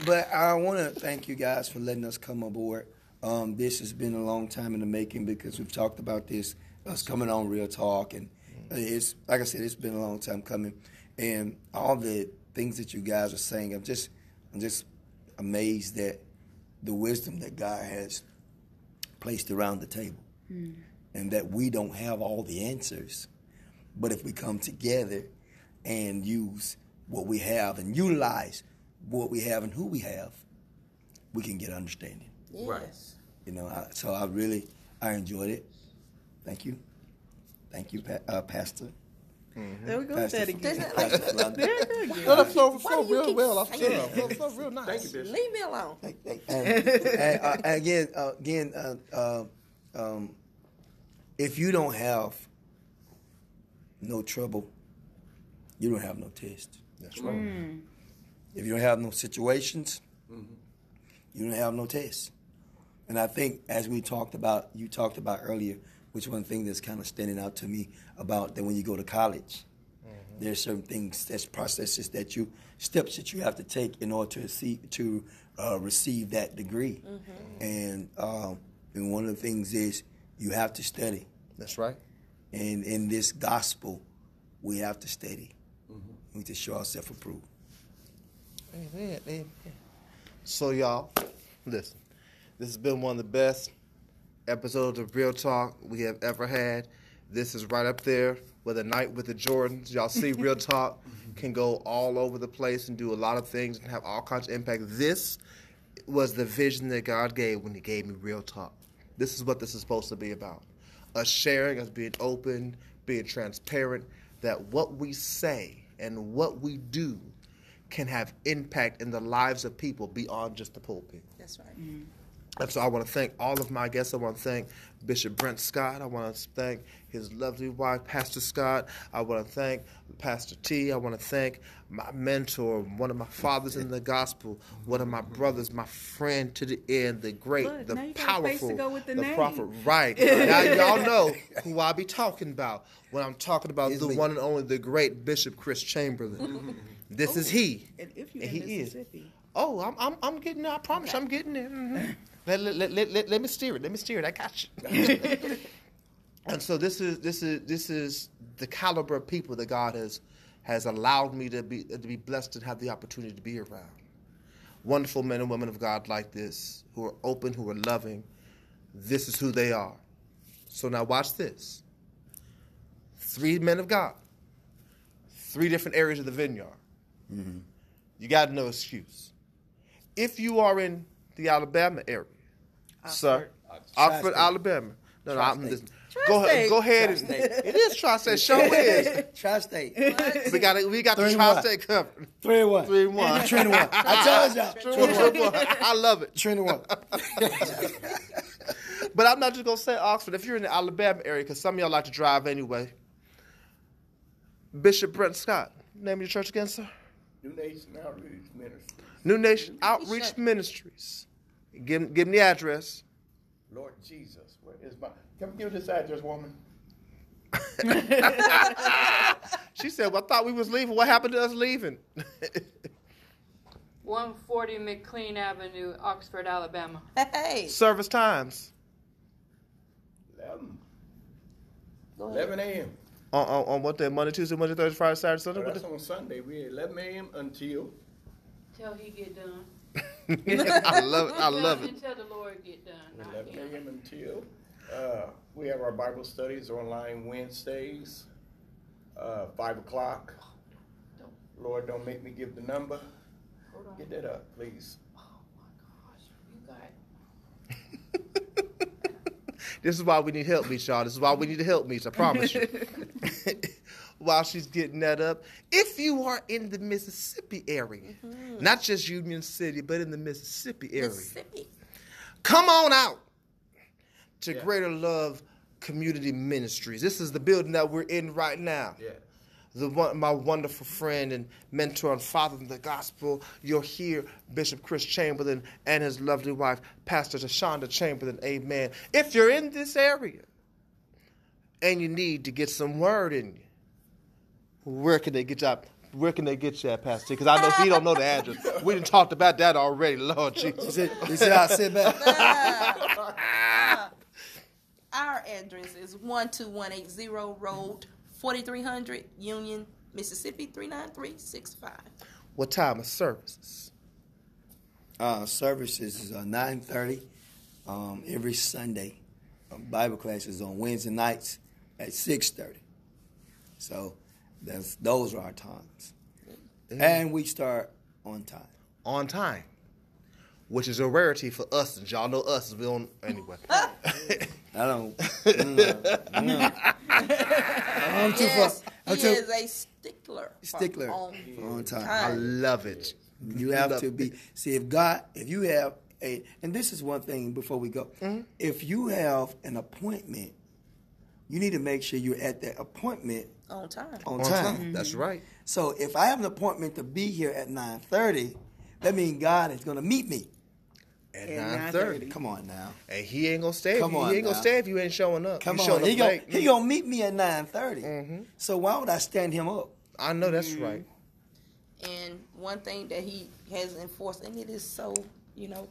but I want to thank you guys for letting us come aboard. Um, this has been a long time in the making because we've talked about this, us coming on Real Talk, and mm. it's like I said, it's been a long time coming, and all the things that you guys are saying, I'm just, I'm just amazed that the wisdom that God has placed around the table, mm. and that we don't have all the answers, but if we come together and use what we have and utilize what we have and who we have, we can get understanding. Yes. You know, I, so I really I enjoyed it. Thank you, thank you, pa- uh, Pastor. There we go with Pastor, that again. Isn't it Pastor like- No, the flow, flow real well. I'm sure. Flow, flow real nice. Thank you, Bishop. Leave me alone. and, and, uh, again, uh, again, uh, uh, um, if you don't have no trouble, you don't have no test. That's right. If you don't have no situations, you don't have no test. And I think, as we talked about, you talked about earlier, which one thing that's kind of standing out to me about that when you go to college, there's certain things, there's processes that you, steps that you have to take in order to receive to uh, receive that degree. And um, and one of the things is you have to study. That's right. And in this gospel, we have to study. We need to show ourselves approved. Amen. Amen. So y'all, listen. This has been one of the best episodes of Real Talk we have ever had. This is right up there with a night with the Jordans. Y'all see, Real Talk can go all over the place and do a lot of things and have all kinds of impact. This was the vision that God gave when He gave me Real Talk. This is what this is supposed to be about. Us sharing, us being open, being transparent, that what we say and what we do can have impact in the lives of people beyond just the pulpit. That's right. Mm-hmm. And so I want to thank all of my guests. I want to thank Bishop Brent Scott. I want to thank his lovely wife, Pastor Scott. I want to thank Pastor T. I want to thank my mentor, one of my fathers in the gospel, one of my brothers, my friend to the end, the great, Look, the now you got a face to powerful, go with the the name. prophet. Right. now y'all know who I be talking about when I'm talking about It's the me. one and only, the great Bishop Chris Chamberlin. this is he. And if you're And in he is. Oh, I'm, I'm, I'm getting there. I promise you, I'm getting there. Mhm. Let, let, let, let, let, me steer it. Let me steer it. I got you. and so this is this is this is the caliber of people that God has has allowed me to be to be blessed and have the opportunity to be around. Wonderful men and women of God like this, who are open, who are loving. This is who they are. So now watch this. Three men of God, three different areas of the vineyard. Mm-hmm. You got no excuse. If you are in the Alabama area, sir, Oxford, uh, Tri-state. Alabama. No, no, I'm Tri-state. Go ahead, go ahead. And, it is tri-state. Show is. Tri-state. We got it. We got the Three and one. tri-state covered. Three and one. Three and one. Three and one. I told y'all. Three and one. I love it. Three and one. But I'm not just gonna say Oxford. If you're in the Alabama area, because some of y'all like to drive anyway. Bishop Brent Scott. Name of your church again, sir? New Nation Outreach Ministry. New Nation Outreach Ministries. Give, him- give him the address. Lord Jesus, where is my? Come give this address, woman. She said, "Well, I thought we was leaving. What happened to us leaving?" 140 McLean Avenue, Oxford, Alabama. Hey, Service times. 11. 11 a.m. On, on, on what day? Monday, Tuesday, Wednesday, Thursday, Friday, Saturday, Sunday. So What that's on Sunday. We at 11 a.m. until Till he get done. I love it. I love it. Until the Lord get done. not 11 him. a.m. until. Uh, we have our Bible studies online Wednesdays, uh, 5 o'clock. Lord, don't make me give the number. Hold on. Get that up, please. Oh my gosh, you got This is why we need help meets, y'all. This is why we need to help meets. I promise you. While she's getting that up, if you are in the Mississippi area, mm-hmm. not just Union City, but in the Mississippi area, Mississippi. come on out to Yeah. Greater Love Community Ministries. This is the building that we're in right now. Yeah. The one, my wonderful friend and mentor and father in the gospel, you'll hear Bishop Chris Chamberlin and his lovely wife, Pastor Tashanda Chamberlin. Amen. If you're in this area and you need to get some word in you, where can they get you? At? Where can they get you at, Pastor? Because I know he don't know the address. We done talked about that already, Lord Jesus. You see, you see how I sit back? Our address is 12180 Road, 4300 Union, Mississippi 39365. What time of services? Uh, services is uh, nine thirty um, every Sunday. Um, Bible classes on Wednesday nights at six thirty. So that's those are our times, and we start on time. on time, which is a rarity for us. And y'all know us. We don't anyway. I don't. mm, mm. I'm too Yes, far. I'm he too is a stickler. stickler On on time. I love it. You have to be. See, if God, if you have a, and this is one thing before we go, Mm-hmm. if you have an appointment, you need to make sure you're at that appointment On time. on, on time. time. That's right. So if I have an appointment to be here at nine thirty, that means God is going to meet me. At At nine thirty, Come on now, and he ain't gonna stay. Come if you, on he ain't gonna stay if you ain't showing up. come you on. showing He gonna late. he gonna meet me at nine Mm-hmm. So why would I stand him up? I know that's right. And one thing that he has enforced, and it is so, you know,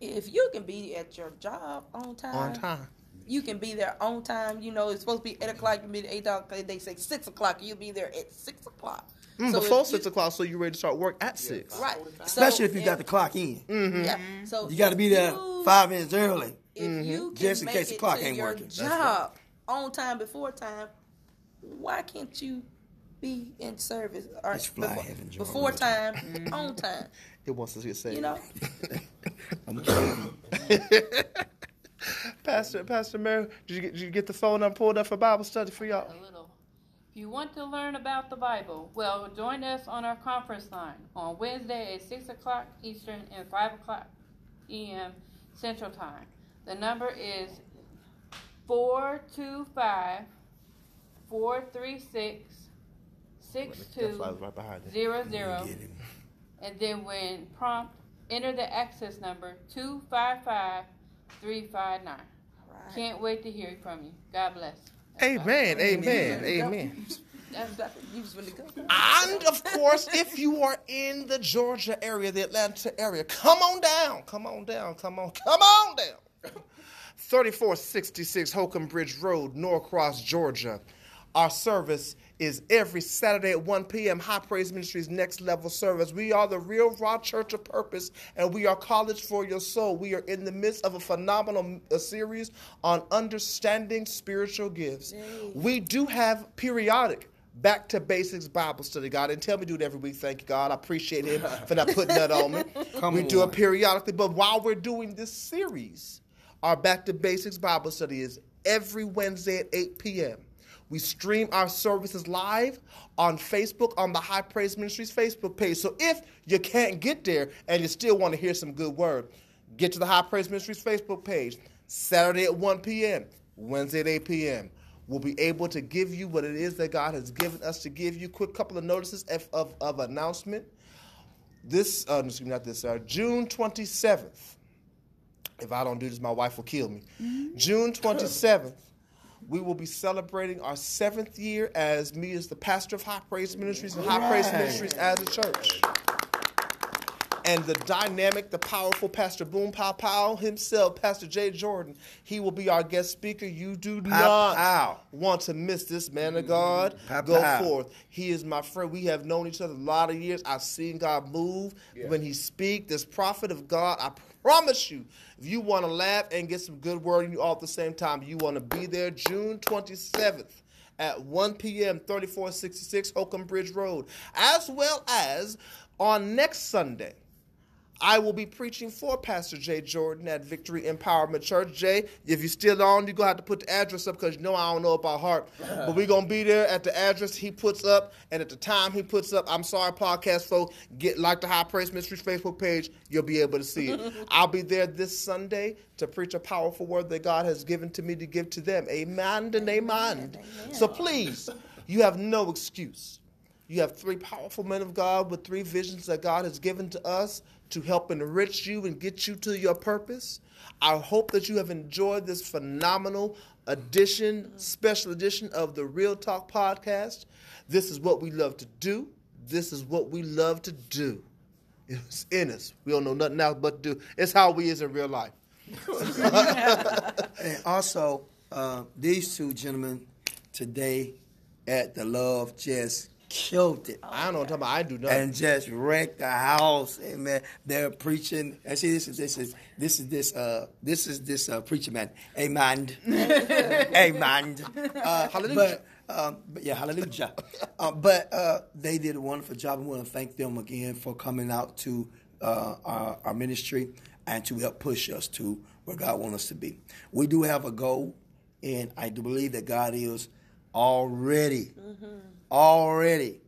if you can be at your job on time, On time. You can be there on time. You know, it's supposed to be eight o'clock. You can be there eight o'clock. They say six o'clock. You'll be there at six o'clock. Mm, So before six you- o'clock, so you ready to start work at six. right? Especially So if you got the clock in. Mm-hmm. Yeah. Mm-hmm. So You got to be there you- five minutes early. If you mm-hmm. can Just in case the clock ain't working. That's job on time before time, why can't you be in service or It's fly before, heaven, Jordan. before time, on time? It wants us to get saved. You know, I'm Pastor Pastor Mary, did you get did you get the phone number pulled up for Bible study for y'all? a little. If you want to learn about the Bible, well, join us on our conference line on Wednesday at 6 o'clock Eastern and 5 o'clock p.m. Central Time. The number is 425 436 That's why I was right behind you. 6200. And then when prompt, enter the access number 255 359. right? Can't wait to hear it from you. God bless. Amen. Amen. Amen. That's, that's you just really good. And of course, if you are in the Georgia area, the Atlanta area, come on down. Come on down. Come on. Come on down. 3466 Holcomb Bridge Road, Norcross, Georgia. Our service is every Saturday at 1 p.m. High Praise Ministries Next Level Service. We are the Real Raw Church of Purpose, and we are College for Your Soul. We are in the midst of a phenomenal uh, series on understanding spiritual gifts. We do have periodic back to basics Bible study, God. And tell me to do it every week. Thank you, God. I appreciate Him for not putting that on me. Come we do it periodically, but while we're doing this series, our back to basics Bible study is every Wednesday at 8 p.m. We stream our services live on Facebook on the High Praise Ministries Facebook page. So if you can't get there and you still want to hear some good word, get to the High Praise Ministries Facebook page. Saturday at 1 p.m., Wednesday at 8 p.m. We'll be able to give you what it is that God has given us to give you. Quick couple of notices of, of, of announcement. This, uh, excuse me, not this, uh, June 27th. If I don't do this, my wife will kill me. June 27th, we will be celebrating our seventh year as me as the pastor of High Praise Ministries and High Praise Ministries as a church. and the dynamic, the powerful Pastor Boom Pow Pow himself, Pastor Jay Jordan. He will be our guest speaker. You do Pow, not pow. want to miss this man of God. Mm-hmm. Pow, Go forth. He is my friend. We have known each other a lot of years. I've seen God move when He speak. This prophet of God, I promise you, if you want to laugh and get some good word in you all at the same time, you want to be there June 27th at 1 p.m. 3466 Holcomb Bridge Road, as well as on next Sunday. I will be preaching for Pastor Jay Jordan at Victory Empowerment Church. Jay, if you're still on, you're going to have to put the address up because you know I don't know about heart. But we're going to be there at the address he puts up and at the time he puts up. I'm sorry, podcast folks, get like the High Praise Ministries Facebook page. You'll be able to see it. I'll be there this Sunday to preach a powerful word that God has given to me to give to them. Amen and amen. So please, you have no excuse. You have three powerful men of God with three visions that God has given to us to help enrich you and get you to your purpose. I hope that you have enjoyed this phenomenal edition, special edition of the Real Talk podcast. This is what we love to do. This is what we love to do. It's in us. We don't know nothing else but to do. It's how we is in real life. And also, uh, these two gentlemen today at the Love just killed it. I don't know what I'm talking about. I do nothing. and just wrecked the house. Amen. they're preaching. And see, this is this is this is this uh this is this uh preacher man. Amen. Amen. Uh, Hallelujah. But, um, but yeah, hallelujah. uh, but uh, they did a wonderful job. We want to thank them again for coming out to uh, our, our ministry and to help push us to where God wants us to be. We do have a goal, and I do believe that God is already, already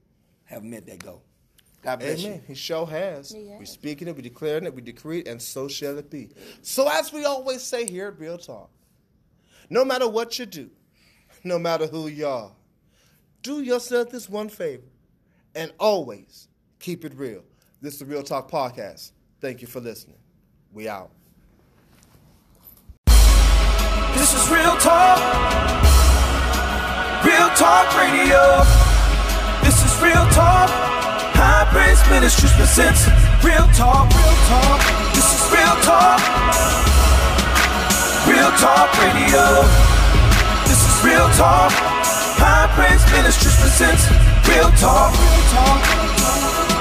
have met that goal. God bless you. Amen. He sure has. He has. We speaking it, we're declaring it, we decree it, and so shall it be. So as we always say here at Real Talk, no matter what you do, no matter who you are, do yourself this one favor and always keep it real. This is the Real Talk Podcast. Thank you for listening. We out. This is real talk. Real talk radio. Real talk. High Praise Ministries presents real talk. Real talk. This is real talk. Real talk radio. This is real talk. High Praise Ministries presents real talk. Real talk.